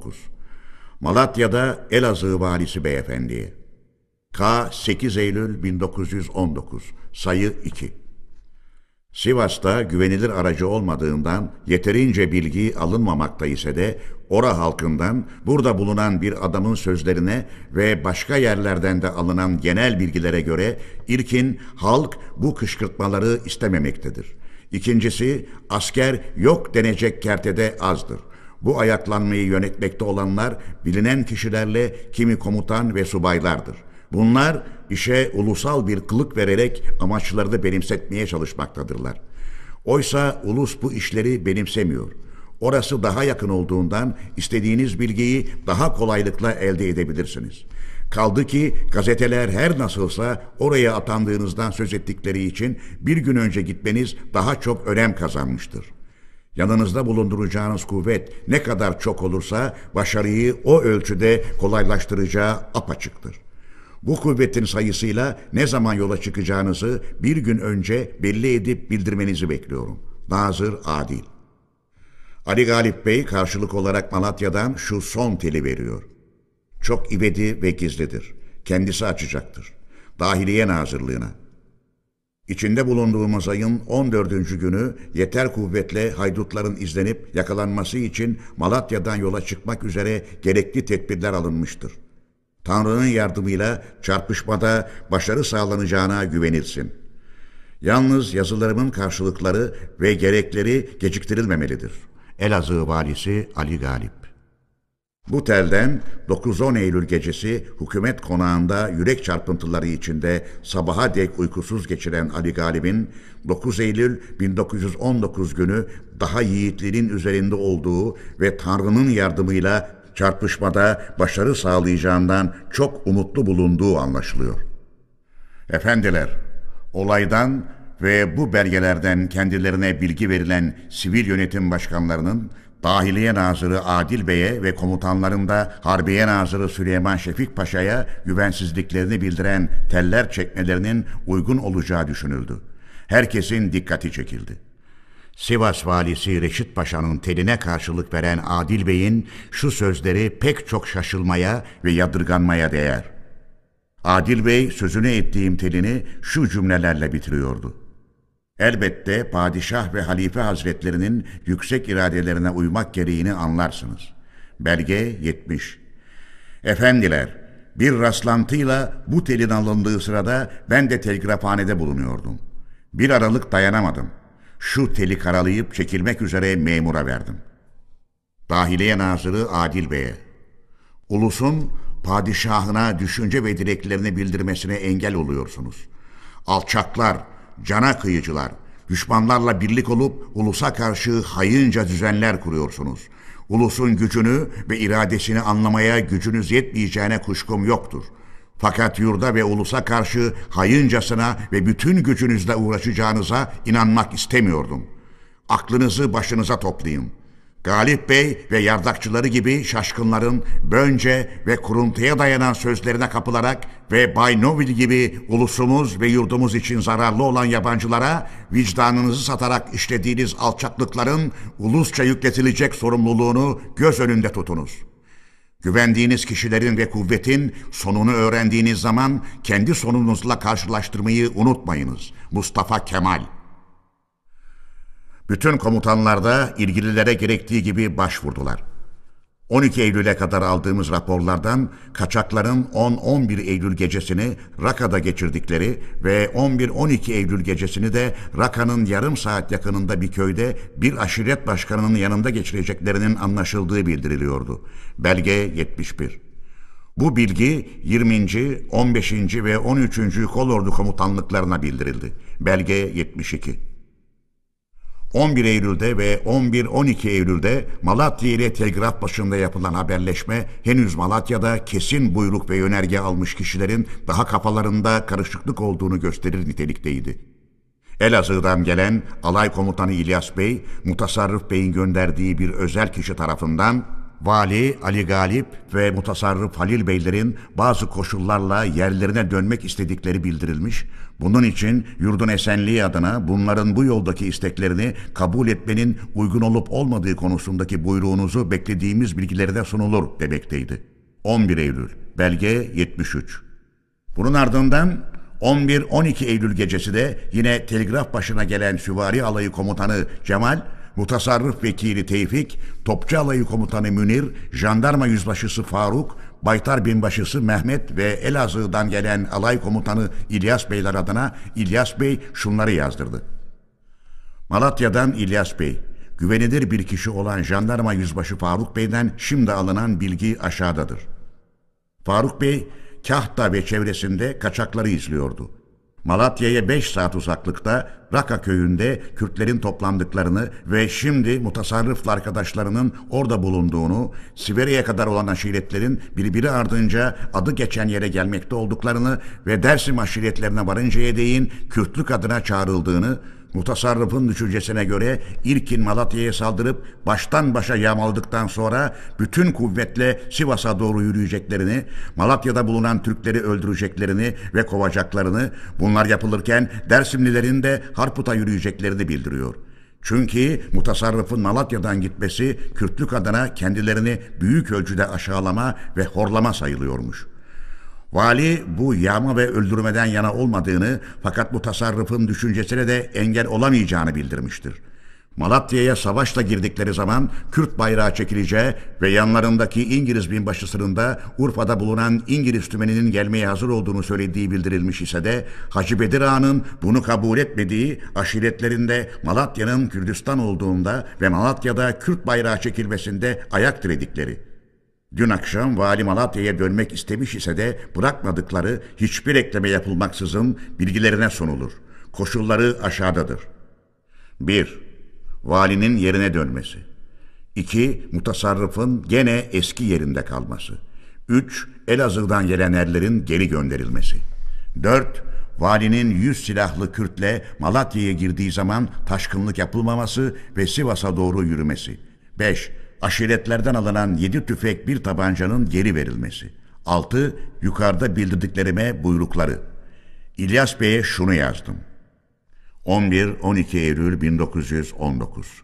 Malatya'da Elazığ Valisi Beyefendi'ye. K. 8 Eylül 1919 Sayı 2 Sivas'ta güvenilir aracı olmadığından yeterince bilgi alınmamakta ise de ora halkından burada bulunan bir adamın sözlerine ve başka yerlerden de alınan genel bilgilere göre ilkin halk bu kışkırtmaları istememektedir. İkincisi asker yok denecek kertede azdır. Bu ayaklanmayı yönetmekte olanlar bilinen kişilerle kimi komutan ve subaylardır. Bunlar işe ulusal bir kılık vererek amaçlarını benimsetmeye çalışmaktadırlar. Oysa ulus bu işleri benimsemiyor. Orası daha yakın olduğundan istediğiniz bilgiyi daha kolaylıkla elde edebilirsiniz. Kaldı ki gazeteler her nasılsa oraya atandığınızdan söz ettikleri için bir gün önce gitmeniz daha çok önem kazanmıştır. Yanınızda bulunduracağınız kuvvet ne kadar çok olursa başarıyı o ölçüde kolaylaştıracağı apaçıktır. Bu kuvvetin sayısıyla ne zaman yola çıkacağınızı bir gün önce belli edip bildirmenizi bekliyorum. Nazır Adil Ali Galip Bey karşılık olarak Malatya'dan şu son teli veriyor. Çok ivedi ve gizlidir. Kendisi açacaktır. Dahiliye Nazırlığına. İçinde bulunduğumuz ayın 14. günü yeter kuvvetle haydutların izlenip yakalanması için Malatya'dan yola çıkmak üzere gerekli tedbirler alınmıştır. Tanrı'nın yardımıyla çarpışmada başarı sağlanacağına güvenilsin. Yalnız yazılarımın karşılıkları ve gerekleri geciktirilmemelidir. Elazığ Valisi Ali Galip bu telden 9-10 Eylül gecesi hükümet konağında yürek çarpıntıları içinde sabaha dek uykusuz geçiren Ali Galip'in 9 Eylül 1919 günü daha yiğitlerin üzerinde olduğu ve Tanrı'nın yardımıyla çarpışmada başarı sağlayacağından çok umutlu bulunduğu anlaşılıyor. Efendiler, olaydan ve bu belgelerden kendilerine bilgi verilen sivil yönetim başkanlarının Dahiliye Nazırı Adil Bey'e ve komutanların da Harbiye Nazırı Süleyman Şefik Paşa'ya güvensizliklerini bildiren teller çekmelerinin uygun olacağı düşünüldü. Herkesin dikkati çekildi. Sivas valisi Reşit Paşa'nın teline karşılık veren Adil Bey'in şu sözleri pek çok şaşılmaya ve yadırganmaya değer. Adil Bey sözünü ettiğim telini şu cümlelerle bitiriyordu. Elbette padişah ve halife hazretlerinin yüksek iradelerine uymak gereğini anlarsınız. Belge 70 Efendiler, bir rastlantıyla bu telin alındığı sırada ben de telgrafhanede bulunuyordum. Bir aralık dayanamadım. Şu teli karalayıp çekilmek üzere memura verdim. Dahiliye Nazırı Adil Bey'e. Ulusun padişahına düşünce ve dileklerini bildirmesine engel oluyorsunuz. Alçaklar, cana kıyıcılar, düşmanlarla birlik olup ulusa karşı hayınca düzenler kuruyorsunuz. Ulusun gücünü ve iradesini anlamaya gücünüz yetmeyeceğine kuşkum yoktur. Fakat yurda ve ulusa karşı hayıncasına ve bütün gücünüzle uğraşacağınıza inanmak istemiyordum. Aklınızı başınıza toplayın. Galip Bey ve yardakçıları gibi şaşkınların bönce ve kuruntuya dayanan sözlerine kapılarak ve Bay Novil gibi ulusumuz ve yurdumuz için zararlı olan yabancılara vicdanınızı satarak işlediğiniz alçaklıkların ulusça yükletilecek sorumluluğunu göz önünde tutunuz. Güvendiğiniz kişilerin ve kuvvetin sonunu öğrendiğiniz zaman kendi sonunuzla karşılaştırmayı unutmayınız. Mustafa Kemal Bütün komutanlar da ilgililere gerektiği gibi başvurdular. 12 Eylül'e kadar aldığımız raporlardan kaçakların 10-11 Eylül gecesini Raka'da geçirdikleri ve 11-12 Eylül gecesini de Raka'nın yarım saat yakınında bir köyde bir aşiret başkanının yanında geçireceklerinin anlaşıldığı bildiriliyordu. Belge 71. Bu bilgi 20. 15. ve 13. Kolordu komutanlıklarına bildirildi. Belge 72. 11 Eylül'de ve 11-12 Eylül'de Malatya ile telgraf başında yapılan haberleşme henüz Malatya'da kesin buyruk ve yönerge almış kişilerin daha kafalarında karışıklık olduğunu gösterir nitelikteydi. Elazığ'dan gelen alay komutanı İlyas Bey, Mutasarrıf Bey'in gönderdiği bir özel kişi tarafından Vali Ali Galip ve Mutasarrıf Halil Beylerin bazı koşullarla yerlerine dönmek istedikleri bildirilmiş, bunun için yurdun esenliği adına bunların bu yoldaki isteklerini kabul etmenin uygun olup olmadığı konusundaki buyruğunuzu beklediğimiz bilgileri de sunulur demekteydi. 11 Eylül, belge 73. Bunun ardından 11-12 Eylül gecesi de yine telgraf başına gelen süvari alayı komutanı Cemal, Mutasarrıf Vekili Tevfik, Topçu Alayı Komutanı Münir, Jandarma Yüzbaşısı Faruk, Baytar Binbaşısı Mehmet ve Elazığ'dan gelen alay komutanı İlyas Beyler adına İlyas Bey şunları yazdırdı. Malatya'dan İlyas Bey, güvenilir bir kişi olan Jandarma Yüzbaşı Faruk Bey'den şimdi alınan bilgi aşağıdadır. Faruk Bey, Kahta ve çevresinde kaçakları izliyordu. Malatya'ya 5 saat uzaklıkta Raka köyünde Kürtlerin toplandıklarını ve şimdi mutasarrıflı arkadaşlarının orada bulunduğunu, Siverya'ya kadar olan aşiretlerin birbiri ardınca adı geçen yere gelmekte olduklarını ve Dersim aşiretlerine varıncaya değin Kürtlük adına çağrıldığını, Mutasarrıfın düşüncesine göre ilkin Malatya'ya saldırıp baştan başa yağmaladıktan sonra bütün kuvvetle Sivas'a doğru yürüyeceklerini, Malatya'da bulunan Türkleri öldüreceklerini ve kovacaklarını, bunlar yapılırken Dersimlilerin de Harput'a yürüyeceklerini bildiriyor. Çünkü mutasarrıfın Malatya'dan gitmesi Kürtlük adına kendilerini büyük ölçüde aşağılama ve horlama sayılıyormuş.'' Vali bu yağma ve öldürmeden yana olmadığını fakat bu tasarrufun düşüncesine de engel olamayacağını bildirmiştir. Malatya'ya savaşla girdikleri zaman Kürt bayrağı çekileceği ve yanlarındaki İngiliz binbaşısının da Urfa'da bulunan İngiliz tümeninin gelmeye hazır olduğunu söylediği bildirilmiş ise de Hacı Bedir Ağa'nın bunu kabul etmediği aşiretlerinde Malatya'nın Kürdistan olduğunda ve Malatya'da Kürt bayrağı çekilmesinde ayak diredikleri. Dün akşam Vali Malatya'ya dönmek istemiş ise de bırakmadıkları hiçbir ekleme yapılmaksızın bilgilerine sunulur. Koşulları aşağıdadır. 1. Valinin yerine dönmesi. 2. Mutasarrıfın gene eski yerinde kalması. 3. Elazığ'dan gelen erlerin geri gönderilmesi. 4. Valinin yüz silahlı Kürtle Malatya'ya girdiği zaman taşkınlık yapılmaması ve Sivas'a doğru yürümesi. 5 aşiretlerden alınan yedi tüfek bir tabancanın geri verilmesi. Altı, yukarıda bildirdiklerime buyrukları. İlyas Bey'e şunu yazdım. 11-12 Eylül 1919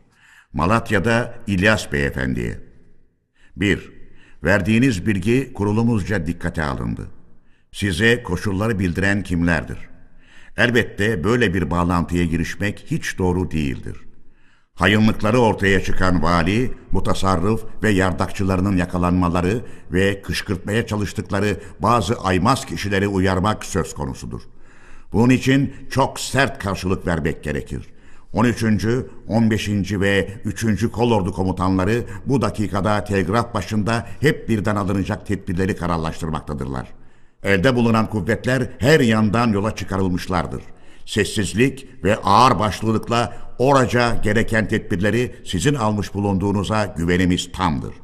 Malatya'da İlyas Beyefendi'ye 1. Verdiğiniz bilgi kurulumuzca dikkate alındı. Size koşulları bildiren kimlerdir? Elbette böyle bir bağlantıya girişmek hiç doğru değildir. Hayınlıkları ortaya çıkan vali, mutasarrıf ve yardakçılarının yakalanmaları ve kışkırtmaya çalıştıkları bazı aymaz kişileri uyarmak söz konusudur. Bunun için çok sert karşılık vermek gerekir. 13. 15. ve 3. kolordu komutanları bu dakikada telgraf başında hep birden alınacak tedbirleri kararlaştırmaktadırlar. Elde bulunan kuvvetler her yandan yola çıkarılmışlardır. Sessizlik ve ağır başlılıkla oraca gereken tedbirleri sizin almış bulunduğunuza güvenimiz tamdır.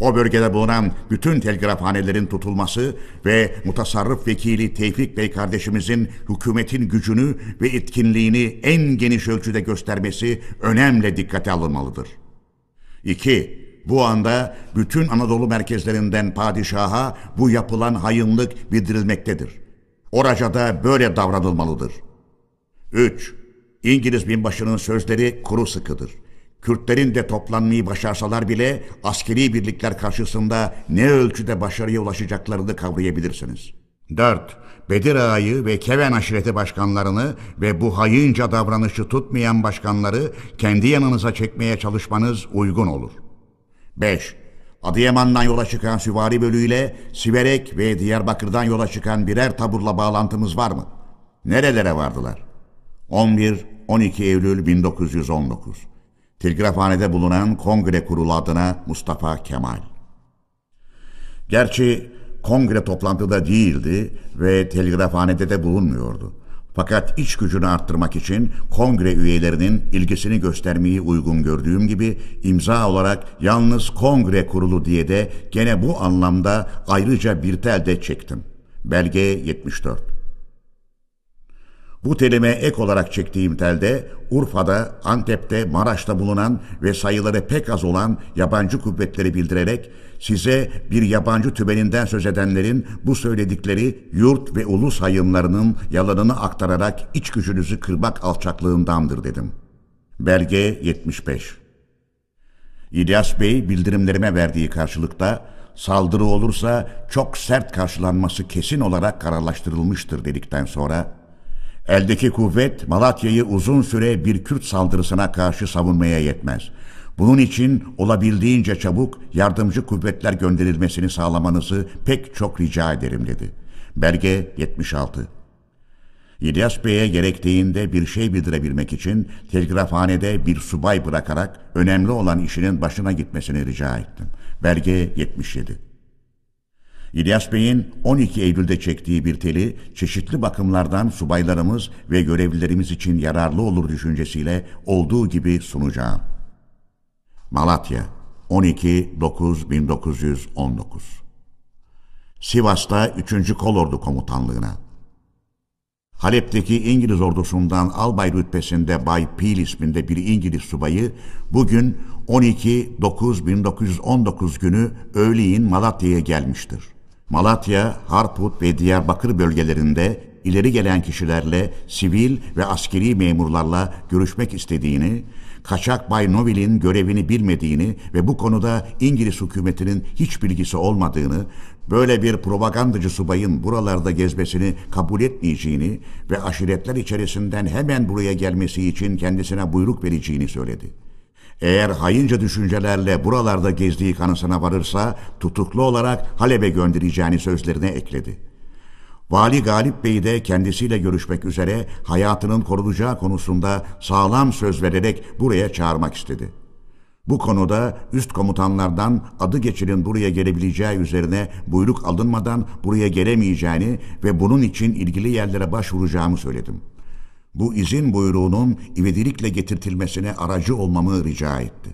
O bölgede bulunan bütün telgrafhanelerin tutulması ve mutasarrıf vekili Tevfik Bey kardeşimizin hükümetin gücünü ve etkinliğini en geniş ölçüde göstermesi önemli dikkate alınmalıdır. 2. Bu anda bütün Anadolu merkezlerinden padişaha bu yapılan hayınlık bildirilmektedir. Oraca da böyle davranılmalıdır. 3. İngiliz binbaşının sözleri kuru sıkıdır. Kürtlerin de toplanmayı başarsalar bile askeri birlikler karşısında ne ölçüde başarıya ulaşacaklarını kavrayabilirsiniz. 4. Bedir Ağa'yı ve Keven aşireti başkanlarını ve bu hayınca davranışı tutmayan başkanları kendi yanınıza çekmeye çalışmanız uygun olur. 5. Adıyaman'dan yola çıkan süvari bölüğüyle Siverek ve Diyarbakır'dan yola çıkan birer taburla bağlantımız var mı? Nerelere vardılar? 11-12 Eylül 1919 Tilgrafhane'de bulunan kongre kurulu adına Mustafa Kemal. Gerçi kongre toplantıda değildi ve telgrafhanede de bulunmuyordu. Fakat iç gücünü arttırmak için kongre üyelerinin ilgisini göstermeyi uygun gördüğüm gibi imza olarak yalnız kongre kurulu diye de gene bu anlamda ayrıca bir tel de çektim. Belge 74. Bu telime ek olarak çektiğim telde Urfa'da, Antep'te, Maraş'ta bulunan ve sayıları pek az olan yabancı kuvvetleri bildirerek size bir yabancı tümeninden söz edenlerin bu söyledikleri yurt ve ulus hayınlarının yalanını aktararak iç gücünüzü kırmak alçaklığındandır dedim. Belge 75 İlyas Bey bildirimlerime verdiği karşılıkta saldırı olursa çok sert karşılanması kesin olarak kararlaştırılmıştır dedikten sonra Eldeki kuvvet Malatya'yı uzun süre bir Kürt saldırısına karşı savunmaya yetmez. Bunun için olabildiğince çabuk yardımcı kuvvetler gönderilmesini sağlamanızı pek çok rica ederim dedi. Belge 76 İlyas Bey'e gerektiğinde bir şey bildirebilmek için telgrafhanede bir subay bırakarak önemli olan işinin başına gitmesini rica ettim. Belge 77 İlyas Bey'in 12 Eylül'de çektiği bir teli çeşitli bakımlardan subaylarımız ve görevlilerimiz için yararlı olur düşüncesiyle olduğu gibi sunacağım. Malatya 12-9-1919 Sivas'ta 3. Kolordu Komutanlığına Halep'teki İngiliz ordusundan albay rütbesinde Bay Peel isminde bir İngiliz subayı bugün 12-9-1919 günü öğleyin Malatya'ya gelmiştir. Malatya, Harput ve Diyarbakır bölgelerinde ileri gelen kişilerle sivil ve askeri memurlarla görüşmek istediğini, kaçak Bay Novil'in görevini bilmediğini ve bu konuda İngiliz hükümetinin hiç bilgisi olmadığını, böyle bir propagandacı subayın buralarda gezmesini kabul etmeyeceğini ve aşiretler içerisinden hemen buraya gelmesi için kendisine buyruk vereceğini söyledi.'' Eğer hayınca düşüncelerle buralarda gezdiği kanısına varırsa tutuklu olarak Halep'e göndereceğini sözlerine ekledi. Vali Galip Bey de kendisiyle görüşmek üzere hayatının korunacağı konusunda sağlam söz vererek buraya çağırmak istedi. Bu konuda üst komutanlardan adı geçirin buraya gelebileceği üzerine buyruk alınmadan buraya gelemeyeceğini ve bunun için ilgili yerlere başvuracağımı söyledim.'' Bu izin buyruğunun ivedilikle getirtilmesine aracı olmamı rica etti.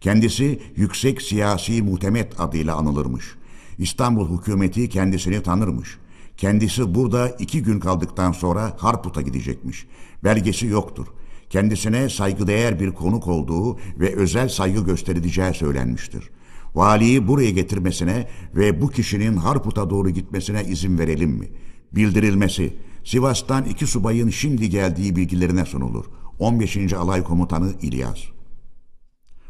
Kendisi Yüksek Siyasi Muhtemet adıyla anılırmış. İstanbul hükümeti kendisini tanırmış. Kendisi burada iki gün kaldıktan sonra Harput'a gidecekmiş. Belgesi yoktur. Kendisine saygıdeğer bir konuk olduğu ve özel saygı gösterileceği söylenmiştir. Valiyi buraya getirmesine ve bu kişinin Harput'a doğru gitmesine izin verelim mi? Bildirilmesi, Sivas'tan iki subayın şimdi geldiği bilgilerine sunulur. 15. Alay Komutanı İlyas.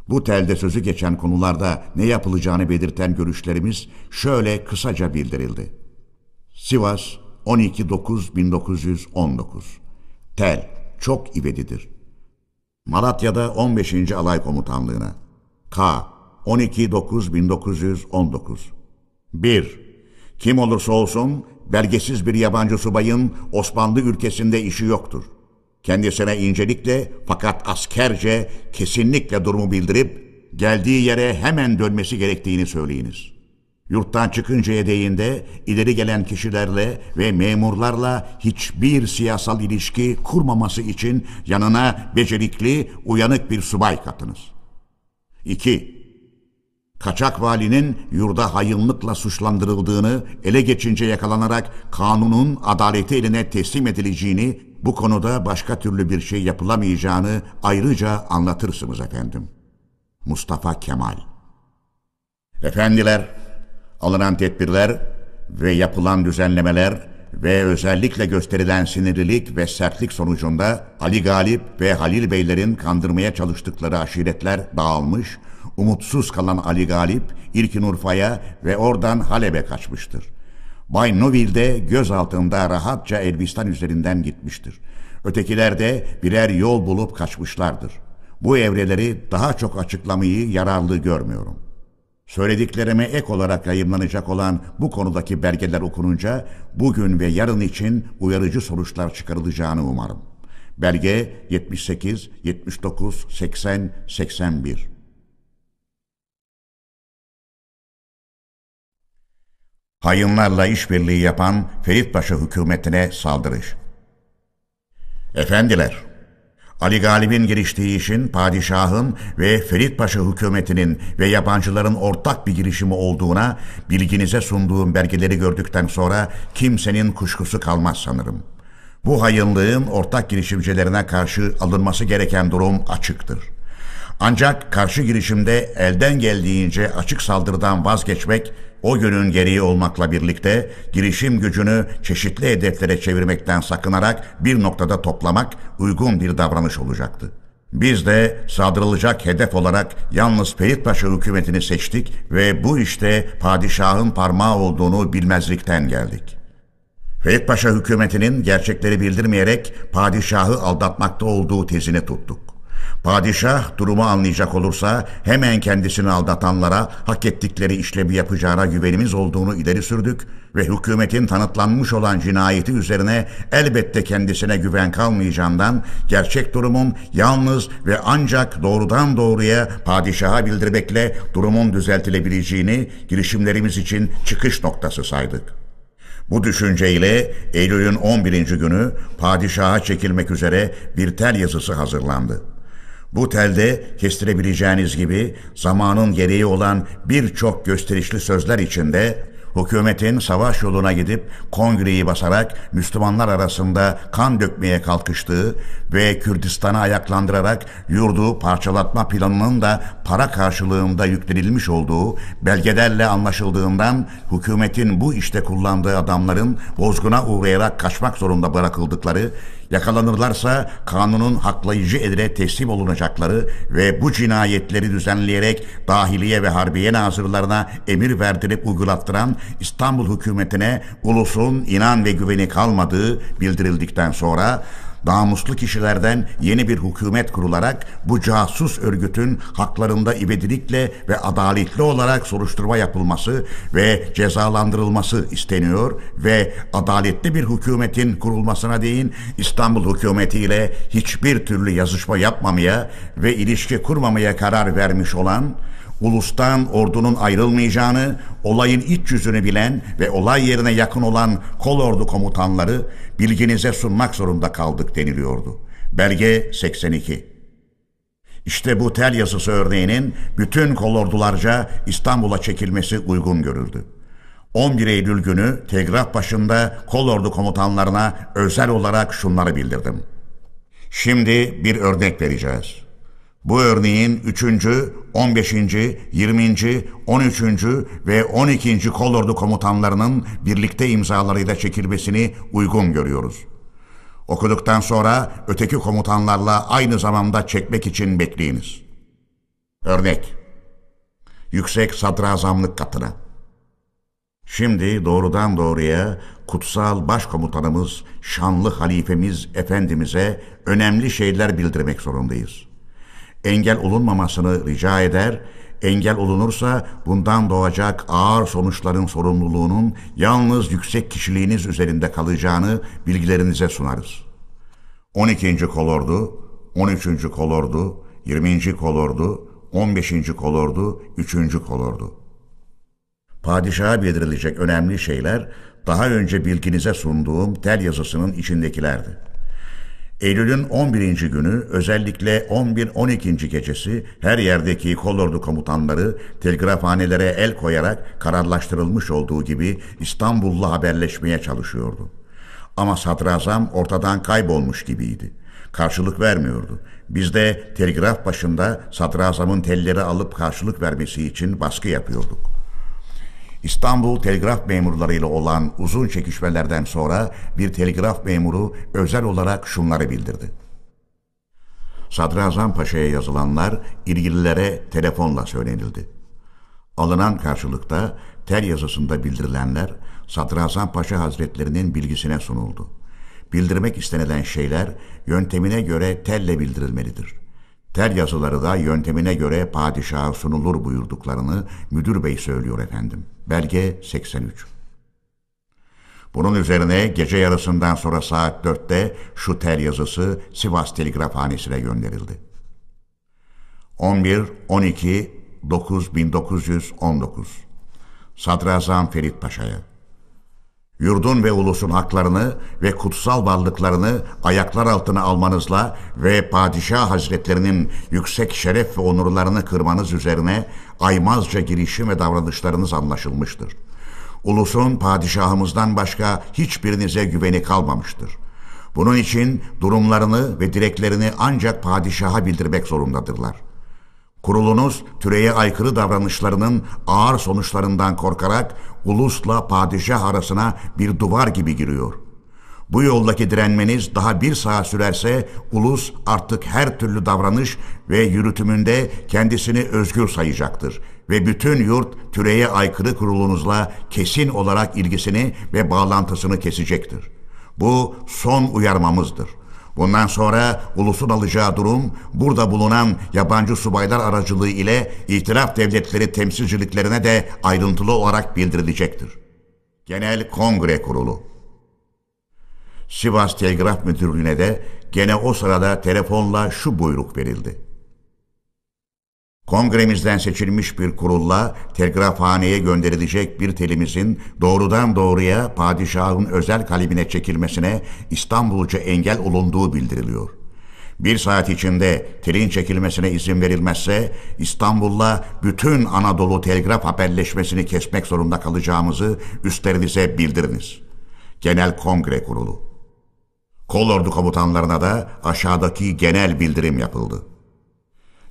Bu telde sözü geçen konularda ne yapılacağını belirten görüşlerimiz şöyle kısaca bildirildi. Sivas 12.9.1919 Tel çok ivedidir. Malatya'da 15. Alay Komutanlığına K 12.9.1919 1. Kim olursa olsun belgesiz bir yabancı subayın Osmanlı ülkesinde işi yoktur. Kendisine incelikle fakat askerce kesinlikle durumu bildirip geldiği yere hemen dönmesi gerektiğini söyleyiniz. Yurttan çıkıncaya değinde ileri gelen kişilerle ve memurlarla hiçbir siyasal ilişki kurmaması için yanına becerikli, uyanık bir subay katınız. 2 kaçak valinin yurda hayınlıkla suçlandırıldığını, ele geçince yakalanarak kanunun adaleti eline teslim edileceğini, bu konuda başka türlü bir şey yapılamayacağını ayrıca anlatırsınız efendim. Mustafa Kemal Efendiler, alınan tedbirler ve yapılan düzenlemeler ve özellikle gösterilen sinirlilik ve sertlik sonucunda Ali Galip ve Halil Beylerin kandırmaya çalıştıkları aşiretler dağılmış, umutsuz kalan Ali Galip İlkin Urfa'ya ve oradan Halep'e kaçmıştır. Bay Noville de göz altında rahatça Elbistan üzerinden gitmiştir. Ötekiler de birer yol bulup kaçmışlardır. Bu evreleri daha çok açıklamayı yararlı görmüyorum. Söylediklerime ek olarak yayınlanacak olan bu konudaki belgeler okununca bugün ve yarın için uyarıcı sonuçlar çıkarılacağını umarım. Belge 78, 79, 80, 81 Hayınlarla işbirliği yapan Feritpaşa hükümetine saldırış. Efendiler, Ali Galip'in giriştiği işin padişahın ve Feritpaşa hükümetinin ve yabancıların ortak bir girişimi olduğuna bilginize sunduğum belgeleri gördükten sonra kimsenin kuşkusu kalmaz sanırım. Bu hayınlığın ortak girişimcilerine karşı alınması gereken durum açıktır. Ancak karşı girişimde elden geldiğince açık saldırıdan vazgeçmek o günün gereği olmakla birlikte girişim gücünü çeşitli hedeflere çevirmekten sakınarak bir noktada toplamak uygun bir davranış olacaktı. Biz de saldırılacak hedef olarak yalnız Peyitpaşa hükümetini seçtik ve bu işte padişahın parmağı olduğunu bilmezlikten geldik. Peyitpaşa hükümetinin gerçekleri bildirmeyerek padişahı aldatmakta olduğu tezini tuttuk. Padişah durumu anlayacak olursa hemen kendisini aldatanlara hak ettikleri işlevi yapacağına güvenimiz olduğunu ileri sürdük ve hükümetin tanıtlanmış olan cinayeti üzerine elbette kendisine güven kalmayacağından gerçek durumun yalnız ve ancak doğrudan doğruya padişaha bildirmekle durumun düzeltilebileceğini girişimlerimiz için çıkış noktası saydık. Bu düşünceyle Eylül'ün 11. günü padişaha çekilmek üzere bir tel yazısı hazırlandı. Bu telde kestirebileceğiniz gibi zamanın gereği olan birçok gösterişli sözler içinde hükümetin savaş yoluna gidip kongreyi basarak Müslümanlar arasında kan dökmeye kalkıştığı ve Kürdistan'ı ayaklandırarak yurdu parçalatma planının da para karşılığında yüklenilmiş olduğu belgelerle anlaşıldığından hükümetin bu işte kullandığı adamların bozguna uğrayarak kaçmak zorunda bırakıldıkları Yakalanırlarsa kanunun haklayıcı edile teslim olunacakları ve bu cinayetleri düzenleyerek dahiliye ve harbiye nazırlarına emir verdirip uygulattıran İstanbul hükümetine ulusun inan ve güveni kalmadığı bildirildikten sonra namuslu kişilerden yeni bir hükümet kurularak bu casus örgütün haklarında ibedilikle ve adaletli olarak soruşturma yapılması ve cezalandırılması isteniyor ve adaletli bir hükümetin kurulmasına değin İstanbul hükümeti ile hiçbir türlü yazışma yapmamaya ve ilişki kurmamaya karar vermiş olan ulustan ordunun ayrılmayacağını, olayın iç yüzünü bilen ve olay yerine yakın olan kol ordu komutanları bilginize sunmak zorunda kaldık deniliyordu. Belge 82 İşte bu tel yazısı örneğinin bütün kolordularca İstanbul'a çekilmesi uygun görüldü. 11 Eylül günü telgraf başında kolordu komutanlarına özel olarak şunları bildirdim. Şimdi bir örnek vereceğiz. Bu örneğin 3. 15. 20. 13. ve 12. kolordu komutanlarının birlikte imzalarıyla çekilmesini uygun görüyoruz. Okuduktan sonra öteki komutanlarla aynı zamanda çekmek için bekleyiniz. Örnek Yüksek Sadrazamlık katına Şimdi doğrudan doğruya kutsal başkomutanımız, şanlı halifemiz Efendimiz'e önemli şeyler bildirmek zorundayız.'' Engel olunmamasını rica eder, engel olunursa bundan doğacak ağır sonuçların sorumluluğunun yalnız yüksek kişiliğiniz üzerinde kalacağını bilgilerinize sunarız. 12. kolordu, 13. kolordu, 20. kolordu, 15. kolordu, 3. kolordu. Padişaha bildirilecek önemli şeyler daha önce bilginize sunduğum tel yazısının içindekilerdi. Eylül'ün 11. günü özellikle 11-12. gecesi her yerdeki kolordu komutanları telgrafhanelere el koyarak kararlaştırılmış olduğu gibi İstanbul'la haberleşmeye çalışıyordu. Ama sadrazam ortadan kaybolmuş gibiydi. Karşılık vermiyordu. Biz de telgraf başında sadrazamın telleri alıp karşılık vermesi için baskı yapıyorduk. İstanbul telgraf memurlarıyla olan uzun çekişmelerden sonra bir telgraf memuru özel olarak şunları bildirdi. Sadrazam Paşa'ya yazılanlar ilgililere telefonla söylenildi. Alınan karşılıkta tel yazısında bildirilenler Sadrazam Paşa Hazretlerinin bilgisine sunuldu. Bildirmek istenilen şeyler yöntemine göre telle bildirilmelidir. Tel yazıları da yöntemine göre padişaha sunulur buyurduklarını müdür bey söylüyor efendim. Belge 83. Bunun üzerine gece yarısından sonra saat 4'te şu tel yazısı Sivas Telgrafhanesi'ne gönderildi. 11 12 9 1919 Sadrazam Ferit Paşa'ya Yurdun ve ulusun haklarını ve kutsal varlıklarını ayaklar altına almanızla ve padişah hazretlerinin yüksek şeref ve onurlarını kırmanız üzerine aymazca girişim ve davranışlarınız anlaşılmıştır. Ulusun padişahımızdan başka hiçbirinize güveni kalmamıştır. Bunun için durumlarını ve dileklerini ancak padişaha bildirmek zorundadırlar. Kurulunuz türeye aykırı davranışlarının ağır sonuçlarından korkarak ulusla padişah arasına bir duvar gibi giriyor. Bu yoldaki direnmeniz daha bir saat sürerse ulus artık her türlü davranış ve yürütümünde kendisini özgür sayacaktır ve bütün yurt türeye aykırı kurulunuzla kesin olarak ilgisini ve bağlantısını kesecektir. Bu son uyarmamızdır. Bundan sonra ulusun alacağı durum burada bulunan yabancı subaylar aracılığı ile itiraf devletleri temsilciliklerine de ayrıntılı olarak bildirilecektir. Genel Kongre Kurulu Sivas Telgraf Müdürlüğü'ne de gene o sırada telefonla şu buyruk verildi. Kongremizden seçilmiş bir kurulla telgrafhaneye gönderilecek bir telimizin doğrudan doğruya padişahın özel kalemine çekilmesine İstanbulca engel olunduğu bildiriliyor. Bir saat içinde telin çekilmesine izin verilmezse İstanbul'la bütün Anadolu telgraf haberleşmesini kesmek zorunda kalacağımızı üstlerinize bildiriniz. Genel Kongre Kurulu Kolordu komutanlarına da aşağıdaki genel bildirim yapıldı.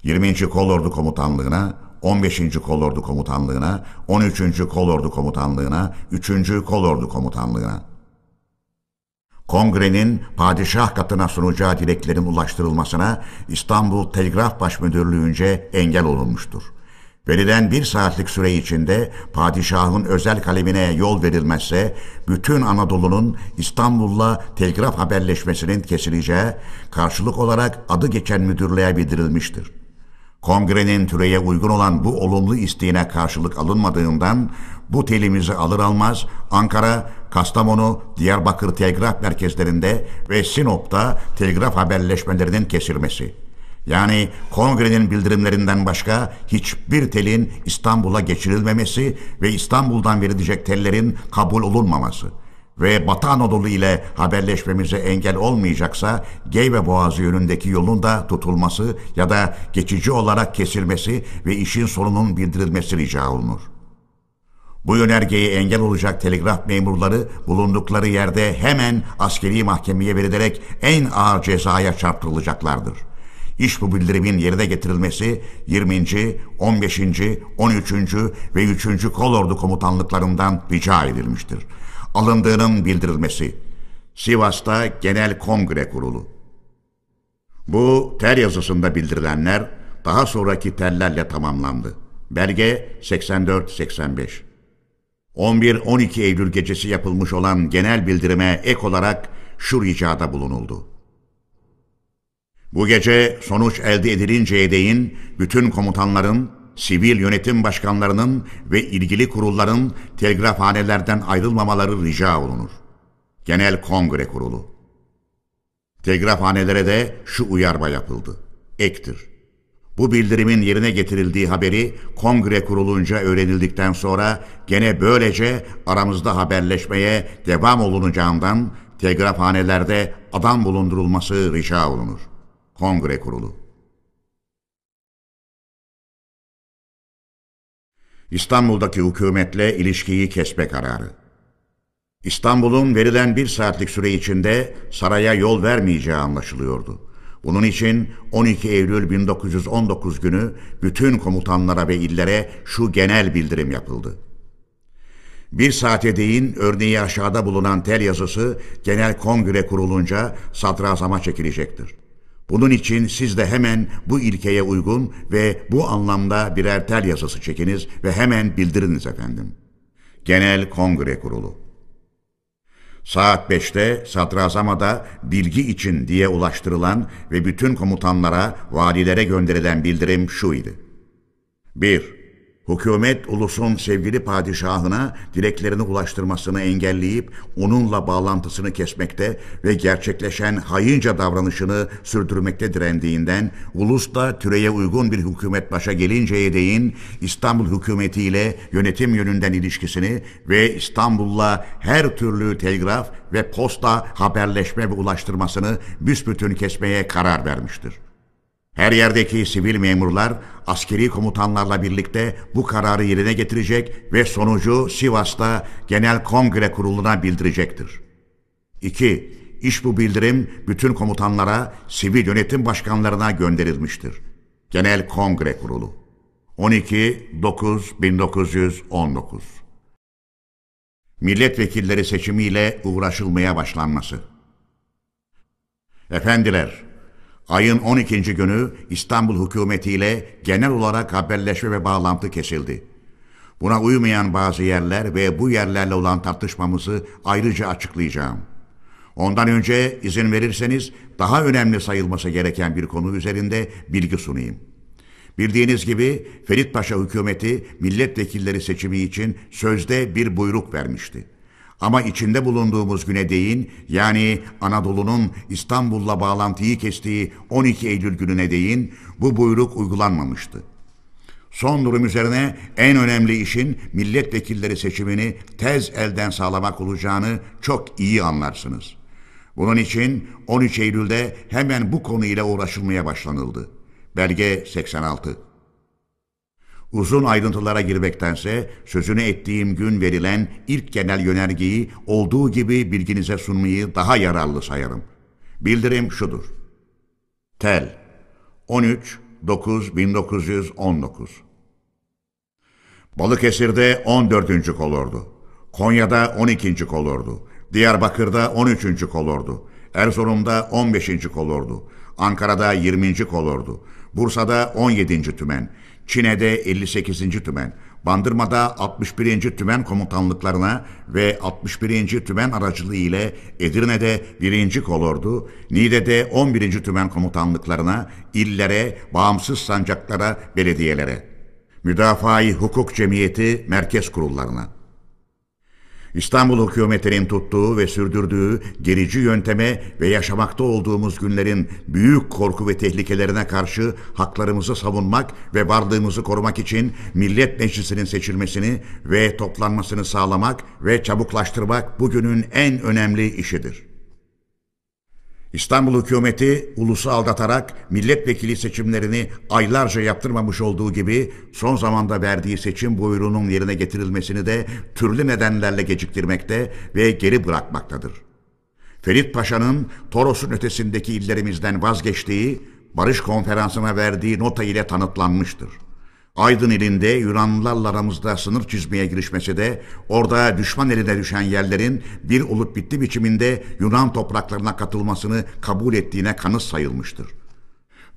20. Kolordu Komutanlığı'na, 15. Kolordu Komutanlığı'na, 13. Kolordu Komutanlığı'na, 3. Kolordu Komutanlığı'na. Kongrenin padişah katına sunacağı dileklerin ulaştırılmasına İstanbul Telgraf Başmüdürlüğü'nce engel olunmuştur. Verilen bir saatlik süre içinde padişahın özel kalemine yol verilmezse bütün Anadolu'nun İstanbul'la telgraf haberleşmesinin kesileceği karşılık olarak adı geçen müdürlüğe bildirilmiştir. Kongrenin türeye uygun olan bu olumlu isteğine karşılık alınmadığından bu telimizi alır almaz Ankara, Kastamonu, Diyarbakır telgraf merkezlerinde ve Sinop'ta telgraf haberleşmelerinin kesilmesi. Yani kongrenin bildirimlerinden başka hiçbir telin İstanbul'a geçirilmemesi ve İstanbul'dan verilecek tellerin kabul olunmaması.'' Ve Batı Anadolu ile haberleşmemize engel olmayacaksa Geyve Boğazı yönündeki yolun da tutulması ya da geçici olarak kesilmesi ve işin sonunun bildirilmesi rica olunur. Bu yönergeye engel olacak telgraf memurları bulundukları yerde hemen askeri mahkemeye verilerek en ağır cezaya çarptırılacaklardır. İş bu bildirimin yerine getirilmesi 20. 15. 13. ve 3. Kolordu komutanlıklarından rica edilmiştir alındığının bildirilmesi. Sivas'ta Genel Kongre Kurulu. Bu ter yazısında bildirilenler daha sonraki tellerle tamamlandı. Belge 84-85. 11-12 Eylül gecesi yapılmış olan genel bildirime ek olarak şu ricada bulunuldu. Bu gece sonuç elde edilinceye değin bütün komutanların sivil yönetim başkanlarının ve ilgili kurulların telgrafhanelerden ayrılmamaları rica olunur. Genel Kongre Kurulu Telgrafhanelere de şu uyarma yapıldı. Ektir. Bu bildirimin yerine getirildiği haberi kongre kurulunca öğrenildikten sonra gene böylece aramızda haberleşmeye devam olunacağından telgrafhanelerde adam bulundurulması rica olunur. Kongre kurulu. İstanbul'daki hükümetle ilişkiyi kesme kararı. İstanbul'un verilen bir saatlik süre içinde saraya yol vermeyeceği anlaşılıyordu. Bunun için 12 Eylül 1919 günü bütün komutanlara ve illere şu genel bildirim yapıldı. Bir saate değin örneği aşağıda bulunan tel yazısı genel kongre kurulunca sadrazama çekilecektir. Bunun için siz de hemen bu ilkeye uygun ve bu anlamda birer tel yazısı çekiniz ve hemen bildiriniz efendim. Genel Kongre Kurulu Saat 5'te Sadrazama'da bilgi için diye ulaştırılan ve bütün komutanlara, valilere gönderilen bildirim şu idi. 1. Hükümet ulusun sevgili padişahına dileklerini ulaştırmasını engelleyip onunla bağlantısını kesmekte ve gerçekleşen hayınca davranışını sürdürmekte direndiğinden ulus da türeye uygun bir hükümet başa gelinceye değin İstanbul hükümetiyle yönetim yönünden ilişkisini ve İstanbul'la her türlü telgraf ve posta haberleşme ve ulaştırmasını büsbütün kesmeye karar vermiştir. Her yerdeki sivil memurlar askeri komutanlarla birlikte bu kararı yerine getirecek ve sonucu Sivas'ta Genel Kongre Kurulu'na bildirecektir. İki, İş bu bildirim bütün komutanlara, sivil yönetim başkanlarına gönderilmiştir. Genel Kongre Kurulu 12-9-1919 Milletvekilleri seçimiyle uğraşılmaya başlanması Efendiler, Ayın 12. günü İstanbul hükümetiyle genel olarak haberleşme ve bağlantı kesildi. Buna uymayan bazı yerler ve bu yerlerle olan tartışmamızı ayrıca açıklayacağım. Ondan önce izin verirseniz daha önemli sayılması gereken bir konu üzerinde bilgi sunayım. Bildiğiniz gibi Ferit Paşa hükümeti milletvekilleri seçimi için sözde bir buyruk vermişti. Ama içinde bulunduğumuz güne değin yani Anadolu'nun İstanbul'la bağlantıyı kestiği 12 Eylül gününe değin bu buyruk uygulanmamıştı. Son durum üzerine en önemli işin milletvekilleri seçimini tez elden sağlamak olacağını çok iyi anlarsınız. Bunun için 13 Eylül'de hemen bu konuyla uğraşılmaya başlanıldı. Belge 86 Uzun ayrıntılara girmektense sözünü ettiğim gün verilen ilk genel yönergeyi olduğu gibi bilginize sunmayı daha yararlı sayarım. Bildirim şudur. Tel 13 9 1919 Balıkesir'de 14. kolordu. Konya'da 12. kolordu. Diyarbakır'da 13. kolordu. Erzurum'da 15. kolordu. Ankara'da 20. kolordu. Bursa'da 17. tümen. Çin'de 58. Tümen, Bandırma'da 61. Tümen komutanlıklarına ve 61. Tümen aracılığı ile Edirne'de 1. Kolordu, Niğde'de 11. Tümen komutanlıklarına, illere, bağımsız sancaklara, belediyelere, Müdafaa-i Hukuk Cemiyeti merkez kurullarına, İstanbul hükümetinin tuttuğu ve sürdürdüğü gerici yönteme ve yaşamakta olduğumuz günlerin büyük korku ve tehlikelerine karşı haklarımızı savunmak ve varlığımızı korumak için Millet Meclisi'nin seçilmesini ve toplanmasını sağlamak ve çabuklaştırmak bugünün en önemli işidir. İstanbul hükümeti ulusu aldatarak milletvekili seçimlerini aylarca yaptırmamış olduğu gibi son zamanda verdiği seçim buyruğunun yerine getirilmesini de türlü nedenlerle geciktirmekte ve geri bırakmaktadır. Ferit Paşa'nın Toros'un ötesindeki illerimizden vazgeçtiği, barış konferansına verdiği nota ile tanıtlanmıştır. Aydın ilinde Yunanlılarla aramızda sınır çizmeye girişmesi de orada düşman eline düşen yerlerin bir olup bitti biçiminde Yunan topraklarına katılmasını kabul ettiğine kanıt sayılmıştır.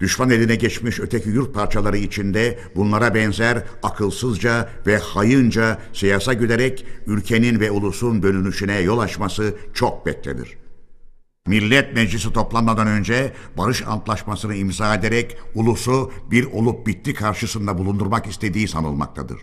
Düşman eline geçmiş öteki yurt parçaları içinde bunlara benzer akılsızca ve hayınca siyasa güderek ülkenin ve ulusun bölünüşüne yol açması çok beklenir.'' Millet Meclisi toplanmadan önce barış antlaşmasını imza ederek ulusu bir olup bitti karşısında bulundurmak istediği sanılmaktadır.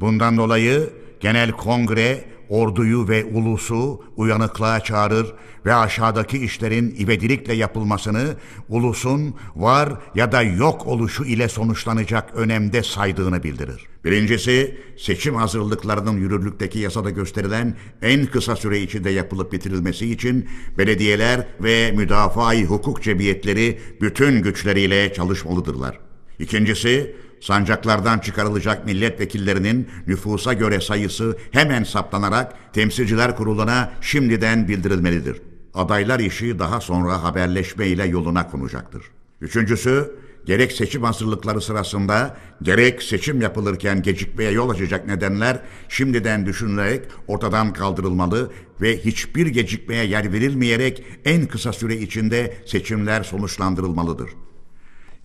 Bundan dolayı Genel Kongre orduyu ve ulusu uyanıklığa çağırır ve aşağıdaki işlerin ivedilikle yapılmasını ulusun var ya da yok oluşu ile sonuçlanacak önemde saydığını bildirir. Birincisi, seçim hazırlıklarının yürürlükteki yasada gösterilen en kısa süre içinde yapılıp bitirilmesi için belediyeler ve müdafaa-i hukuk cemiyetleri bütün güçleriyle çalışmalıdırlar. İkincisi, sancaklardan çıkarılacak milletvekillerinin nüfusa göre sayısı hemen saptanarak temsilciler kuruluna şimdiden bildirilmelidir. Adaylar işi daha sonra haberleşme ile yoluna konacaktır. Üçüncüsü, gerek seçim hazırlıkları sırasında gerek seçim yapılırken gecikmeye yol açacak nedenler şimdiden düşünülerek ortadan kaldırılmalı ve hiçbir gecikmeye yer verilmeyerek en kısa süre içinde seçimler sonuçlandırılmalıdır.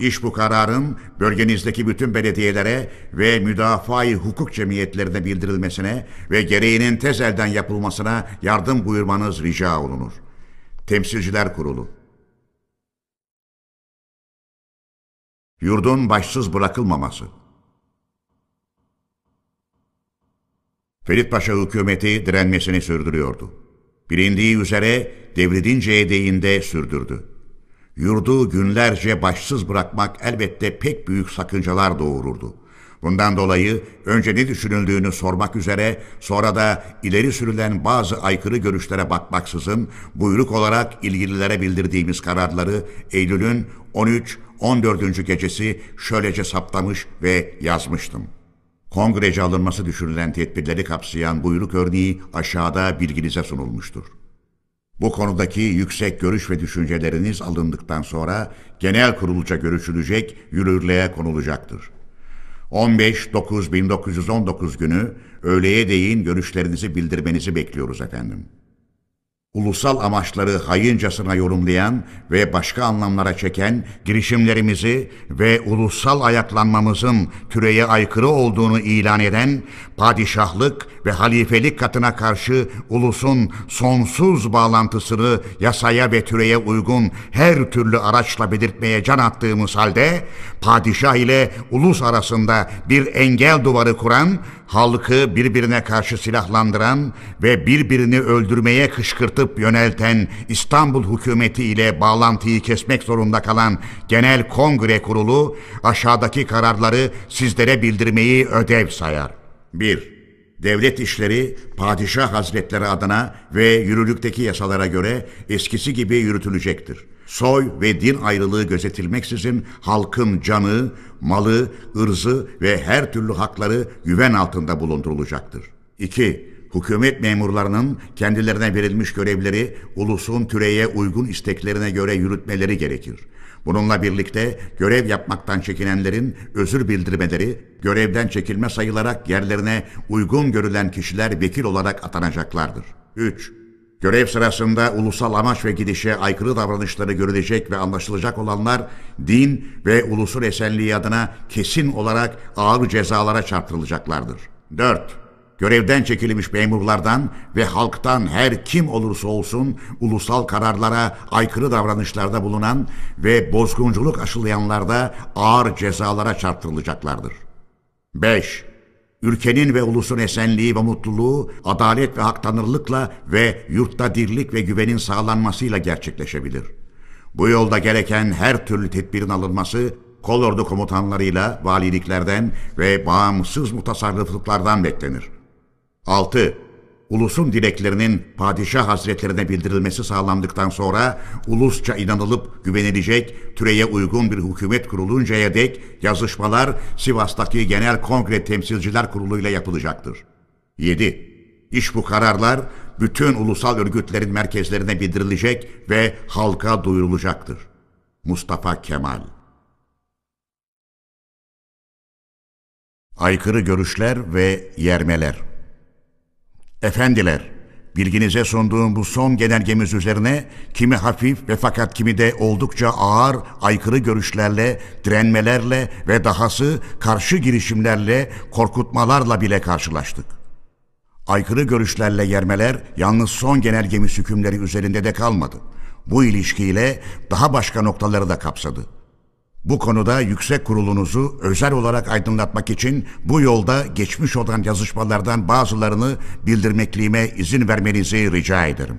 İş bu kararın bölgenizdeki bütün belediyelere ve müdafaa hukuk cemiyetlerine bildirilmesine ve gereğinin tez elden yapılmasına yardım buyurmanız rica olunur. Temsilciler Kurulu Yurdun başsız bırakılmaması Ferit Paşa hükümeti direnmesini sürdürüyordu. Bilindiği üzere devridinceye değinde sürdürdü. Yurdu günlerce başsız bırakmak elbette pek büyük sakıncalar doğururdu. Bundan dolayı önce ne düşünüldüğünü sormak üzere sonra da ileri sürülen bazı aykırı görüşlere bakmaksızın buyruk olarak ilgililere bildirdiğimiz kararları Eylül'ün 13-14. gecesi şöylece saptamış ve yazmıştım. Kongrece alınması düşünülen tedbirleri kapsayan buyruk örneği aşağıda bilginize sunulmuştur. Bu konudaki yüksek görüş ve düşünceleriniz alındıktan sonra genel kurulca görüşülecek, yürürlüğe konulacaktır. 15-9-1919 günü öğleye değin görüşlerinizi bildirmenizi bekliyoruz efendim. Ulusal amaçları hayıncasına yorumlayan ve başka anlamlara çeken girişimlerimizi ve ulusal ayaklanmamızın türeye aykırı olduğunu ilan eden padişahlık ve halifelik katına karşı ulusun sonsuz bağlantısını yasaya ve türeye uygun her türlü araçla belirtmeye can attığımız halde padişah ile ulus arasında bir engel duvarı kuran halkı birbirine karşı silahlandıran ve birbirini öldürmeye kışkırtıp yönelten İstanbul hükümeti ile bağlantıyı kesmek zorunda kalan Genel Kongre Kurulu aşağıdaki kararları sizlere bildirmeyi ödev sayar. 1. Devlet işleri padişah hazretleri adına ve yürürlükteki yasalara göre eskisi gibi yürütülecektir. Soy ve din ayrılığı gözetilmeksizin halkın canı, malı, ırzı ve her türlü hakları güven altında bulundurulacaktır. 2. Hükümet memurlarının kendilerine verilmiş görevleri ulusun türeye uygun isteklerine göre yürütmeleri gerekir. Bununla birlikte görev yapmaktan çekinenlerin özür bildirmeleri, görevden çekilme sayılarak yerlerine uygun görülen kişiler vekil olarak atanacaklardır. 3. Görev sırasında ulusal amaç ve gidişe aykırı davranışları görülecek ve anlaşılacak olanlar din ve ulusun esenliği adına kesin olarak ağır cezalara çarptırılacaklardır. 4. Görevden çekilmiş memurlardan ve halktan her kim olursa olsun ulusal kararlara aykırı davranışlarda bulunan ve bozgunculuk aşılayanlarda ağır cezalara çarptırılacaklardır. 5. Ülkenin ve ulusun esenliği ve mutluluğu adalet ve haktanırlıkla ve yurtta dirlik ve güvenin sağlanmasıyla gerçekleşebilir. Bu yolda gereken her türlü tedbirin alınması kolordu komutanlarıyla valiliklerden ve bağımsız mutasarrıflıklardan beklenir.'' 6. Ulusun dileklerinin padişah hazretlerine bildirilmesi sağlandıktan sonra ulusça inanılıp güvenilecek türeye uygun bir hükümet kuruluncaya dek yazışmalar Sivas'taki Genel Kongre Temsilciler Kurulu ile yapılacaktır. 7. İş bu kararlar bütün ulusal örgütlerin merkezlerine bildirilecek ve halka duyurulacaktır. Mustafa Kemal Aykırı görüşler ve yermeler Efendiler, bilginize sunduğum bu son genelgemiz üzerine kimi hafif ve fakat kimi de oldukça ağır aykırı görüşlerle, direnmelerle ve dahası karşı girişimlerle, korkutmalarla bile karşılaştık. Aykırı görüşlerle yermeler yalnız son genelgemiz hükümleri üzerinde de kalmadı. Bu ilişkiyle daha başka noktaları da kapsadı. Bu konuda yüksek kurulunuzu özel olarak aydınlatmak için bu yolda geçmiş olan yazışmalardan bazılarını bildirmekliğime izin vermenizi rica ederim.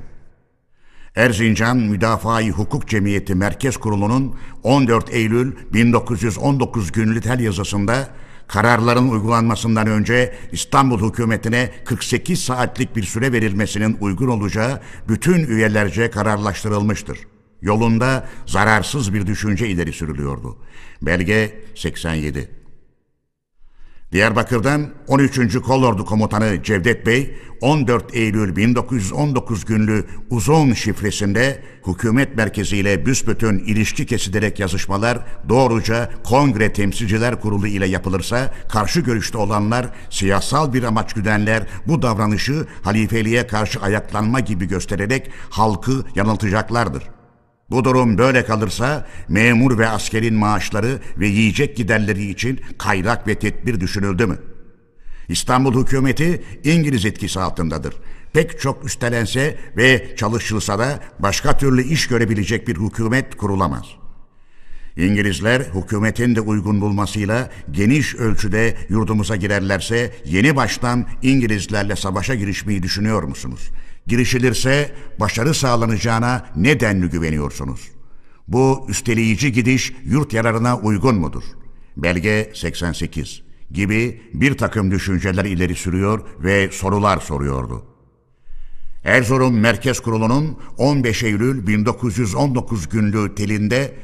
Erzincan Müdafaa-i Hukuk Cemiyeti Merkez Kurulu'nun 14 Eylül 1919 günlü tel yazısında kararların uygulanmasından önce İstanbul hükümetine 48 saatlik bir süre verilmesinin uygun olacağı bütün üyelerce kararlaştırılmıştır yolunda zararsız bir düşünce ileri sürülüyordu. Belge 87 Diyarbakır'dan 13. Kolordu Komutanı Cevdet Bey 14 Eylül 1919 günlü uzun şifresinde hükümet merkeziyle büsbütün ilişki kesilerek yazışmalar doğruca Kongre Temsilciler Kurulu ile yapılırsa karşı görüşte olanlar siyasal bir amaç güdenler bu davranışı halifeliğe karşı ayaklanma gibi göstererek halkı yanıltacaklardır. Bu durum böyle kalırsa memur ve askerin maaşları ve yiyecek giderleri için kaynak ve tedbir düşünüldü mü? İstanbul hükümeti İngiliz etkisi altındadır. Pek çok üstelense ve çalışılsa da başka türlü iş görebilecek bir hükümet kurulamaz. İngilizler hükümetin de uygun bulmasıyla geniş ölçüde yurdumuza girerlerse yeni baştan İngilizlerle savaşa girişmeyi düşünüyor musunuz? Girişilirse başarı sağlanacağına ne denli güveniyorsunuz? Bu üsteleyici gidiş yurt yararına uygun mudur? Belge 88 gibi bir takım düşünceler ileri sürüyor ve sorular soruyordu. Erzurum Merkez Kurulu'nun 15 Eylül 1919 günlüğü telinde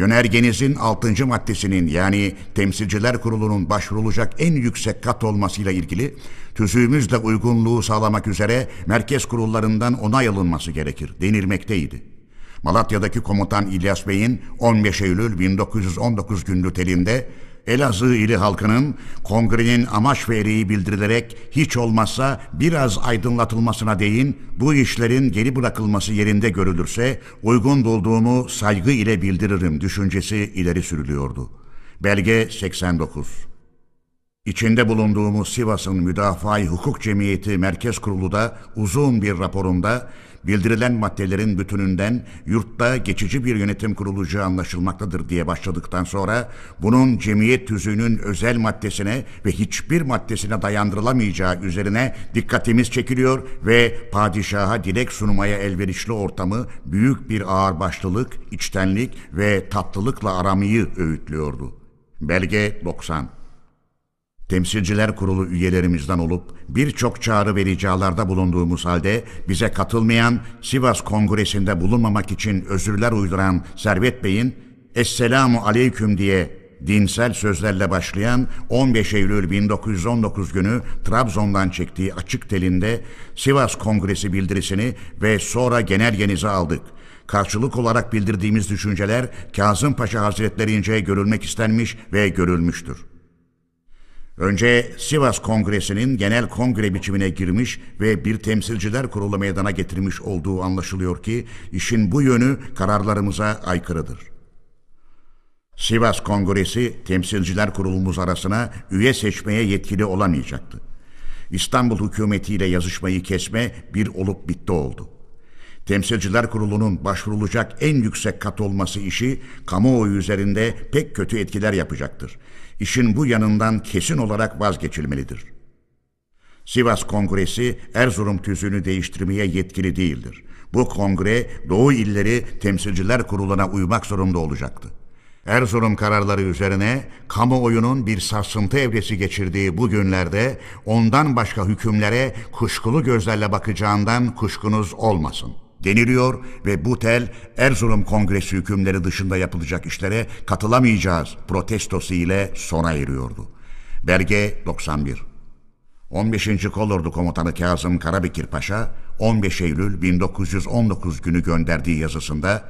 Yönergenizin 6. maddesinin yani Temsilciler Kurulu'nun başvurulacak en yüksek kat olmasıyla ilgili tüzüğümüzle uygunluğu sağlamak üzere merkez kurullarından onay alınması gerekir denilmekteydi. Malatya'daki komutan İlyas Bey'in 15 Eylül 1919 günlü telinde Elazığ ili halkının kongrenin amaç ve ereği bildirilerek hiç olmazsa biraz aydınlatılmasına değin bu işlerin geri bırakılması yerinde görülürse uygun bulduğumu saygı ile bildiririm düşüncesi ileri sürülüyordu. Belge 89 İçinde bulunduğumuz Sivas'ın Müdafaa-i Hukuk Cemiyeti Merkez Kurulu da uzun bir raporunda bildirilen maddelerin bütününden yurtta geçici bir yönetim kurulacağı anlaşılmaktadır diye başladıktan sonra bunun cemiyet tüzüğünün özel maddesine ve hiçbir maddesine dayandırılamayacağı üzerine dikkatimiz çekiliyor ve padişaha dilek sunmaya elverişli ortamı büyük bir ağırbaşlılık, içtenlik ve tatlılıkla aramayı öğütlüyordu. Belge 90 Temsilciler Kurulu üyelerimizden olup birçok çağrı ve ricalarda bulunduğumuz halde bize katılmayan Sivas Kongresi'nde bulunmamak için özürler uyduran Servet Bey'in Esselamu Aleyküm diye dinsel sözlerle başlayan 15 Eylül 1919 günü Trabzon'dan çektiği açık telinde Sivas Kongresi bildirisini ve sonra genelgenizi aldık. Karşılık olarak bildirdiğimiz düşünceler Kazım Paşa Hazretlerince görülmek istenmiş ve görülmüştür. Önce Sivas Kongresi'nin genel kongre biçimine girmiş ve bir temsilciler kurulu meydana getirmiş olduğu anlaşılıyor ki işin bu yönü kararlarımıza aykırıdır. Sivas Kongresi temsilciler kurulumuz arasına üye seçmeye yetkili olamayacaktı. İstanbul hükümetiyle yazışmayı kesme bir olup bitti oldu. Temsilciler Kurulu'nun başvurulacak en yüksek kat olması işi kamuoyu üzerinde pek kötü etkiler yapacaktır işin bu yanından kesin olarak vazgeçilmelidir. Sivas Kongresi Erzurum tüzüğünü değiştirmeye yetkili değildir. Bu kongre Doğu illeri Temsilciler Kurulu'na uymak zorunda olacaktı. Erzurum kararları üzerine kamuoyunun bir sarsıntı evresi geçirdiği bu günlerde ondan başka hükümlere kuşkulu gözlerle bakacağından kuşkunuz olmasın.'' Deniliyor ve bu tel Erzurum Kongresi hükümleri dışında yapılacak işlere katılamayacağız protestosu ile sona eriyordu. Belge 91 15. Kolordu Komutanı Kazım Karabekir Paşa 15 Eylül 1919 günü gönderdiği yazısında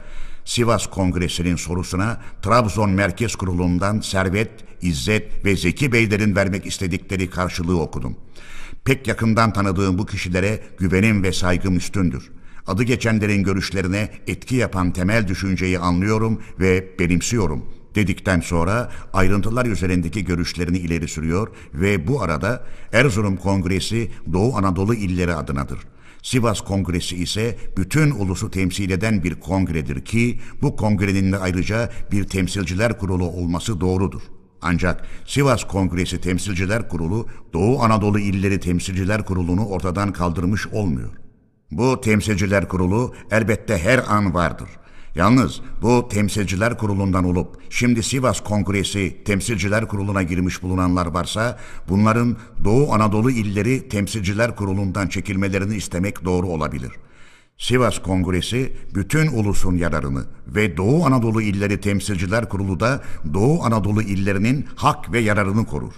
Sivas Kongresi'nin sorusuna Trabzon Merkez Kurulu'ndan Servet, İzzet ve Zeki Beylerin vermek istedikleri karşılığı okudum. Pek yakından tanıdığım bu kişilere güvenim ve saygım üstündür adı geçenlerin görüşlerine etki yapan temel düşünceyi anlıyorum ve benimsiyorum dedikten sonra ayrıntılar üzerindeki görüşlerini ileri sürüyor ve bu arada Erzurum Kongresi Doğu Anadolu illeri adınadır. Sivas Kongresi ise bütün ulusu temsil eden bir kongredir ki bu kongrenin de ayrıca bir temsilciler kurulu olması doğrudur. Ancak Sivas Kongresi Temsilciler Kurulu Doğu Anadolu İlleri Temsilciler Kurulu'nu ortadan kaldırmış olmuyor. Bu temsilciler kurulu elbette her an vardır. Yalnız bu temsilciler kurulundan olup şimdi Sivas Kongresi temsilciler kuruluna girmiş bulunanlar varsa bunların Doğu Anadolu illeri temsilciler kurulundan çekilmelerini istemek doğru olabilir. Sivas Kongresi bütün ulusun yararını ve Doğu Anadolu illeri temsilciler kurulu da Doğu Anadolu illerinin hak ve yararını korur.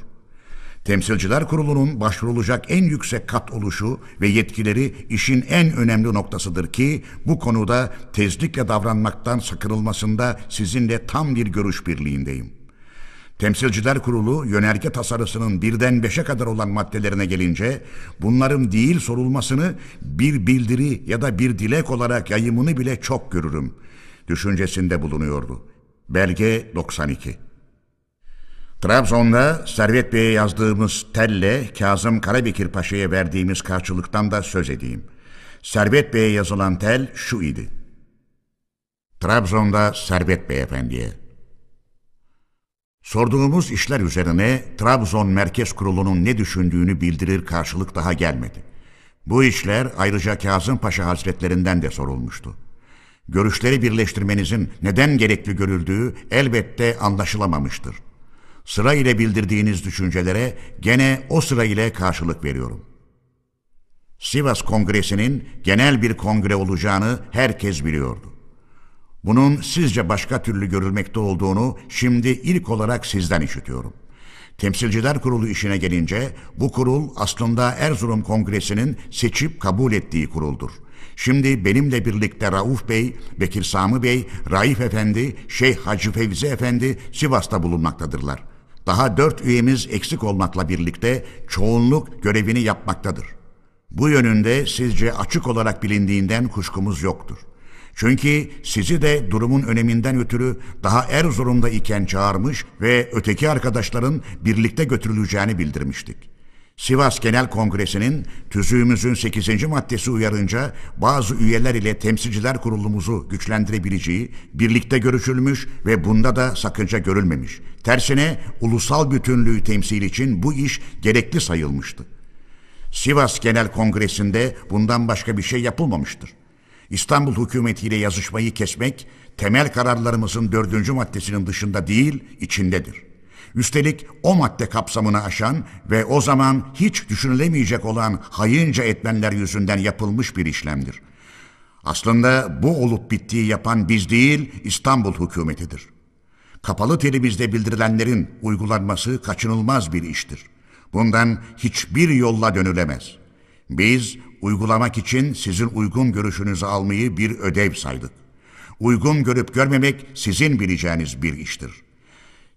Temsilciler Kurulu'nun başvurulacak en yüksek kat oluşu ve yetkileri işin en önemli noktasıdır ki bu konuda tezlikle davranmaktan sakınılmasında sizinle tam bir görüş birliğindeyim. Temsilciler Kurulu yönerge tasarısının birden beşe kadar olan maddelerine gelince bunların değil sorulmasını bir bildiri ya da bir dilek olarak yayımını bile çok görürüm. Düşüncesinde bulunuyordu. Belge 92 Trabzon'da Servet Bey'e yazdığımız telle Kazım Karabekir Paşa'ya verdiğimiz karşılıktan da söz edeyim. Servet Bey'e yazılan tel şu idi. Trabzon'da Servet Beyefendi'ye. Sorduğumuz işler üzerine Trabzon Merkez Kurulu'nun ne düşündüğünü bildirir karşılık daha gelmedi. Bu işler ayrıca Kazım Paşa Hazretlerinden de sorulmuştu. Görüşleri birleştirmenizin neden gerekli görüldüğü elbette anlaşılamamıştır. Sıra ile bildirdiğiniz düşüncelere gene o sıra ile karşılık veriyorum. Sivas Kongresi'nin genel bir kongre olacağını herkes biliyordu. Bunun sizce başka türlü görülmekte olduğunu şimdi ilk olarak sizden işitiyorum. Temsilciler Kurulu işine gelince bu kurul aslında Erzurum Kongresi'nin seçip kabul ettiği kuruldur. Şimdi benimle birlikte Rauf Bey, Bekir Sami Bey, Raif Efendi, Şeyh Hacı Fevzi Efendi Sivas'ta bulunmaktadırlar. Daha dört üyemiz eksik olmakla birlikte çoğunluk görevini yapmaktadır. Bu yönünde sizce açık olarak bilindiğinden kuşkumuz yoktur. Çünkü sizi de durumun öneminden ötürü daha Erzurum'da iken çağırmış ve öteki arkadaşların birlikte götürüleceğini bildirmiştik. Sivas Genel Kongresi'nin tüzüğümüzün 8. maddesi uyarınca bazı üyeler ile temsilciler kurulumuzu güçlendirebileceği birlikte görüşülmüş ve bunda da sakınca görülmemiş. Tersine ulusal bütünlüğü temsil için bu iş gerekli sayılmıştı. Sivas Genel Kongresi'nde bundan başka bir şey yapılmamıştır. İstanbul hükümetiyle yazışmayı kesmek temel kararlarımızın dördüncü maddesinin dışında değil içindedir. Üstelik o madde kapsamını aşan ve o zaman hiç düşünülemeyecek olan hayınca etmenler yüzünden yapılmış bir işlemdir. Aslında bu olup bittiği yapan biz değil İstanbul hükümetidir. Kapalı telimizde bildirilenlerin uygulanması kaçınılmaz bir iştir. Bundan hiçbir yolla dönülemez. Biz uygulamak için sizin uygun görüşünüzü almayı bir ödev saydık. Uygun görüp görmemek sizin bileceğiniz bir iştir.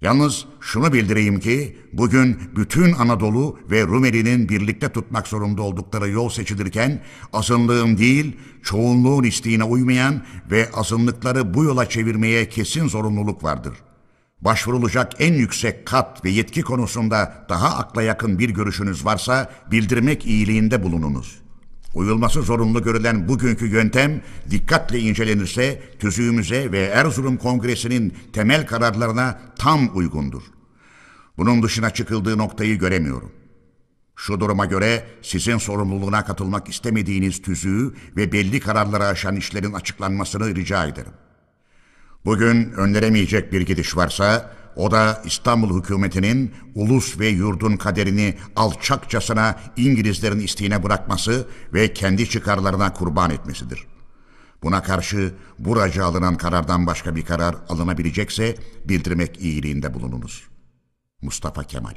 Yalnız şunu bildireyim ki bugün bütün Anadolu ve Rumeli'nin birlikte tutmak zorunda oldukları yol seçilirken azınlığın değil çoğunluğun isteğine uymayan ve azınlıkları bu yola çevirmeye kesin zorunluluk vardır. Başvurulacak en yüksek kat ve yetki konusunda daha akla yakın bir görüşünüz varsa bildirmek iyiliğinde bulununuz.'' Uyulması zorunlu görülen bugünkü yöntem dikkatle incelenirse tüzüğümüze ve Erzurum Kongresi'nin temel kararlarına tam uygundur. Bunun dışına çıkıldığı noktayı göremiyorum. Şu duruma göre sizin sorumluluğuna katılmak istemediğiniz tüzüğü ve belli kararları aşan işlerin açıklanmasını rica ederim. Bugün önleremeyecek bir gidiş varsa o da İstanbul hükümetinin ulus ve yurdun kaderini alçakçasına İngilizlerin isteğine bırakması ve kendi çıkarlarına kurban etmesidir. Buna karşı buraca alınan karardan başka bir karar alınabilecekse bildirmek iyiliğinde bulununuz. Mustafa Kemal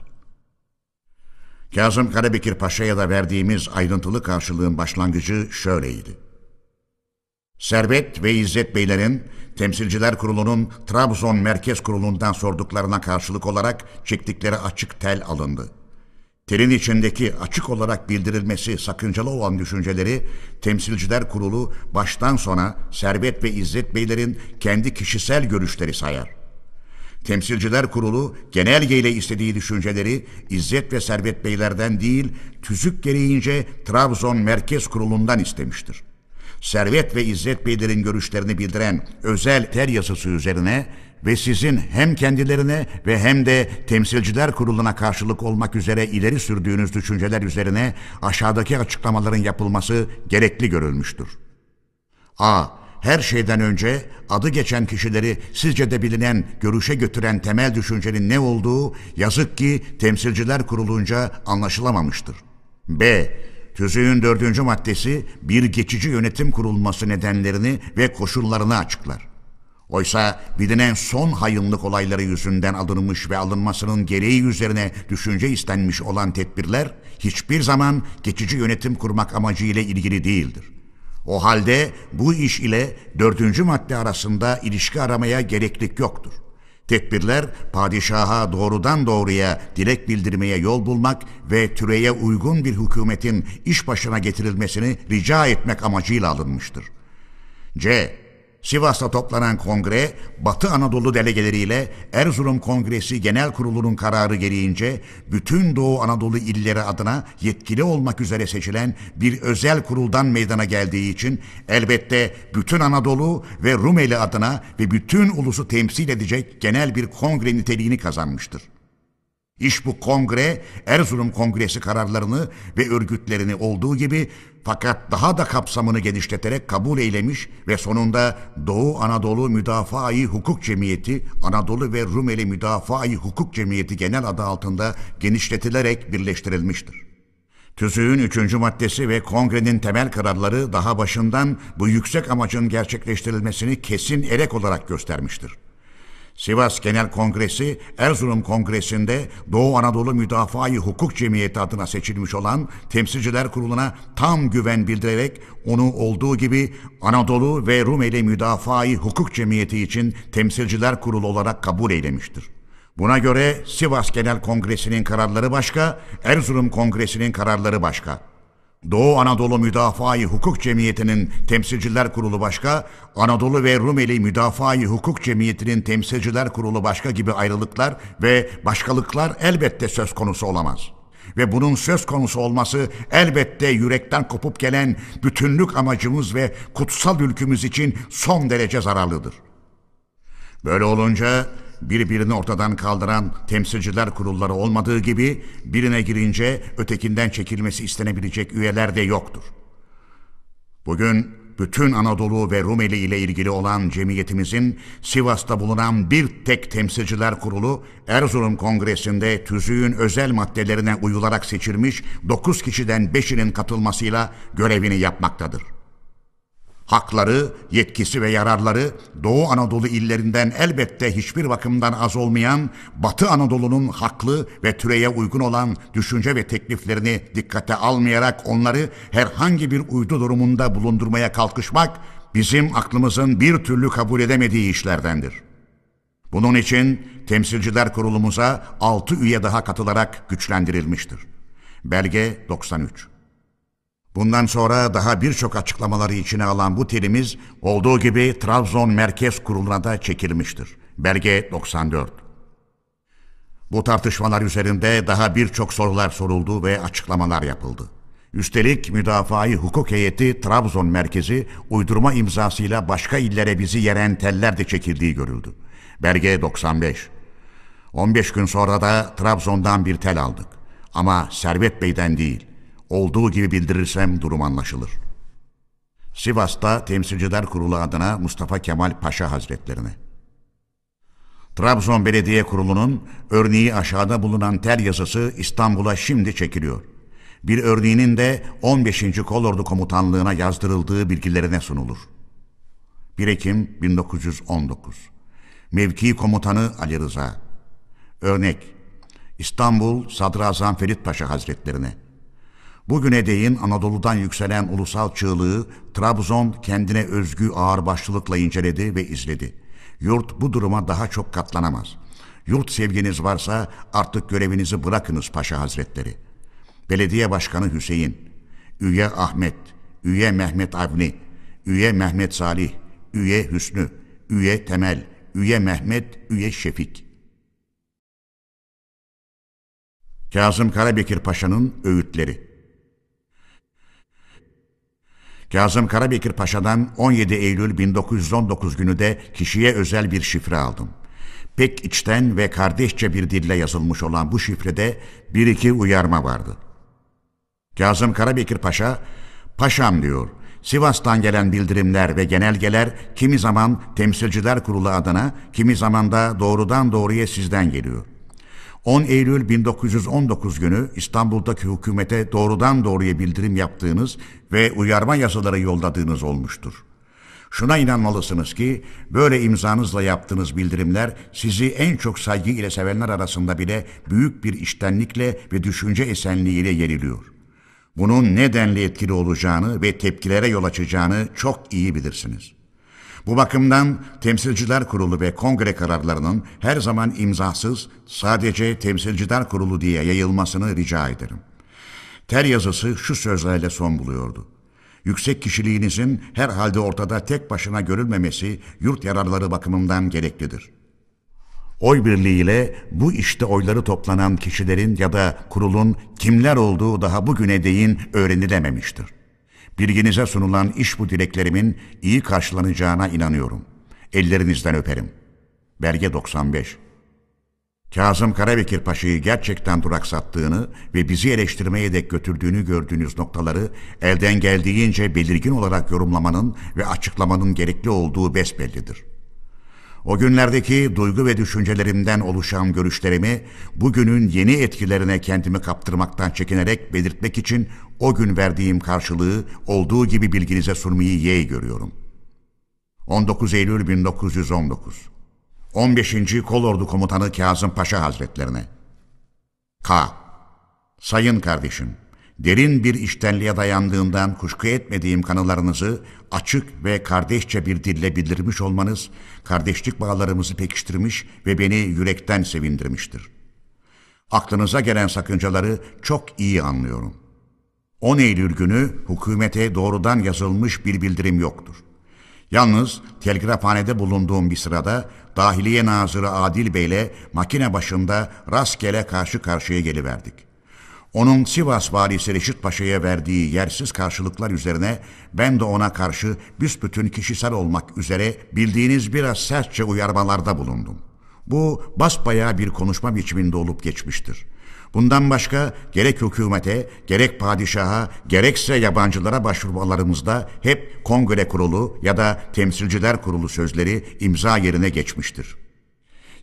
Kazım Karabekir Paşa'ya da verdiğimiz ayrıntılı karşılığın başlangıcı şöyleydi. Servet ve İzzet Beylerin Temsilciler Kurulu'nun Trabzon Merkez Kurulu'ndan sorduklarına karşılık olarak çektikleri açık tel alındı. Telin içindeki açık olarak bildirilmesi sakıncalı olan düşünceleri Temsilciler Kurulu baştan sona Servet ve İzzet Beylerin kendi kişisel görüşleri sayar. Temsilciler Kurulu genelgeyle istediği düşünceleri İzzet ve Servet Beylerden değil, tüzük gereğince Trabzon Merkez Kurulu'ndan istemiştir. Servet ve İzzet Beylerin görüşlerini bildiren özel ter yazısı üzerine ve sizin hem kendilerine ve hem de temsilciler kuruluna karşılık olmak üzere ileri sürdüğünüz düşünceler üzerine aşağıdaki açıklamaların yapılması gerekli görülmüştür. A. Her şeyden önce adı geçen kişileri sizce de bilinen, görüşe götüren temel düşüncenin ne olduğu yazık ki temsilciler kurulunca anlaşılamamıştır. B. Tüzüğün dördüncü maddesi bir geçici yönetim kurulması nedenlerini ve koşullarını açıklar. Oysa bilinen son hayınlık olayları yüzünden alınmış ve alınmasının gereği üzerine düşünce istenmiş olan tedbirler hiçbir zaman geçici yönetim kurmak amacıyla ilgili değildir. O halde bu iş ile dördüncü madde arasında ilişki aramaya gereklik yoktur. Tedbirler padişaha doğrudan doğruya dilek bildirmeye yol bulmak ve türeye uygun bir hükümetin iş başına getirilmesini rica etmek amacıyla alınmıştır. C. Sivas'ta toplanan kongre, Batı Anadolu delegeleriyle Erzurum Kongresi Genel Kurulu'nun kararı gereğince bütün Doğu Anadolu illeri adına yetkili olmak üzere seçilen bir özel kuruldan meydana geldiği için elbette bütün Anadolu ve Rumeli adına ve bütün ulusu temsil edecek genel bir kongre niteliğini kazanmıştır. İş bu kongre Erzurum Kongresi kararlarını ve örgütlerini olduğu gibi fakat daha da kapsamını genişleterek kabul eylemiş ve sonunda Doğu Anadolu Müdafaa-i Hukuk Cemiyeti, Anadolu ve Rumeli Müdafaa-i Hukuk Cemiyeti genel adı altında genişletilerek birleştirilmiştir. Tüzüğün üçüncü maddesi ve kongrenin temel kararları daha başından bu yüksek amacın gerçekleştirilmesini kesin erek olarak göstermiştir. Sivas Genel Kongresi, Erzurum Kongresi'nde Doğu Anadolu Müdafaa-i Hukuk Cemiyeti adına seçilmiş olan Temsilciler Kurulu'na tam güven bildirerek onu olduğu gibi Anadolu ve Rumeli Müdafaa-i Hukuk Cemiyeti için Temsilciler Kurulu olarak kabul eylemiştir. Buna göre Sivas Genel Kongresi'nin kararları başka, Erzurum Kongresi'nin kararları başka. Doğu Anadolu Müdafaa-i Hukuk Cemiyeti'nin Temsilciler Kurulu başka, Anadolu ve Rumeli Müdafaa-i Hukuk Cemiyeti'nin Temsilciler Kurulu başka gibi ayrılıklar ve başkalıklar elbette söz konusu olamaz. Ve bunun söz konusu olması elbette yürekten kopup gelen bütünlük amacımız ve kutsal ülkümüz için son derece zararlıdır. Böyle olunca birbirini ortadan kaldıran temsilciler kurulları olmadığı gibi birine girince ötekinden çekilmesi istenebilecek üyeler de yoktur. Bugün bütün Anadolu ve Rumeli ile ilgili olan cemiyetimizin Sivas'ta bulunan bir tek temsilciler kurulu Erzurum Kongresi'nde tüzüğün özel maddelerine uyularak seçilmiş 9 kişiden 5'inin katılmasıyla görevini yapmaktadır. Hakları, yetkisi ve yararları Doğu Anadolu illerinden elbette hiçbir bakımdan az olmayan Batı Anadolu'nun haklı ve türeye uygun olan düşünce ve tekliflerini dikkate almayarak onları herhangi bir uydu durumunda bulundurmaya kalkışmak bizim aklımızın bir türlü kabul edemediği işlerdendir. Bunun için temsilciler kurulumuza altı üye daha katılarak güçlendirilmiştir. Belge 93 Bundan sonra daha birçok açıklamaları içine alan bu terimiz olduğu gibi Trabzon Merkez Kurulu'na da çekilmiştir. Belge 94. Bu tartışmalar üzerinde daha birçok sorular soruldu ve açıklamalar yapıldı. Üstelik müdafaa hukuk heyeti Trabzon merkezi uydurma imzasıyla başka illere bizi yeren teller de çekildiği görüldü. Belge 95. 15 gün sonra da Trabzon'dan bir tel aldık. Ama Servet Bey'den değil olduğu gibi bildirirsem durum anlaşılır. Sivas'ta Temsilciler Kurulu adına Mustafa Kemal Paşa Hazretlerine. Trabzon Belediye Kurulu'nun örneği aşağıda bulunan tel yazısı İstanbul'a şimdi çekiliyor. Bir örneğinin de 15. Kolordu Komutanlığı'na yazdırıldığı bilgilerine sunulur. 1 Ekim 1919 Mevki Komutanı Ali Rıza Örnek İstanbul Sadrazam Ferit Paşa Hazretlerine Bugüne değin Anadolu'dan yükselen ulusal çığlığı Trabzon kendine özgü ağırbaşlılıkla inceledi ve izledi. Yurt bu duruma daha çok katlanamaz. Yurt sevginiz varsa artık görevinizi bırakınız Paşa Hazretleri. Belediye Başkanı Hüseyin, Üye Ahmet, Üye Mehmet Avni, Üye Mehmet Salih, Üye Hüsnü, Üye Temel, Üye Mehmet, Üye Şefik. Kazım Karabekir Paşa'nın öğütleri Kazım Karabekir Paşa'dan 17 Eylül 1919 günü de kişiye özel bir şifre aldım. Pek içten ve kardeşçe bir dille yazılmış olan bu şifrede bir iki uyarma vardı. Kazım Karabekir Paşa, Paşam diyor, Sivas'tan gelen bildirimler ve genelgeler kimi zaman temsilciler kurulu adına, kimi zaman da doğrudan doğruya sizden geliyor.'' 10 Eylül 1919 günü İstanbul'daki hükümete doğrudan doğruya bildirim yaptığınız ve uyarma yazıları yolladığınız olmuştur. Şuna inanmalısınız ki böyle imzanızla yaptığınız bildirimler sizi en çok saygı ile sevenler arasında bile büyük bir iştenlikle ve düşünce esenliğiyle yeriliyor. Bunun ne denli etkili olacağını ve tepkilere yol açacağını çok iyi bilirsiniz. Bu bakımdan Temsilciler Kurulu ve kongre kararlarının her zaman imzasız, sadece Temsilciler Kurulu diye yayılmasını rica ederim. Ter yazısı şu sözlerle son buluyordu. Yüksek kişiliğinizin herhalde ortada tek başına görülmemesi yurt yararları bakımından gereklidir. Oy birliğiyle bu işte oyları toplanan kişilerin ya da kurulun kimler olduğu daha bugüne değin öğrenilememiştir. Bilginize sunulan iş bu dileklerimin iyi karşılanacağına inanıyorum. Ellerinizden öperim. Belge 95 Kazım Karabekir Paşa'yı gerçekten duraksattığını ve bizi eleştirmeye dek götürdüğünü gördüğünüz noktaları elden geldiğince belirgin olarak yorumlamanın ve açıklamanın gerekli olduğu besbellidir. O günlerdeki duygu ve düşüncelerimden oluşan görüşlerimi bugünün yeni etkilerine kendimi kaptırmaktan çekinerek belirtmek için o gün verdiğim karşılığı olduğu gibi bilginize sunmayı yeğ görüyorum. 19 Eylül 1919 15. Kolordu Komutanı Kazım Paşa Hazretlerine K. Sayın kardeşim, derin bir iştenliğe dayandığından kuşku etmediğim kanılarınızı açık ve kardeşçe bir dille bildirmiş olmanız, kardeşlik bağlarımızı pekiştirmiş ve beni yürekten sevindirmiştir. Aklınıza gelen sakıncaları çok iyi anlıyorum. 10 Eylül günü hükümete doğrudan yazılmış bir bildirim yoktur. Yalnız telgrafhanede bulunduğum bir sırada Dahiliye Nazırı Adil Bey'le makine başında rastgele karşı karşıya geliverdik. Onun Sivas valisi Reşit Paşa'ya verdiği yersiz karşılıklar üzerine ben de ona karşı büsbütün kişisel olmak üzere bildiğiniz biraz sertçe uyarmalarda bulundum. Bu basbayağı bir konuşma biçiminde olup geçmiştir. Bundan başka gerek hükümete, gerek padişaha, gerekse yabancılara başvurmalarımızda hep kongre kurulu ya da temsilciler kurulu sözleri imza yerine geçmiştir.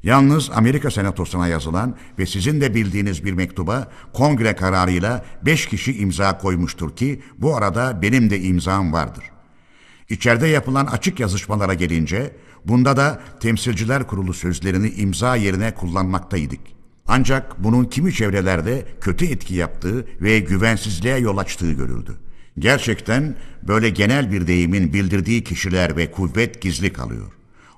Yalnız Amerika Senatosu'na yazılan ve sizin de bildiğiniz bir mektuba kongre kararıyla beş kişi imza koymuştur ki bu arada benim de imzam vardır. İçeride yapılan açık yazışmalara gelince bunda da temsilciler kurulu sözlerini imza yerine kullanmaktaydık. Ancak bunun kimi çevrelerde kötü etki yaptığı ve güvensizliğe yol açtığı görüldü. Gerçekten böyle genel bir deyimin bildirdiği kişiler ve kuvvet gizli kalıyor.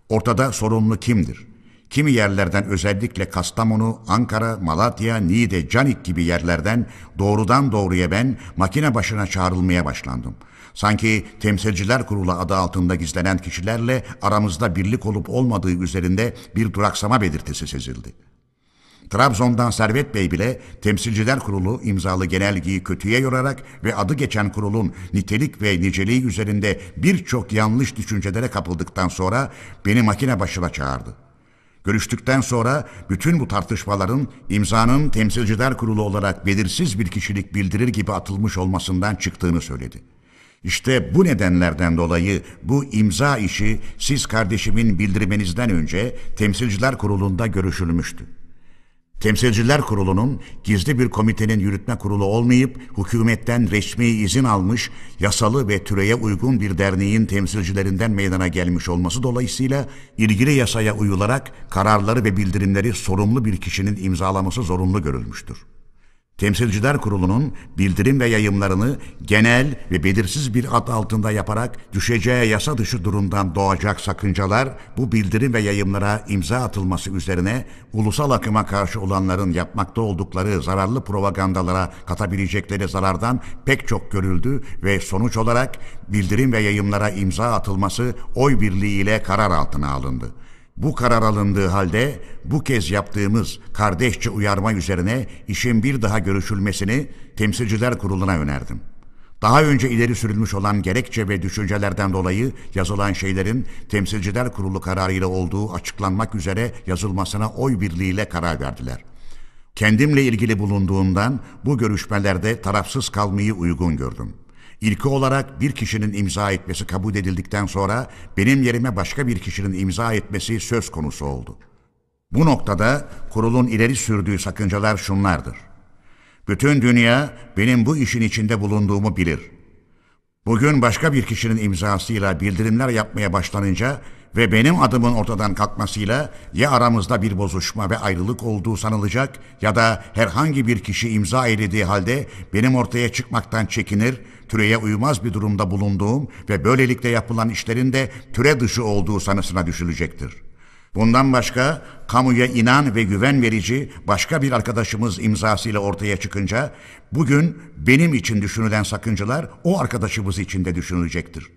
Ortada sorumlu kimdir? Kimi yerlerden özellikle Kastamonu, Ankara, Malatya, Niğde, Canik gibi yerlerden doğrudan doğruya ben makine başına çağrılmaya başlandım. Sanki temsilciler kurulu adı altında gizlenen kişilerle aramızda birlik olup olmadığı üzerinde bir duraksama belirtisi sezildi. Trabzon'dan Servet Bey bile Temsilciler Kurulu imzalı genelgeyi kötüye yorarak ve adı geçen kurulun nitelik ve niceliği üzerinde birçok yanlış düşüncelere kapıldıktan sonra beni makine başına çağırdı. Görüştükten sonra bütün bu tartışmaların imzanın Temsilciler Kurulu olarak belirsiz bir kişilik bildirir gibi atılmış olmasından çıktığını söyledi. İşte bu nedenlerden dolayı bu imza işi siz kardeşimin bildirmenizden önce Temsilciler Kurulu'nda görüşülmüştü. Temsilciler Kurulu'nun gizli bir komitenin yürütme kurulu olmayıp hükümetten resmi izin almış, yasalı ve türeye uygun bir derneğin temsilcilerinden meydana gelmiş olması dolayısıyla ilgili yasaya uyularak kararları ve bildirimleri sorumlu bir kişinin imzalaması zorunlu görülmüştür. Temsilciler Kurulu'nun bildirim ve yayımlarını genel ve belirsiz bir ad altında yaparak düşeceği yasa dışı durumdan doğacak sakıncalar bu bildirim ve yayımlara imza atılması üzerine ulusal akıma karşı olanların yapmakta oldukları zararlı propagandalara katabilecekleri zarardan pek çok görüldü ve sonuç olarak bildirim ve yayımlara imza atılması oy birliğiyle karar altına alındı. Bu karar alındığı halde bu kez yaptığımız kardeşçe uyarma üzerine işin bir daha görüşülmesini Temsilciler Kurulu'na önerdim. Daha önce ileri sürülmüş olan gerekçe ve düşüncelerden dolayı yazılan şeylerin Temsilciler Kurulu kararıyla olduğu açıklanmak üzere yazılmasına oy birliğiyle karar verdiler. Kendimle ilgili bulunduğundan bu görüşmelerde tarafsız kalmayı uygun gördüm.'' İlki olarak bir kişinin imza etmesi kabul edildikten sonra benim yerime başka bir kişinin imza etmesi söz konusu oldu. Bu noktada kurulun ileri sürdüğü sakıncalar şunlardır. Bütün dünya benim bu işin içinde bulunduğumu bilir. Bugün başka bir kişinin imzasıyla bildirimler yapmaya başlanınca ve benim adımın ortadan kalkmasıyla ya aramızda bir bozuşma ve ayrılık olduğu sanılacak ya da herhangi bir kişi imza eylediği halde benim ortaya çıkmaktan çekinir, türeye uymaz bir durumda bulunduğum ve böylelikle yapılan işlerin de türe dışı olduğu sanısına düşülecektir. Bundan başka kamuya inan ve güven verici başka bir arkadaşımız imzasıyla ortaya çıkınca bugün benim için düşünülen sakıncalar o arkadaşımız için de düşünülecektir.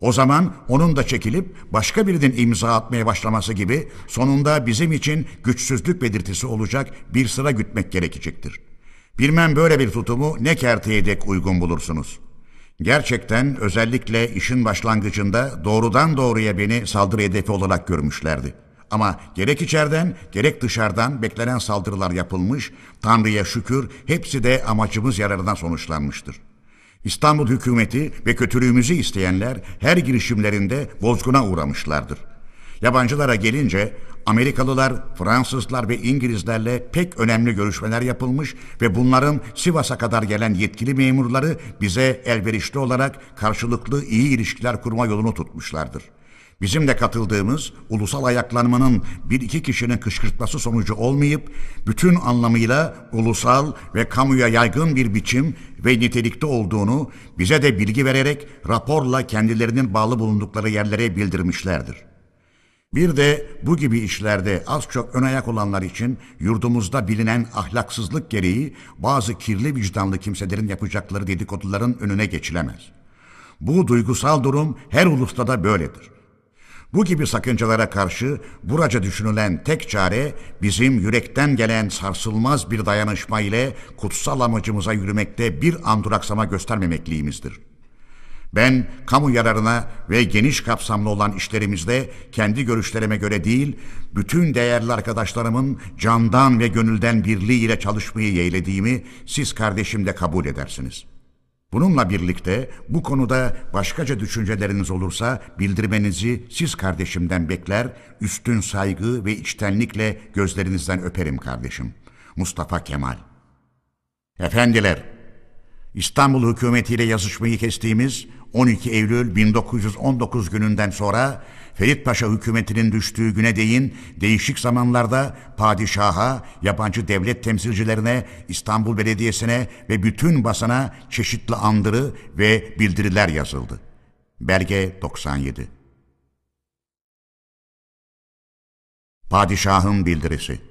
O zaman onun da çekilip başka birinin imza atmaya başlaması gibi sonunda bizim için güçsüzlük belirtisi olacak bir sıra gütmek gerekecektir. Bilmem böyle bir tutumu ne kerteye dek uygun bulursunuz. Gerçekten özellikle işin başlangıcında doğrudan doğruya beni saldırı hedefi olarak görmüşlerdi. Ama gerek içeriden gerek dışarıdan beklenen saldırılar yapılmış, Tanrı'ya şükür hepsi de amacımız yararına sonuçlanmıştır. İstanbul hükümeti ve kötülüğümüzü isteyenler her girişimlerinde bozguna uğramışlardır. Yabancılara gelince Amerikalılar, Fransızlar ve İngilizlerle pek önemli görüşmeler yapılmış ve bunların Sivas'a kadar gelen yetkili memurları bize elverişli olarak karşılıklı iyi ilişkiler kurma yolunu tutmuşlardır. Bizim de katıldığımız ulusal ayaklanmanın bir iki kişinin kışkırtması sonucu olmayıp bütün anlamıyla ulusal ve kamuya yaygın bir biçim ve nitelikte olduğunu bize de bilgi vererek raporla kendilerinin bağlı bulundukları yerlere bildirmişlerdir. Bir de bu gibi işlerde az çok ön ayak olanlar için yurdumuzda bilinen ahlaksızlık gereği bazı kirli vicdanlı kimselerin yapacakları dedikoduların önüne geçilemez. Bu duygusal durum her ulusta da böyledir. Bu gibi sakıncalara karşı buraca düşünülen tek çare bizim yürekten gelen sarsılmaz bir dayanışma ile kutsal amacımıza yürümekte bir an duraksama göstermemekliğimizdir. Ben kamu yararına ve geniş kapsamlı olan işlerimizde kendi görüşlerime göre değil, bütün değerli arkadaşlarımın candan ve gönülden birliğiyle çalışmayı yeğlediğimi siz kardeşim de kabul edersiniz.'' Bununla birlikte bu konuda başkaca düşünceleriniz olursa bildirmenizi siz kardeşimden bekler, üstün saygı ve içtenlikle gözlerinizden öperim kardeşim. Mustafa Kemal Efendiler, İstanbul hükümetiyle yazışmayı kestiğimiz 12 Eylül 1919 gününden sonra Ferit Paşa hükümetinin düştüğü güne değin değişik zamanlarda padişaha, yabancı devlet temsilcilerine, İstanbul Belediyesi'ne ve bütün basına çeşitli andırı ve bildiriler yazıldı. Belge 97 Padişahın bildirisi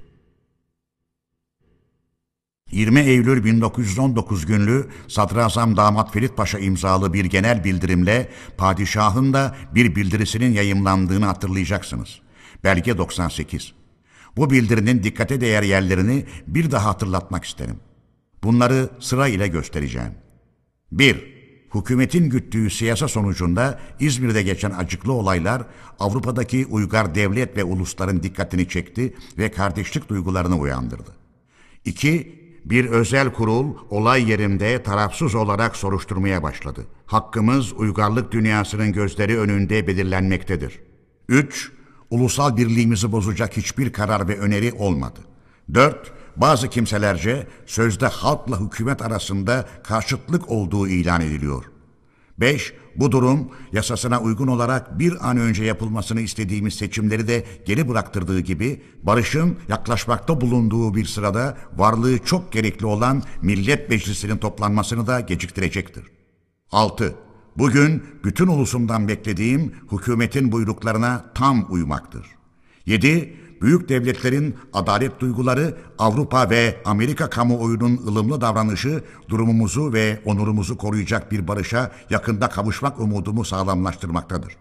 20 Eylül 1919 günlü Sadrazam Damat Ferit Paşa imzalı bir genel bildirimle padişahın da bir bildirisinin yayımlandığını hatırlayacaksınız. Belge 98. Bu bildirinin dikkate değer yerlerini bir daha hatırlatmak isterim. Bunları sıra ile göstereceğim. 1. Hükümetin güttüğü siyasa sonucunda İzmir'de geçen acıklı olaylar Avrupa'daki uygar devlet ve ulusların dikkatini çekti ve kardeşlik duygularını uyandırdı. 2 bir özel kurul olay yerinde tarafsız olarak soruşturmaya başladı. Hakkımız uygarlık dünyasının gözleri önünde belirlenmektedir. 3. Ulusal birliğimizi bozacak hiçbir karar ve öneri olmadı. 4. Bazı kimselerce sözde halkla hükümet arasında karşıtlık olduğu ilan ediliyor. 5. Bu durum yasasına uygun olarak bir an önce yapılmasını istediğimiz seçimleri de geri bıraktırdığı gibi barışın yaklaşmakta bulunduğu bir sırada varlığı çok gerekli olan Millet Meclisi'nin toplanmasını da geciktirecektir. 6. Bugün bütün ulusumdan beklediğim hükümetin buyruklarına tam uymaktır. 7 büyük devletlerin adalet duyguları, Avrupa ve Amerika kamuoyunun ılımlı davranışı durumumuzu ve onurumuzu koruyacak bir barışa yakında kavuşmak umudumu sağlamlaştırmaktadır.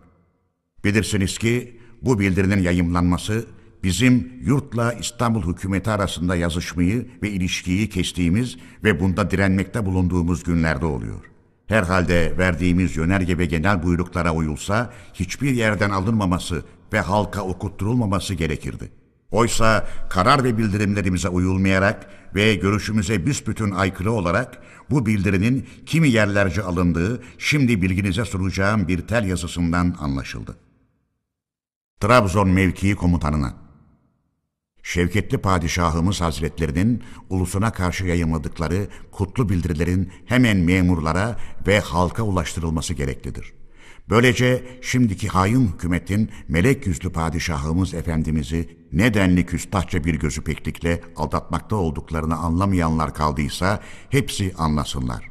Bilirsiniz ki bu bildirinin yayımlanması bizim yurtla İstanbul hükümeti arasında yazışmayı ve ilişkiyi kestiğimiz ve bunda direnmekte bulunduğumuz günlerde oluyor. Herhalde verdiğimiz yönerge ve genel buyruklara uyulsa hiçbir yerden alınmaması ve halka okutturulmaması gerekirdi. Oysa karar ve bildirimlerimize uyulmayarak ve görüşümüze büsbütün aykırı olarak bu bildirinin kimi yerlerce alındığı şimdi bilginize sunacağım bir tel yazısından anlaşıldı. Trabzon mevkii komutanına Şevketli Padişahımız Hazretlerinin ulusuna karşı yayınladıkları kutlu bildirilerin hemen memurlara ve halka ulaştırılması gereklidir. Böylece şimdiki hain hükümetin melek yüzlü padişahımız Efendimiz'i nedenli küstahça bir gözü peklikle aldatmakta olduklarını anlamayanlar kaldıysa hepsi anlasınlar.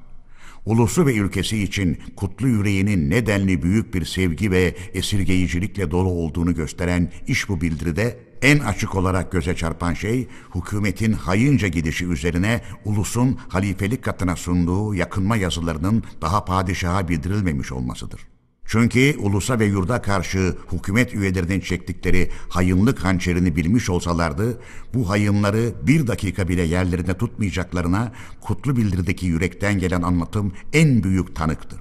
Ulusu ve ülkesi için kutlu yüreğinin nedenli büyük bir sevgi ve esirgeyicilikle dolu olduğunu gösteren iş bu bildiride en açık olarak göze çarpan şey hükümetin hayınca gidişi üzerine ulusun halifelik katına sunduğu yakınma yazılarının daha padişaha bildirilmemiş olmasıdır. Çünkü ulusa ve yurda karşı hükümet üyelerinin çektikleri hayınlık hançerini bilmiş olsalardı, bu hayınları bir dakika bile yerlerinde tutmayacaklarına kutlu bildirdeki yürekten gelen anlatım en büyük tanıktır.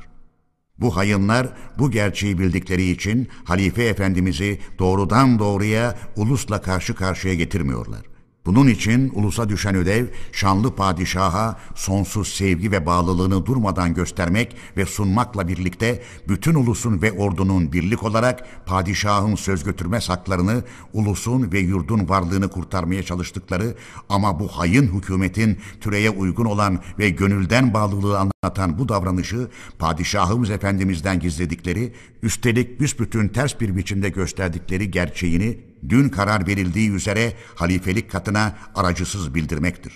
Bu hayınlar bu gerçeği bildikleri için Halife Efendimiz'i doğrudan doğruya ulusla karşı karşıya getirmiyorlar. Bunun için ulusa düşen ödev şanlı padişaha sonsuz sevgi ve bağlılığını durmadan göstermek ve sunmakla birlikte bütün ulusun ve ordunun birlik olarak padişahın söz götürmez haklarını, ulusun ve yurdun varlığını kurtarmaya çalıştıkları ama bu hayın hükümetin türeye uygun olan ve gönülden bağlılığı anlatan bu davranışı padişahımız efendimizden gizledikleri, üstelik büsbütün ters bir biçimde gösterdikleri gerçeğini dün karar verildiği üzere halifelik katına aracısız bildirmektir.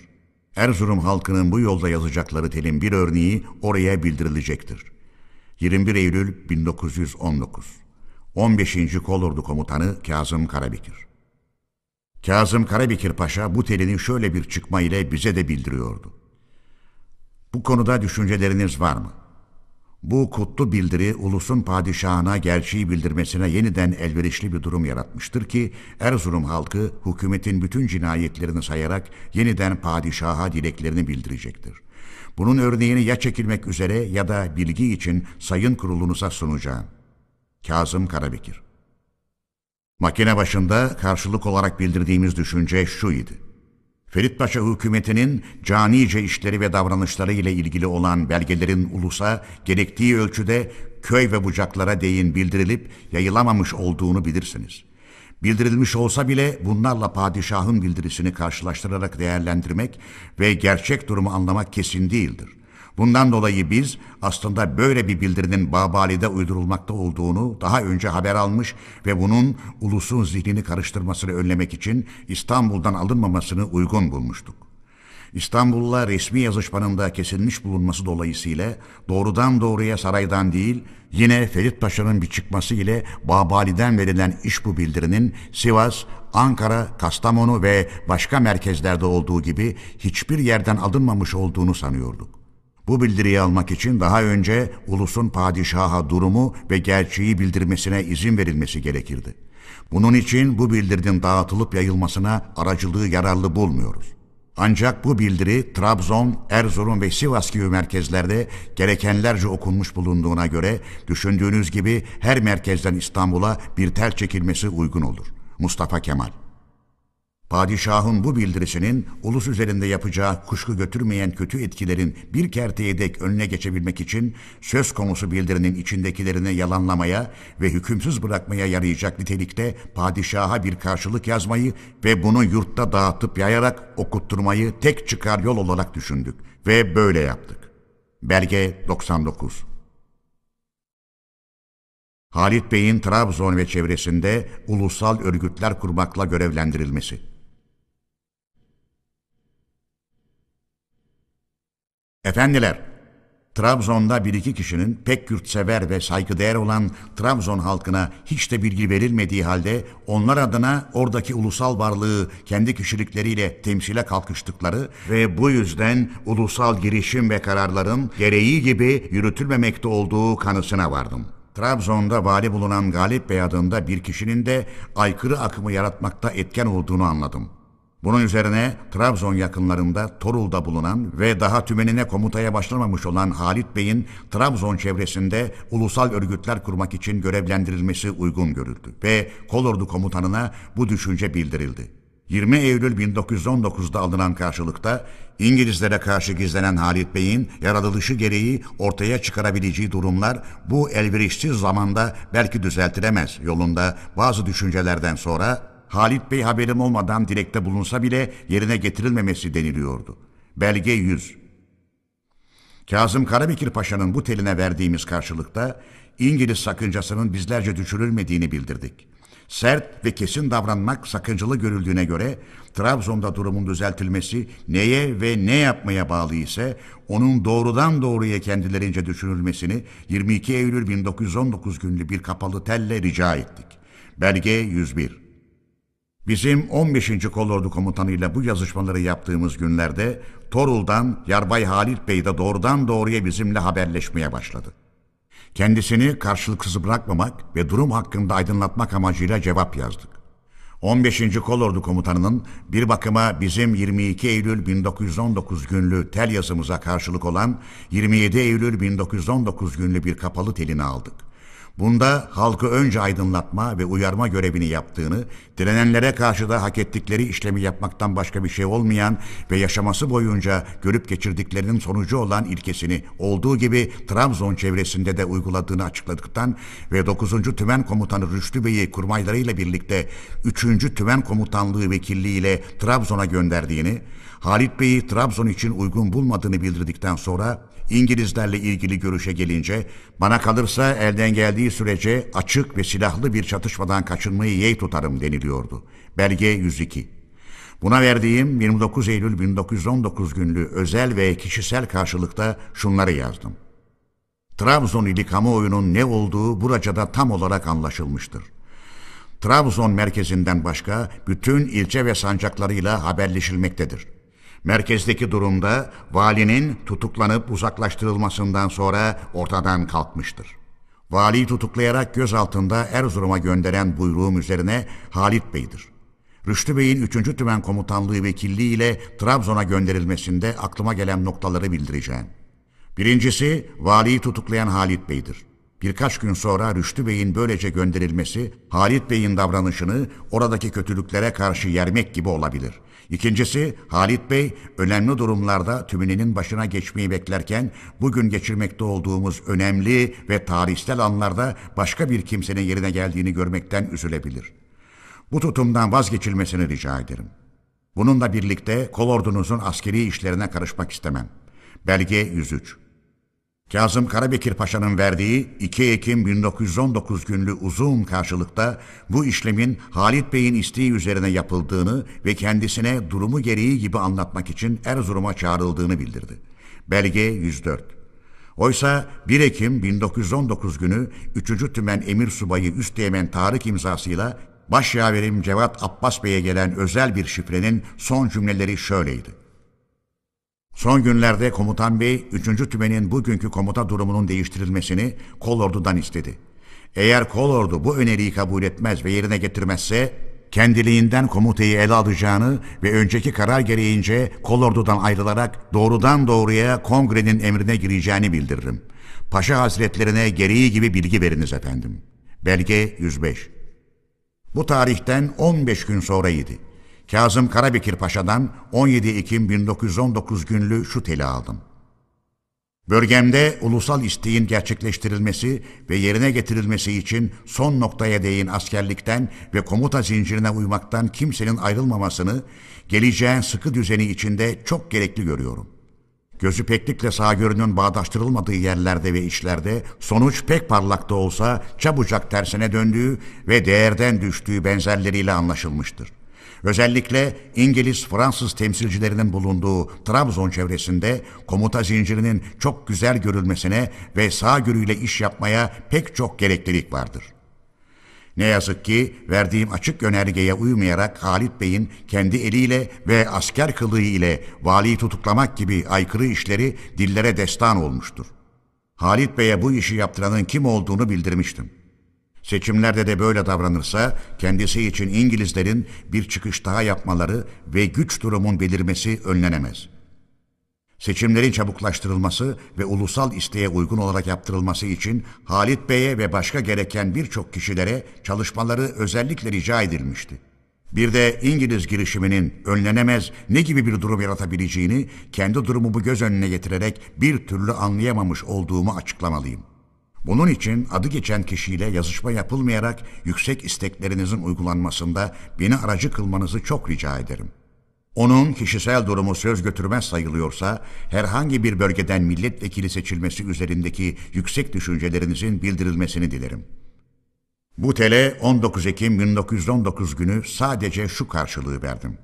Erzurum halkının bu yolda yazacakları telin bir örneği oraya bildirilecektir. 21 Eylül 1919 15. Kolordu Komutanı Kazım Karabekir Kazım Karabekir Paşa bu telini şöyle bir çıkma ile bize de bildiriyordu. Bu konuda düşünceleriniz var mı? Bu kutlu bildiri ulusun padişahına gerçeği bildirmesine yeniden elverişli bir durum yaratmıştır ki Erzurum halkı hükümetin bütün cinayetlerini sayarak yeniden padişaha dileklerini bildirecektir. Bunun örneğini ya çekilmek üzere ya da bilgi için sayın kurulunuza sunacağım. Kazım Karabekir Makine başında karşılık olarak bildirdiğimiz düşünce şu idi. Ferit Paşa hükümetinin canice işleri ve davranışları ile ilgili olan belgelerin ulusa gerektiği ölçüde köy ve bucaklara değin bildirilip yayılamamış olduğunu bilirsiniz. Bildirilmiş olsa bile bunlarla padişahın bildirisini karşılaştırarak değerlendirmek ve gerçek durumu anlamak kesin değildir. Bundan dolayı biz aslında böyle bir bildirinin Babali'de uydurulmakta olduğunu daha önce haber almış ve bunun ulusun zihnini karıştırmasını önlemek için İstanbul'dan alınmamasını uygun bulmuştuk. İstanbul'la resmi yazışmanın kesilmiş bulunması dolayısıyla doğrudan doğruya saraydan değil, yine Ferit Paşa'nın bir çıkması ile Babali'den verilen iş bu bildirinin Sivas, Ankara, Kastamonu ve başka merkezlerde olduğu gibi hiçbir yerden alınmamış olduğunu sanıyorduk. Bu bildiriyi almak için daha önce ulusun padişaha durumu ve gerçeği bildirmesine izin verilmesi gerekirdi. Bunun için bu bildirinin dağıtılıp yayılmasına aracılığı yararlı bulmuyoruz. Ancak bu bildiri Trabzon, Erzurum ve Sivas gibi merkezlerde gerekenlerce okunmuş bulunduğuna göre düşündüğünüz gibi her merkezden İstanbul'a bir tel çekilmesi uygun olur. Mustafa Kemal Padişahın bu bildirisinin ulus üzerinde yapacağı kuşku götürmeyen kötü etkilerin bir kerteye dek önüne geçebilmek için söz konusu bildirinin içindekilerini yalanlamaya ve hükümsüz bırakmaya yarayacak nitelikte padişaha bir karşılık yazmayı ve bunu yurtta dağıtıp yayarak okutturmayı tek çıkar yol olarak düşündük ve böyle yaptık. Belge 99 Halit Bey'in Trabzon ve çevresinde ulusal örgütler kurmakla görevlendirilmesi. Efendiler, Trabzon'da bir iki kişinin pek yurtsever ve saygıdeğer olan Trabzon halkına hiç de bilgi verilmediği halde onlar adına oradaki ulusal varlığı kendi kişilikleriyle temsile kalkıştıkları ve bu yüzden ulusal girişim ve kararların gereği gibi yürütülmemekte olduğu kanısına vardım. Trabzon'da vali bulunan Galip Bey adında bir kişinin de aykırı akımı yaratmakta etken olduğunu anladım.'' Bunun üzerine Trabzon yakınlarında Torul'da bulunan ve daha tümenine komutaya başlamamış olan Halit Bey'in Trabzon çevresinde ulusal örgütler kurmak için görevlendirilmesi uygun görüldü ve Kolordu komutanına bu düşünce bildirildi. 20 Eylül 1919'da alınan karşılıkta İngilizlere karşı gizlenen Halit Bey'in yaratılışı gereği ortaya çıkarabileceği durumlar bu elverişsiz zamanda belki düzeltilemez yolunda bazı düşüncelerden sonra Halit Bey haberim olmadan dilekte bulunsa bile yerine getirilmemesi deniliyordu. Belge 100. Kazım Karabekir Paşa'nın bu teline verdiğimiz karşılıkta İngiliz sakıncasının bizlerce düşürülmediğini bildirdik. Sert ve kesin davranmak sakıncalı görüldüğüne göre Trabzon'da durumun düzeltilmesi neye ve ne yapmaya bağlı ise onun doğrudan doğruya kendilerince düşünülmesini 22 Eylül 1919 günlü bir kapalı telle rica ettik. Belge 101 Bizim 15. Kolordu komutanıyla bu yazışmaları yaptığımız günlerde Torul'dan Yarbay Halit Bey de doğrudan doğruya bizimle haberleşmeye başladı. Kendisini karşılıksız bırakmamak ve durum hakkında aydınlatmak amacıyla cevap yazdık. 15. Kolordu Komutanı'nın bir bakıma bizim 22 Eylül 1919 günlü tel yazımıza karşılık olan 27 Eylül 1919 günlü bir kapalı telini aldık. Bunda halkı önce aydınlatma ve uyarma görevini yaptığını, direnenlere karşı da hak ettikleri işlemi yapmaktan başka bir şey olmayan ve yaşaması boyunca görüp geçirdiklerinin sonucu olan ilkesini olduğu gibi Trabzon çevresinde de uyguladığını açıkladıktan ve 9. Tümen Komutanı Rüştü Bey'i kurmaylarıyla birlikte 3. Tümen Komutanlığı vekilliğiyle Trabzon'a gönderdiğini, Halit Bey'i Trabzon için uygun bulmadığını bildirdikten sonra İngilizlerle ilgili görüşe gelince bana kalırsa elden geldiği sürece açık ve silahlı bir çatışmadan kaçınmayı yeğ tutarım deniliyordu. Belge 102. Buna verdiğim 29 Eylül 1919 günlü özel ve kişisel karşılıkta şunları yazdım. Trabzon ili kamuoyunun ne olduğu buracada tam olarak anlaşılmıştır. Trabzon merkezinden başka bütün ilçe ve sancaklarıyla haberleşilmektedir. Merkezdeki durumda valinin tutuklanıp uzaklaştırılmasından sonra ortadan kalkmıştır. Valiyi tutuklayarak gözaltında Erzurum'a gönderen buyruğum üzerine Halit Bey'dir. Rüştü Bey'in 3. Tümen Komutanlığı vekilliği ile Trabzon'a gönderilmesinde aklıma gelen noktaları bildireceğim. Birincisi, valiyi tutuklayan Halit Bey'dir. Birkaç gün sonra Rüştü Bey'in böylece gönderilmesi, Halit Bey'in davranışını oradaki kötülüklere karşı yermek gibi olabilir. İkincisi, Halit Bey önemli durumlarda tümüninin başına geçmeyi beklerken bugün geçirmekte olduğumuz önemli ve tarihsel anlarda başka bir kimsenin yerine geldiğini görmekten üzülebilir. Bu tutumdan vazgeçilmesini rica ederim. Bununla birlikte kolordunuzun askeri işlerine karışmak istemem. Belge 103 Kazım Karabekir Paşa'nın verdiği 2 Ekim 1919 günlü uzun karşılıkta bu işlemin Halit Bey'in isteği üzerine yapıldığını ve kendisine durumu gereği gibi anlatmak için Erzurum'a çağrıldığını bildirdi. Belge 104 Oysa 1 Ekim 1919 günü 3. Tümen Emir Subayı Üsteğmen Tarık imzasıyla Başyaverim Cevat Abbas Bey'e gelen özel bir şifrenin son cümleleri şöyleydi. Son günlerde komutan bey 3. tümenin bugünkü komuta durumunun değiştirilmesini kolordudan istedi. Eğer kolordu bu öneriyi kabul etmez ve yerine getirmezse kendiliğinden komutayı ele alacağını ve önceki karar gereğince kolordudan ayrılarak doğrudan doğruya kongrenin emrine gireceğini bildiririm. Paşa hazretlerine gereği gibi bilgi veriniz efendim. Belge 105 Bu tarihten 15 gün sonraydı. Kazım Karabekir Paşa'dan 17 Ekim 1919 günlü şu teli aldım. Bölgemde ulusal isteğin gerçekleştirilmesi ve yerine getirilmesi için son noktaya değin askerlikten ve komuta zincirine uymaktan kimsenin ayrılmamasını geleceğin sıkı düzeni içinde çok gerekli görüyorum. Gözü peklikle sağgörünün bağdaştırılmadığı yerlerde ve işlerde sonuç pek parlak da olsa çabucak tersine döndüğü ve değerden düştüğü benzerleriyle anlaşılmıştır. Özellikle İngiliz, Fransız temsilcilerinin bulunduğu Trabzon çevresinde komuta zincirinin çok güzel görülmesine ve sağgörüyle iş yapmaya pek çok gereklilik vardır. Ne yazık ki verdiğim açık önergeye uymayarak Halit Bey'in kendi eliyle ve asker kılığı ile valiyi tutuklamak gibi aykırı işleri dillere destan olmuştur. Halit Bey'e bu işi yaptıranın kim olduğunu bildirmiştim. Seçimlerde de böyle davranırsa kendisi için İngilizlerin bir çıkış daha yapmaları ve güç durumun belirmesi önlenemez. Seçimlerin çabuklaştırılması ve ulusal isteğe uygun olarak yaptırılması için Halit Bey'e ve başka gereken birçok kişilere çalışmaları özellikle rica edilmişti. Bir de İngiliz girişiminin önlenemez ne gibi bir durum yaratabileceğini kendi durumumu göz önüne getirerek bir türlü anlayamamış olduğumu açıklamalıyım. Bunun için adı geçen kişiyle yazışma yapılmayarak yüksek isteklerinizin uygulanmasında beni aracı kılmanızı çok rica ederim. Onun kişisel durumu söz götürmez sayılıyorsa herhangi bir bölgeden milletvekili seçilmesi üzerindeki yüksek düşüncelerinizin bildirilmesini dilerim. Bu tele 19 Ekim 1919 günü sadece şu karşılığı verdim.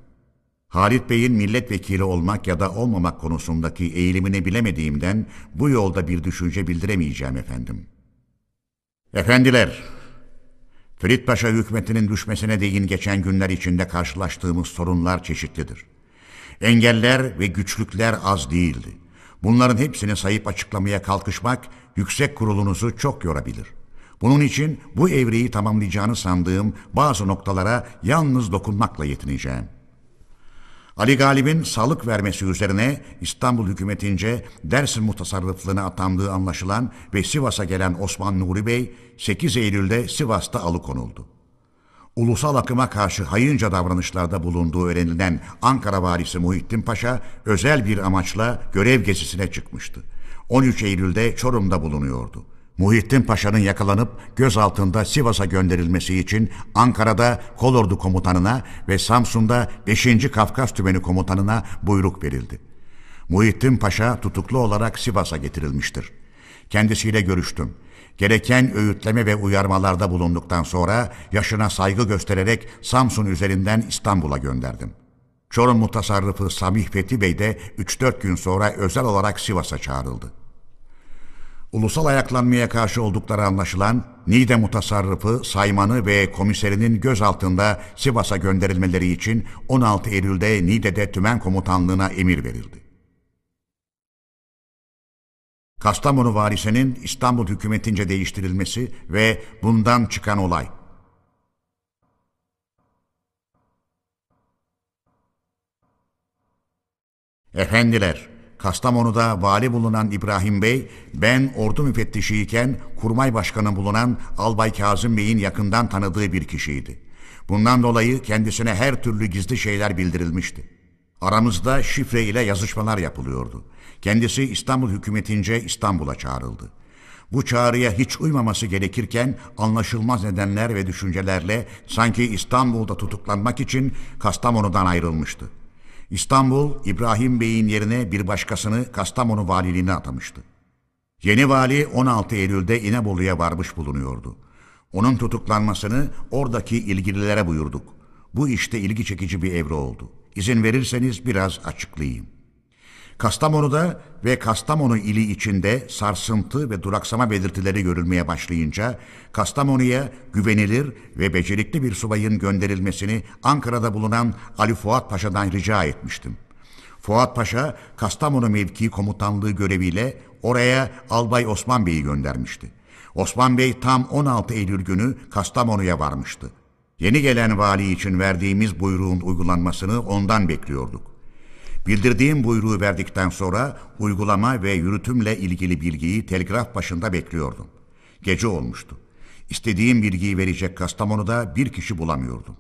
Halit Bey'in milletvekili olmak ya da olmamak konusundaki eğilimini bilemediğimden bu yolda bir düşünce bildiremeyeceğim efendim. Efendiler, Ferit Paşa hükümetinin düşmesine değin geçen günler içinde karşılaştığımız sorunlar çeşitlidir. Engeller ve güçlükler az değildi. Bunların hepsini sayıp açıklamaya kalkışmak yüksek kurulunuzu çok yorabilir. Bunun için bu evreyi tamamlayacağını sandığım bazı noktalara yalnız dokunmakla yetineceğim. Ali Galip'in sağlık vermesi üzerine İstanbul hükümetince Dersim mutasarrıflığına atandığı anlaşılan ve Sivas'a gelen Osman Nuri Bey 8 Eylül'de Sivas'ta alıkonuldu. Ulusal akıma karşı hayınca davranışlarda bulunduğu öğrenilen Ankara valisi Muhittin Paşa özel bir amaçla görev gezisine çıkmıştı. 13 Eylül'de Çorum'da bulunuyordu. Muhittin Paşa'nın yakalanıp gözaltında Sivas'a gönderilmesi için Ankara'da Kolordu Komutanına ve Samsun'da 5. Kafkas Tümeni Komutanına buyruk verildi. Muhittin Paşa tutuklu olarak Sivas'a getirilmiştir. Kendisiyle görüştüm. Gereken öğütleme ve uyarmalarda bulunduktan sonra yaşına saygı göstererek Samsun üzerinden İstanbul'a gönderdim. Çorum mutasarrıfı Samih Fethi Bey de 3-4 gün sonra özel olarak Sivas'a çağrıldı ulusal ayaklanmaya karşı oldukları anlaşılan Nide mutasarrıfı, saymanı ve komiserinin gözaltında Sivas'a gönderilmeleri için 16 Eylül'de Nide'de tümen komutanlığına emir verildi. Kastamonu varisinin İstanbul hükümetince değiştirilmesi ve bundan çıkan olay. Efendiler, Kastamonu'da vali bulunan İbrahim Bey, ben ordu müfettişiyken kurmay başkanı bulunan Albay Kazım Bey'in yakından tanıdığı bir kişiydi. Bundan dolayı kendisine her türlü gizli şeyler bildirilmişti. Aramızda şifre ile yazışmalar yapılıyordu. Kendisi İstanbul hükümetince İstanbul'a çağrıldı. Bu çağrıya hiç uymaması gerekirken anlaşılmaz nedenler ve düşüncelerle sanki İstanbul'da tutuklanmak için Kastamonu'dan ayrılmıştı. İstanbul, İbrahim Bey'in yerine bir başkasını Kastamonu valiliğine atamıştı. Yeni vali 16 Eylül'de İnebolu'ya varmış bulunuyordu. Onun tutuklanmasını oradaki ilgililere buyurduk. Bu işte ilgi çekici bir evre oldu. İzin verirseniz biraz açıklayayım. Kastamonu'da ve Kastamonu ili içinde sarsıntı ve duraksama belirtileri görülmeye başlayınca Kastamonu'ya güvenilir ve becerikli bir subayın gönderilmesini Ankara'da bulunan Ali Fuat Paşa'dan rica etmiştim. Fuat Paşa Kastamonu mevkii komutanlığı göreviyle oraya Albay Osman Bey'i göndermişti. Osman Bey tam 16 Eylül günü Kastamonu'ya varmıştı. Yeni gelen vali için verdiğimiz buyruğun uygulanmasını ondan bekliyorduk. Bildirdiğim buyruğu verdikten sonra uygulama ve yürütümle ilgili bilgiyi telgraf başında bekliyordum. Gece olmuştu. İstediğim bilgiyi verecek Kastamonu'da bir kişi bulamıyordum.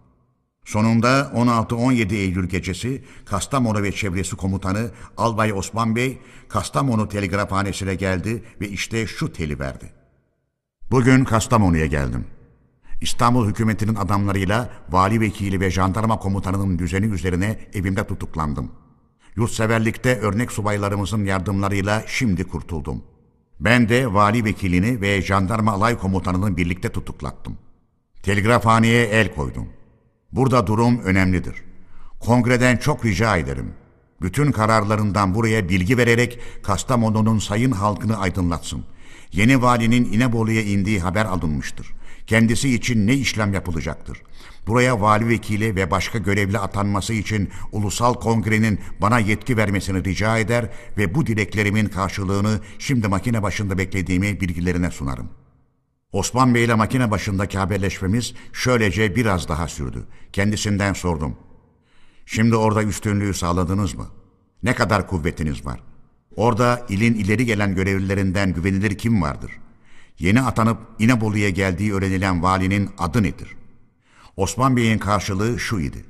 Sonunda 16-17 Eylül gecesi Kastamonu ve çevresi komutanı Albay Osman Bey Kastamonu telgrafhanesine geldi ve işte şu teli verdi. Bugün Kastamonu'ya geldim. İstanbul hükümetinin adamlarıyla vali vekili ve jandarma komutanının düzeni üzerine evimde tutuklandım.'' Yurtseverlikte örnek subaylarımızın yardımlarıyla şimdi kurtuldum. Ben de vali vekilini ve jandarma alay komutanını birlikte tutuklattım. Telgrafhaneye el koydum. Burada durum önemlidir. Kongreden çok rica ederim. Bütün kararlarından buraya bilgi vererek Kastamonu'nun sayın halkını aydınlatsın. Yeni valinin İnebolu'ya indiği haber alınmıştır. Kendisi için ne işlem yapılacaktır? Buraya vali vekili ve başka görevli atanması için ulusal kongrenin bana yetki vermesini rica eder ve bu dileklerimin karşılığını şimdi makine başında beklediğimi bilgilerine sunarım. Osman Bey ile makine başındaki haberleşmemiz şöylece biraz daha sürdü. Kendisinden sordum. Şimdi orada üstünlüğü sağladınız mı? Ne kadar kuvvetiniz var? Orada ilin ileri gelen görevlilerinden güvenilir kim vardır? Yeni atanıp İnebolu'ya geldiği öğrenilen valinin adı nedir?'' Osman Bey'in karşılığı şu idi.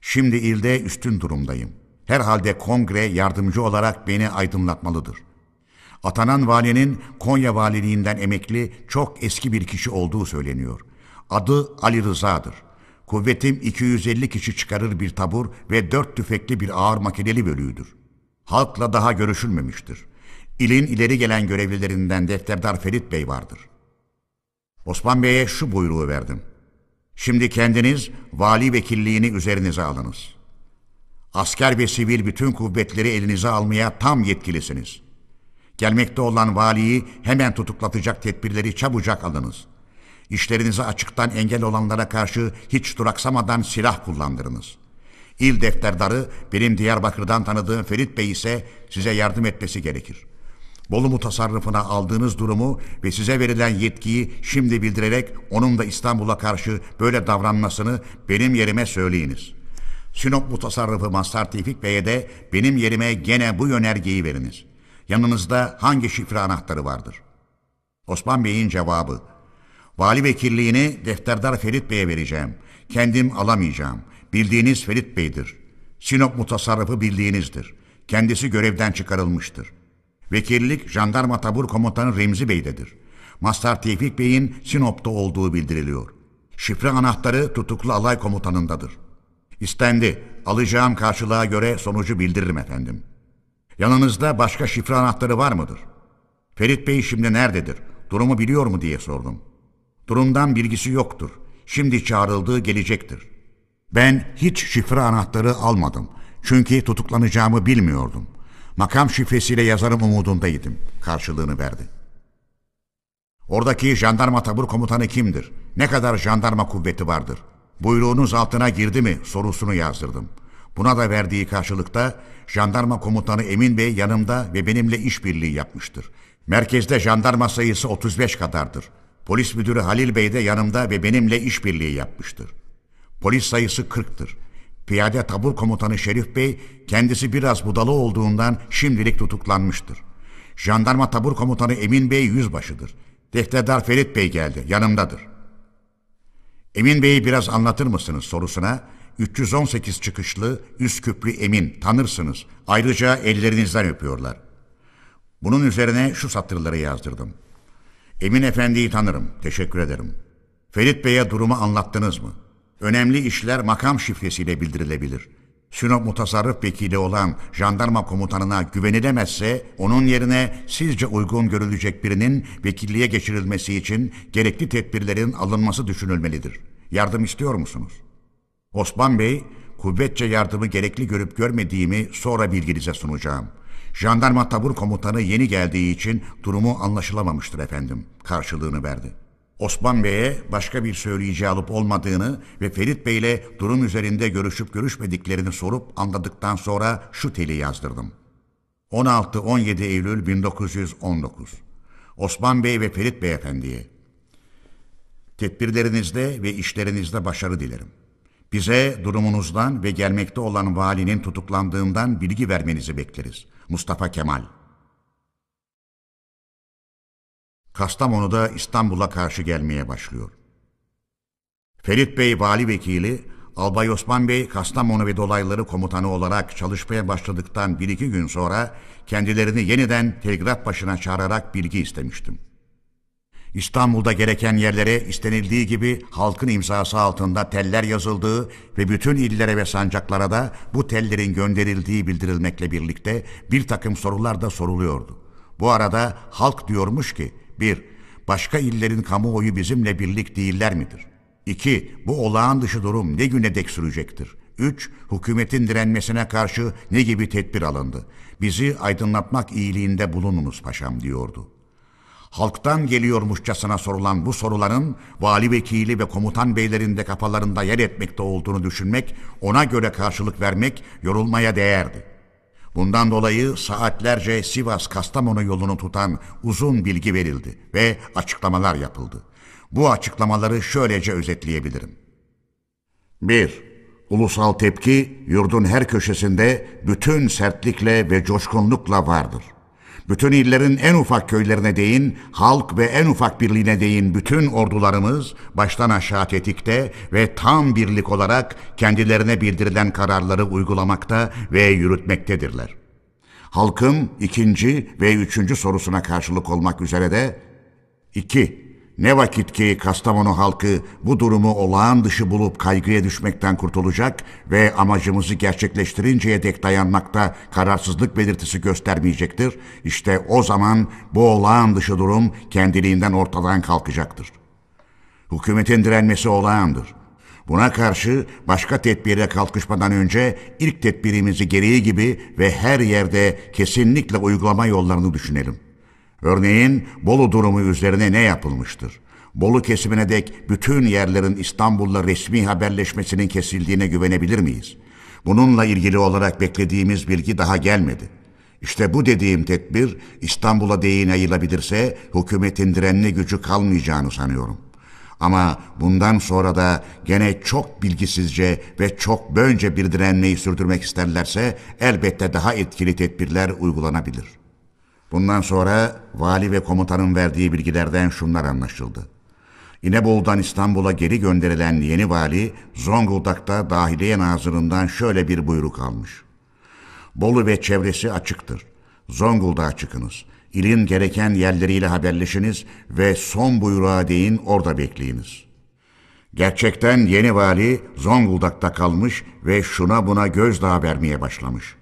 Şimdi ilde üstün durumdayım. Herhalde kongre yardımcı olarak beni aydınlatmalıdır. Atanan valinin Konya valiliğinden emekli çok eski bir kişi olduğu söyleniyor. Adı Ali Rıza'dır. Kuvvetim 250 kişi çıkarır bir tabur ve dört tüfekli bir ağır makineli bölüğüdür. Halkla daha görüşülmemiştir. İlin ileri gelen görevlilerinden Defterdar Ferit Bey vardır. Osman Bey'e şu buyruğu verdim. Şimdi kendiniz vali vekilliğini üzerinize alınız. Asker ve sivil bütün kuvvetleri elinize almaya tam yetkilisiniz. Gelmekte olan valiyi hemen tutuklatacak tedbirleri çabucak alınız. İşlerinize açıktan engel olanlara karşı hiç duraksamadan silah kullandırınız. İl defterdarı benim Diyarbakır'dan tanıdığım Ferit Bey ise size yardım etmesi gerekir. Bolu mutasarrıfına aldığınız durumu ve size verilen yetkiyi şimdi bildirerek onun da İstanbul'a karşı böyle davranmasını benim yerime söyleyiniz. Sinop mutasarrıfı Mazhar Tevfik Bey'e de benim yerime gene bu yönergeyi veriniz. Yanınızda hangi şifre anahtarı vardır? Osman Bey'in cevabı. Vali vekilliğini defterdar Ferit Bey'e vereceğim. Kendim alamayacağım. Bildiğiniz Ferit Bey'dir. Sinop mutasarrıfı bildiğinizdir. Kendisi görevden çıkarılmıştır. Vekillik jandarma tabur komutanı Remzi Bey'dedir. Mazhar Tevfik Bey'in Sinop'ta olduğu bildiriliyor. Şifre anahtarı tutuklu alay komutanındadır. İstendi. Alacağım karşılığa göre sonucu bildiririm efendim. Yanınızda başka şifre anahtarı var mıdır? Ferit Bey şimdi nerededir? Durumu biliyor mu diye sordum. Durumdan bilgisi yoktur. Şimdi çağrıldığı gelecektir. Ben hiç şifre anahtarı almadım. Çünkü tutuklanacağımı bilmiyordum. Makam şifresiyle yazarım umudundaydım. Karşılığını verdi. Oradaki jandarma tabur komutanı kimdir? Ne kadar jandarma kuvveti vardır? Buyruğunuz altına girdi mi sorusunu yazdırdım. Buna da verdiği karşılıkta jandarma komutanı Emin Bey yanımda ve benimle işbirliği yapmıştır. Merkezde jandarma sayısı 35 kadardır. Polis müdürü Halil Bey de yanımda ve benimle işbirliği yapmıştır. Polis sayısı 40'tır. Piyade tabur komutanı Şerif Bey kendisi biraz budalı olduğundan şimdilik tutuklanmıştır. Jandarma tabur komutanı Emin Bey yüzbaşıdır. Defterdar Ferit Bey geldi, yanımdadır. Emin Bey'i biraz anlatır mısınız sorusuna 318 çıkışlı Üsküplü Emin tanırsınız. Ayrıca ellerinizden öpüyorlar. Bunun üzerine şu satırları yazdırdım. Emin Efendi'yi tanırım, teşekkür ederim. Ferit Bey'e durumu anlattınız mı? Önemli işler makam şifresiyle bildirilebilir. Sinop mutasarrıf vekili olan jandarma komutanına güvenilemezse onun yerine sizce uygun görülecek birinin vekilliğe geçirilmesi için gerekli tedbirlerin alınması düşünülmelidir. Yardım istiyor musunuz? Osman Bey, kuvvetçe yardımı gerekli görüp görmediğimi sonra bilginize sunacağım. Jandarma tabur komutanı yeni geldiği için durumu anlaşılamamıştır efendim. Karşılığını verdi.'' Osman Bey'e başka bir söyleyici alıp olmadığını ve Ferit Bey'le durum üzerinde görüşüp görüşmediklerini sorup anladıktan sonra şu teli yazdırdım. 16-17 Eylül 1919 Osman Bey ve Ferit Beyefendi'ye Tedbirlerinizde ve işlerinizde başarı dilerim. Bize durumunuzdan ve gelmekte olan valinin tutuklandığından bilgi vermenizi bekleriz. Mustafa Kemal Kastamonu'da İstanbul'a karşı gelmeye başlıyor. Ferit Bey vali vekili, Albay Osman Bey Kastamonu ve dolayları komutanı olarak çalışmaya başladıktan bir iki gün sonra kendilerini yeniden telgraf başına çağırarak bilgi istemiştim. İstanbul'da gereken yerlere istenildiği gibi halkın imzası altında teller yazıldığı ve bütün illere ve sancaklara da bu tellerin gönderildiği bildirilmekle birlikte bir takım sorular da soruluyordu. Bu arada halk diyormuş ki bir, başka illerin kamuoyu bizimle birlik değiller midir? İki, bu olağan dışı durum ne güne dek sürecektir? Üç, hükümetin direnmesine karşı ne gibi tedbir alındı? Bizi aydınlatmak iyiliğinde bulununuz paşam diyordu. Halktan geliyormuşçasına sorulan bu soruların vali vekili ve komutan beylerin de kafalarında yer etmekte olduğunu düşünmek, ona göre karşılık vermek yorulmaya değerdi.'' Bundan dolayı saatlerce Sivas-Kastamonu yolunu tutan uzun bilgi verildi ve açıklamalar yapıldı. Bu açıklamaları şöylece özetleyebilirim. 1. Ulusal tepki yurdun her köşesinde bütün sertlikle ve coşkunlukla vardır bütün illerin en ufak köylerine değin, halk ve en ufak birliğine değin bütün ordularımız baştan aşağı tetikte ve tam birlik olarak kendilerine bildirilen kararları uygulamakta ve yürütmektedirler. Halkın ikinci ve üçüncü sorusuna karşılık olmak üzere de 2. Ne vakit ki Kastamonu halkı bu durumu olağan dışı bulup kaygıya düşmekten kurtulacak ve amacımızı gerçekleştirinceye dek dayanmakta kararsızlık belirtisi göstermeyecektir, işte o zaman bu olağan dışı durum kendiliğinden ortadan kalkacaktır. Hükümetin direnmesi olağandır. Buna karşı başka tedbire kalkışmadan önce ilk tedbirimizi gereği gibi ve her yerde kesinlikle uygulama yollarını düşünelim. Örneğin Bolu durumu üzerine ne yapılmıştır? Bolu kesimine dek bütün yerlerin İstanbul'la resmi haberleşmesinin kesildiğine güvenebilir miyiz? Bununla ilgili olarak beklediğimiz bilgi daha gelmedi. İşte bu dediğim tedbir İstanbul'a değin yayılabilirse hükümetin direnli gücü kalmayacağını sanıyorum. Ama bundan sonra da gene çok bilgisizce ve çok bönce bir direnmeyi sürdürmek isterlerse elbette daha etkili tedbirler uygulanabilir. Bundan sonra vali ve komutanın verdiği bilgilerden şunlar anlaşıldı. İnebolu'dan İstanbul'a geri gönderilen yeni vali Zonguldak'ta Dahiliye Nazırı'ndan şöyle bir buyruk almış. Bolu ve çevresi açıktır. Zonguldak'a çıkınız. İlin gereken yerleriyle haberleşiniz ve son buyruğa değin orada bekleyiniz. Gerçekten yeni vali Zonguldak'ta kalmış ve şuna buna gözdağı vermeye başlamış.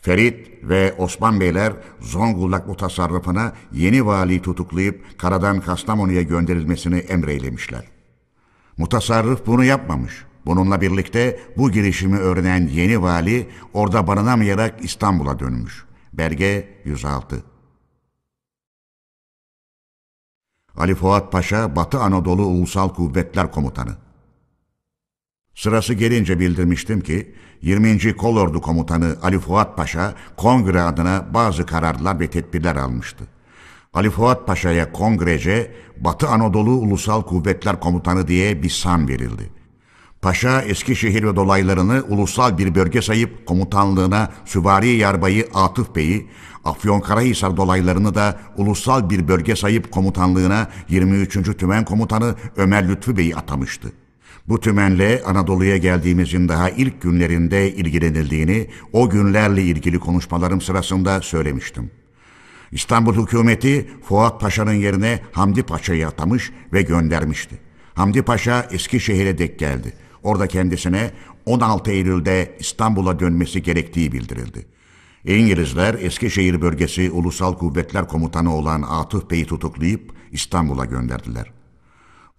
Ferit ve Osman Beyler Zonguldak mutasarrıfına yeni vali tutuklayıp karadan Kastamonu'ya gönderilmesini emreylemişler. Mutasarrıf bunu yapmamış. Bununla birlikte bu girişimi öğrenen yeni vali orada barınamayarak İstanbul'a dönmüş. Belge 106 Ali Fuat Paşa, Batı Anadolu Ulusal Kuvvetler Komutanı. Sırası gelince bildirmiştim ki 20. Kolordu Komutanı Ali Fuat Paşa kongre adına bazı kararlar ve tedbirler almıştı. Ali Fuat Paşa'ya kongrece Batı Anadolu Ulusal Kuvvetler Komutanı diye bir san verildi. Paşa Eskişehir ve dolaylarını ulusal bir bölge sayıp komutanlığına Süvari Yarbayı Atıf Bey'i, Afyonkarahisar dolaylarını da ulusal bir bölge sayıp komutanlığına 23. Tümen Komutanı Ömer Lütfü Bey'i atamıştı. Bu tümenle Anadolu'ya geldiğimizin daha ilk günlerinde ilgilenildiğini o günlerle ilgili konuşmalarım sırasında söylemiştim. İstanbul hükümeti Fuat Paşa'nın yerine Hamdi Paşa'yı atamış ve göndermişti. Hamdi Paşa Eskişehir'e dek geldi. Orada kendisine 16 Eylül'de İstanbul'a dönmesi gerektiği bildirildi. İngilizler Eskişehir bölgesi Ulusal Kuvvetler Komutanı olan Atıf Bey'i tutuklayıp İstanbul'a gönderdiler.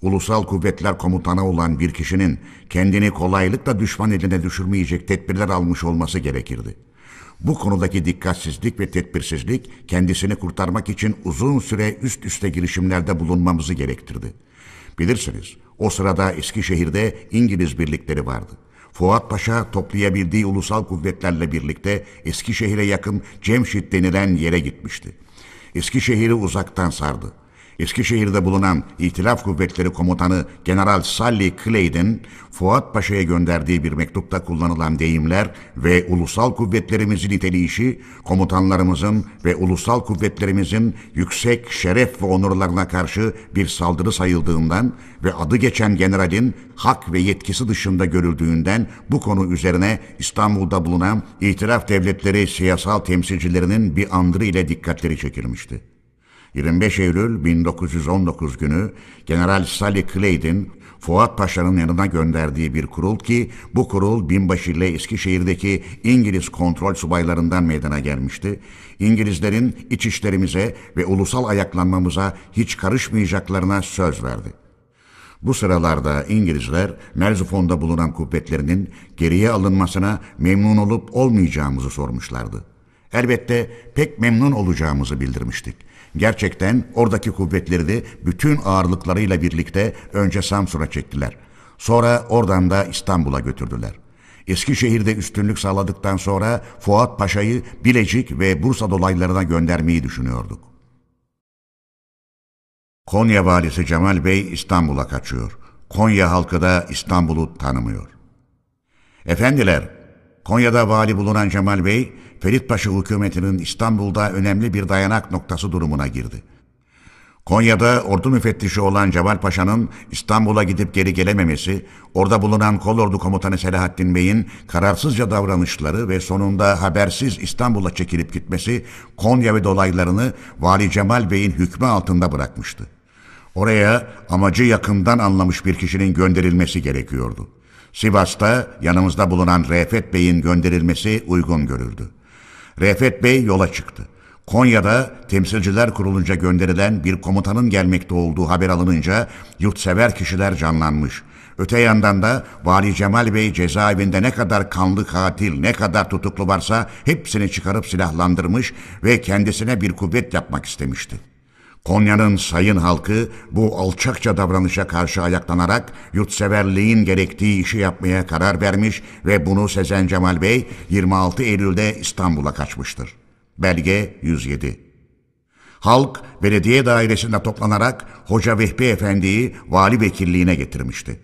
Ulusal Kuvvetler Komutanı olan bir kişinin kendini kolaylıkla düşman eline düşürmeyecek tedbirler almış olması gerekirdi. Bu konudaki dikkatsizlik ve tedbirsizlik kendisini kurtarmak için uzun süre üst üste girişimlerde bulunmamızı gerektirdi. Bilirsiniz o sırada Eskişehir'de İngiliz birlikleri vardı. Fuat Paşa toplayabildiği ulusal kuvvetlerle birlikte Eskişehir'e yakın Cemşit denilen yere gitmişti. Eskişehir'i uzaktan sardı. Eskişehir'de bulunan İtilaf Kuvvetleri Komutanı General Sally Clayd'in Fuat Paşa'ya gönderdiği bir mektupta kullanılan deyimler ve ulusal kuvvetlerimizin niteleyişi, komutanlarımızın ve ulusal kuvvetlerimizin yüksek şeref ve onurlarına karşı bir saldırı sayıldığından ve adı geçen generalin hak ve yetkisi dışında görüldüğünden bu konu üzerine İstanbul'da bulunan İtilaf Devletleri siyasal temsilcilerinin bir andırı ile dikkatleri çekilmişti. 25 Eylül 1919 günü General Sally Clayd'in Fuat Paşa'nın yanına gönderdiği bir kurul ki bu kurul binbaşı ile Eskişehir'deki İngiliz kontrol subaylarından meydana gelmişti. İngilizlerin iç işlerimize ve ulusal ayaklanmamıza hiç karışmayacaklarına söz verdi. Bu sıralarda İngilizler Merzifon'da bulunan kuvvetlerinin geriye alınmasına memnun olup olmayacağımızı sormuşlardı. Elbette pek memnun olacağımızı bildirmiştik. Gerçekten oradaki kuvvetleri de bütün ağırlıklarıyla birlikte önce Samsun'a çektiler. Sonra oradan da İstanbul'a götürdüler. Eskişehir'de üstünlük sağladıktan sonra Fuat Paşa'yı Bilecik ve Bursa dolaylarına göndermeyi düşünüyorduk. Konya valisi Cemal Bey İstanbul'a kaçıyor. Konya halkı da İstanbul'u tanımıyor. Efendiler, Konya'da vali bulunan Cemal Bey, Ferit Paşa hükümetinin İstanbul'da önemli bir dayanak noktası durumuna girdi. Konya'da ordu müfettişi olan Cemal Paşa'nın İstanbul'a gidip geri gelememesi, orada bulunan kolordu komutanı Selahattin Bey'in kararsızca davranışları ve sonunda habersiz İstanbul'a çekilip gitmesi Konya ve dolaylarını Vali Cemal Bey'in hükmü altında bırakmıştı. Oraya amacı yakından anlamış bir kişinin gönderilmesi gerekiyordu. Sivas'ta yanımızda bulunan Refet Bey'in gönderilmesi uygun görüldü. Refet Bey yola çıktı. Konya'da temsilciler kurulunca gönderilen bir komutanın gelmekte olduğu haber alınınca yurtsever kişiler canlanmış. Öte yandan da Vali Cemal Bey cezaevinde ne kadar kanlı katil, ne kadar tutuklu varsa hepsini çıkarıp silahlandırmış ve kendisine bir kuvvet yapmak istemişti. Konya'nın sayın halkı bu alçakça davranışa karşı ayaklanarak yurtseverliğin gerektiği işi yapmaya karar vermiş ve bunu sezen Cemal Bey 26 Eylül'de İstanbul'a kaçmıştır. Belge 107 Halk belediye dairesinde toplanarak Hoca Vehbi Efendi'yi vali vekilliğine getirmişti.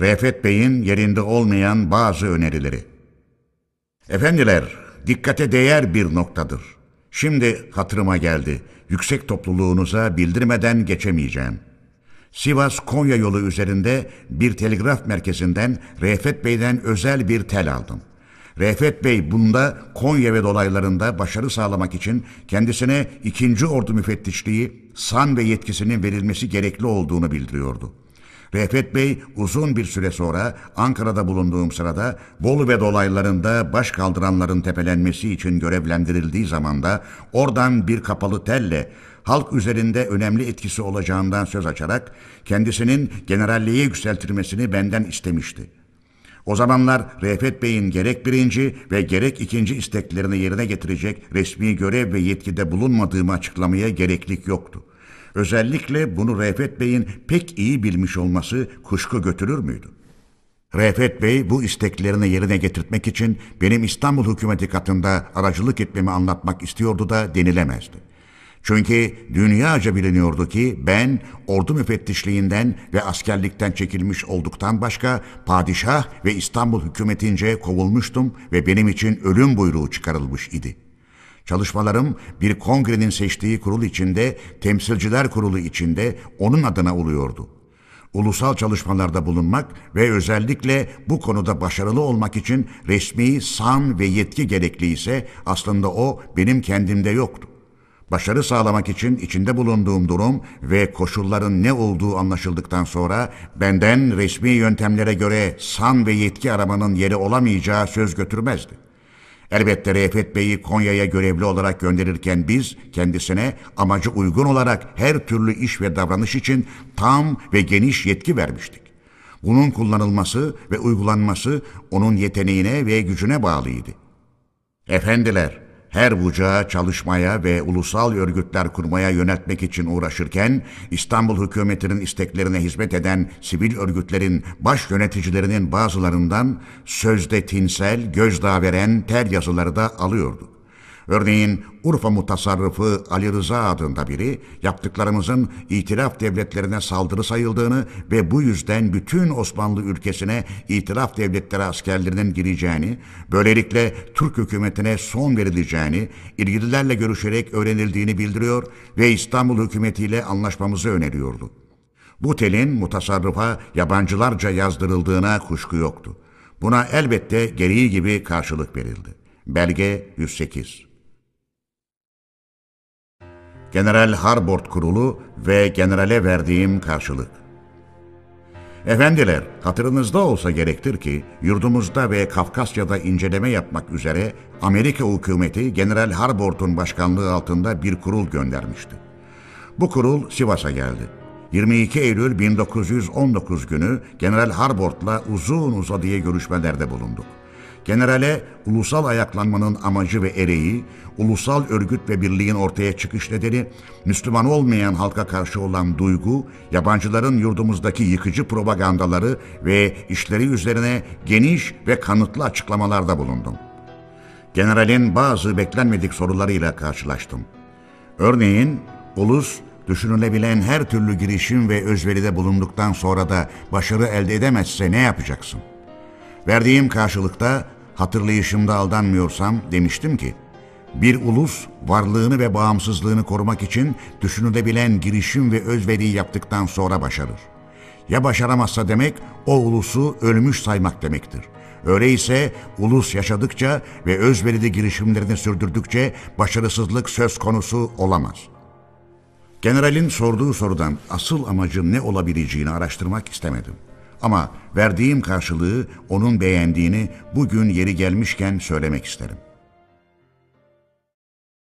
Refet Bey'in yerinde olmayan bazı önerileri. Efendiler, dikkate değer bir noktadır. Şimdi hatırıma geldi. Yüksek topluluğunuza bildirmeden geçemeyeceğim. Sivas-Konya yolu üzerinde bir telgraf merkezinden Refet Bey'den özel bir tel aldım. Refet Bey bunda Konya ve dolaylarında başarı sağlamak için kendisine ikinci ordu müfettişliği, san ve yetkisinin verilmesi gerekli olduğunu bildiriyordu. Refet Bey uzun bir süre sonra Ankara'da bulunduğum sırada Bolu ve dolaylarında baş kaldıranların tepelenmesi için görevlendirildiği zamanda oradan bir kapalı telle halk üzerinde önemli etkisi olacağından söz açarak kendisinin generalliğe yükseltilmesini benden istemişti. O zamanlar Refet Bey'in gerek birinci ve gerek ikinci isteklerini yerine getirecek resmi görev ve yetkide bulunmadığımı açıklamaya gereklik yoktu. Özellikle bunu Refet Bey'in pek iyi bilmiş olması kuşku götürür müydü? Refet Bey bu isteklerini yerine getirtmek için benim İstanbul hükümeti katında aracılık etmemi anlatmak istiyordu da denilemezdi. Çünkü dünyaca biliniyordu ki ben ordu müfettişliğinden ve askerlikten çekilmiş olduktan başka padişah ve İstanbul hükümetince kovulmuştum ve benim için ölüm buyruğu çıkarılmış idi. Çalışmalarım bir kongrenin seçtiği kurul içinde, temsilciler kurulu içinde onun adına oluyordu. Ulusal çalışmalarda bulunmak ve özellikle bu konuda başarılı olmak için resmi san ve yetki gerekli ise aslında o benim kendimde yoktu. Başarı sağlamak için içinde bulunduğum durum ve koşulların ne olduğu anlaşıldıktan sonra benden resmi yöntemlere göre san ve yetki aramanın yeri olamayacağı söz götürmezdi. Elbette Refet Bey'i Konya'ya görevli olarak gönderirken biz kendisine amacı uygun olarak her türlü iş ve davranış için tam ve geniş yetki vermiştik. Bunun kullanılması ve uygulanması onun yeteneğine ve gücüne bağlıydı. Efendiler, her bucağı çalışmaya ve ulusal örgütler kurmaya yöneltmek için uğraşırken İstanbul hükümetinin isteklerine hizmet eden sivil örgütlerin baş yöneticilerinin bazılarından sözde tinsel, gözdağı veren ter yazıları da alıyordu. Örneğin Urfa mutasarrıfı Ali Rıza adında biri yaptıklarımızın itiraf devletlerine saldırı sayıldığını ve bu yüzden bütün Osmanlı ülkesine itiraf devletleri askerlerinin gireceğini, böylelikle Türk hükümetine son verileceğini, ilgililerle görüşerek öğrenildiğini bildiriyor ve İstanbul hükümetiyle anlaşmamızı öneriyordu. Bu telin mutasarrıfa yabancılarca yazdırıldığına kuşku yoktu. Buna elbette gereği gibi karşılık verildi. Belge 108 General Harbord Kurulu ve generale verdiğim karşılık. Efendiler, hatırınızda olsa gerektir ki yurdumuzda ve Kafkasya'da inceleme yapmak üzere Amerika hükümeti General Harbord'un başkanlığı altında bir kurul göndermişti. Bu kurul Sivas'a geldi. 22 Eylül 1919 günü General Harbord'la uzun uzadıya görüşmelerde bulunduk. Generale ulusal ayaklanmanın amacı ve ereği, ulusal örgüt ve birliğin ortaya çıkış nedeni, Müslüman olmayan halka karşı olan duygu, yabancıların yurdumuzdaki yıkıcı propagandaları ve işleri üzerine geniş ve kanıtlı açıklamalarda bulundum. Generalin bazı beklenmedik sorularıyla karşılaştım. Örneğin, ulus düşünülebilen her türlü girişim ve özveride bulunduktan sonra da başarı elde edemezse ne yapacaksın? Verdiğim karşılıkta hatırlayışımda aldanmıyorsam demiştim ki, Bir ulus varlığını ve bağımsızlığını korumak için düşünülebilen girişim ve özveriyi yaptıktan sonra başarır. Ya başaramazsa demek o ulusu ölmüş saymak demektir. Öyleyse ulus yaşadıkça ve özverili girişimlerini sürdürdükçe başarısızlık söz konusu olamaz. Generalin sorduğu sorudan asıl amacın ne olabileceğini araştırmak istemedim. Ama verdiğim karşılığı onun beğendiğini bugün yeri gelmişken söylemek isterim.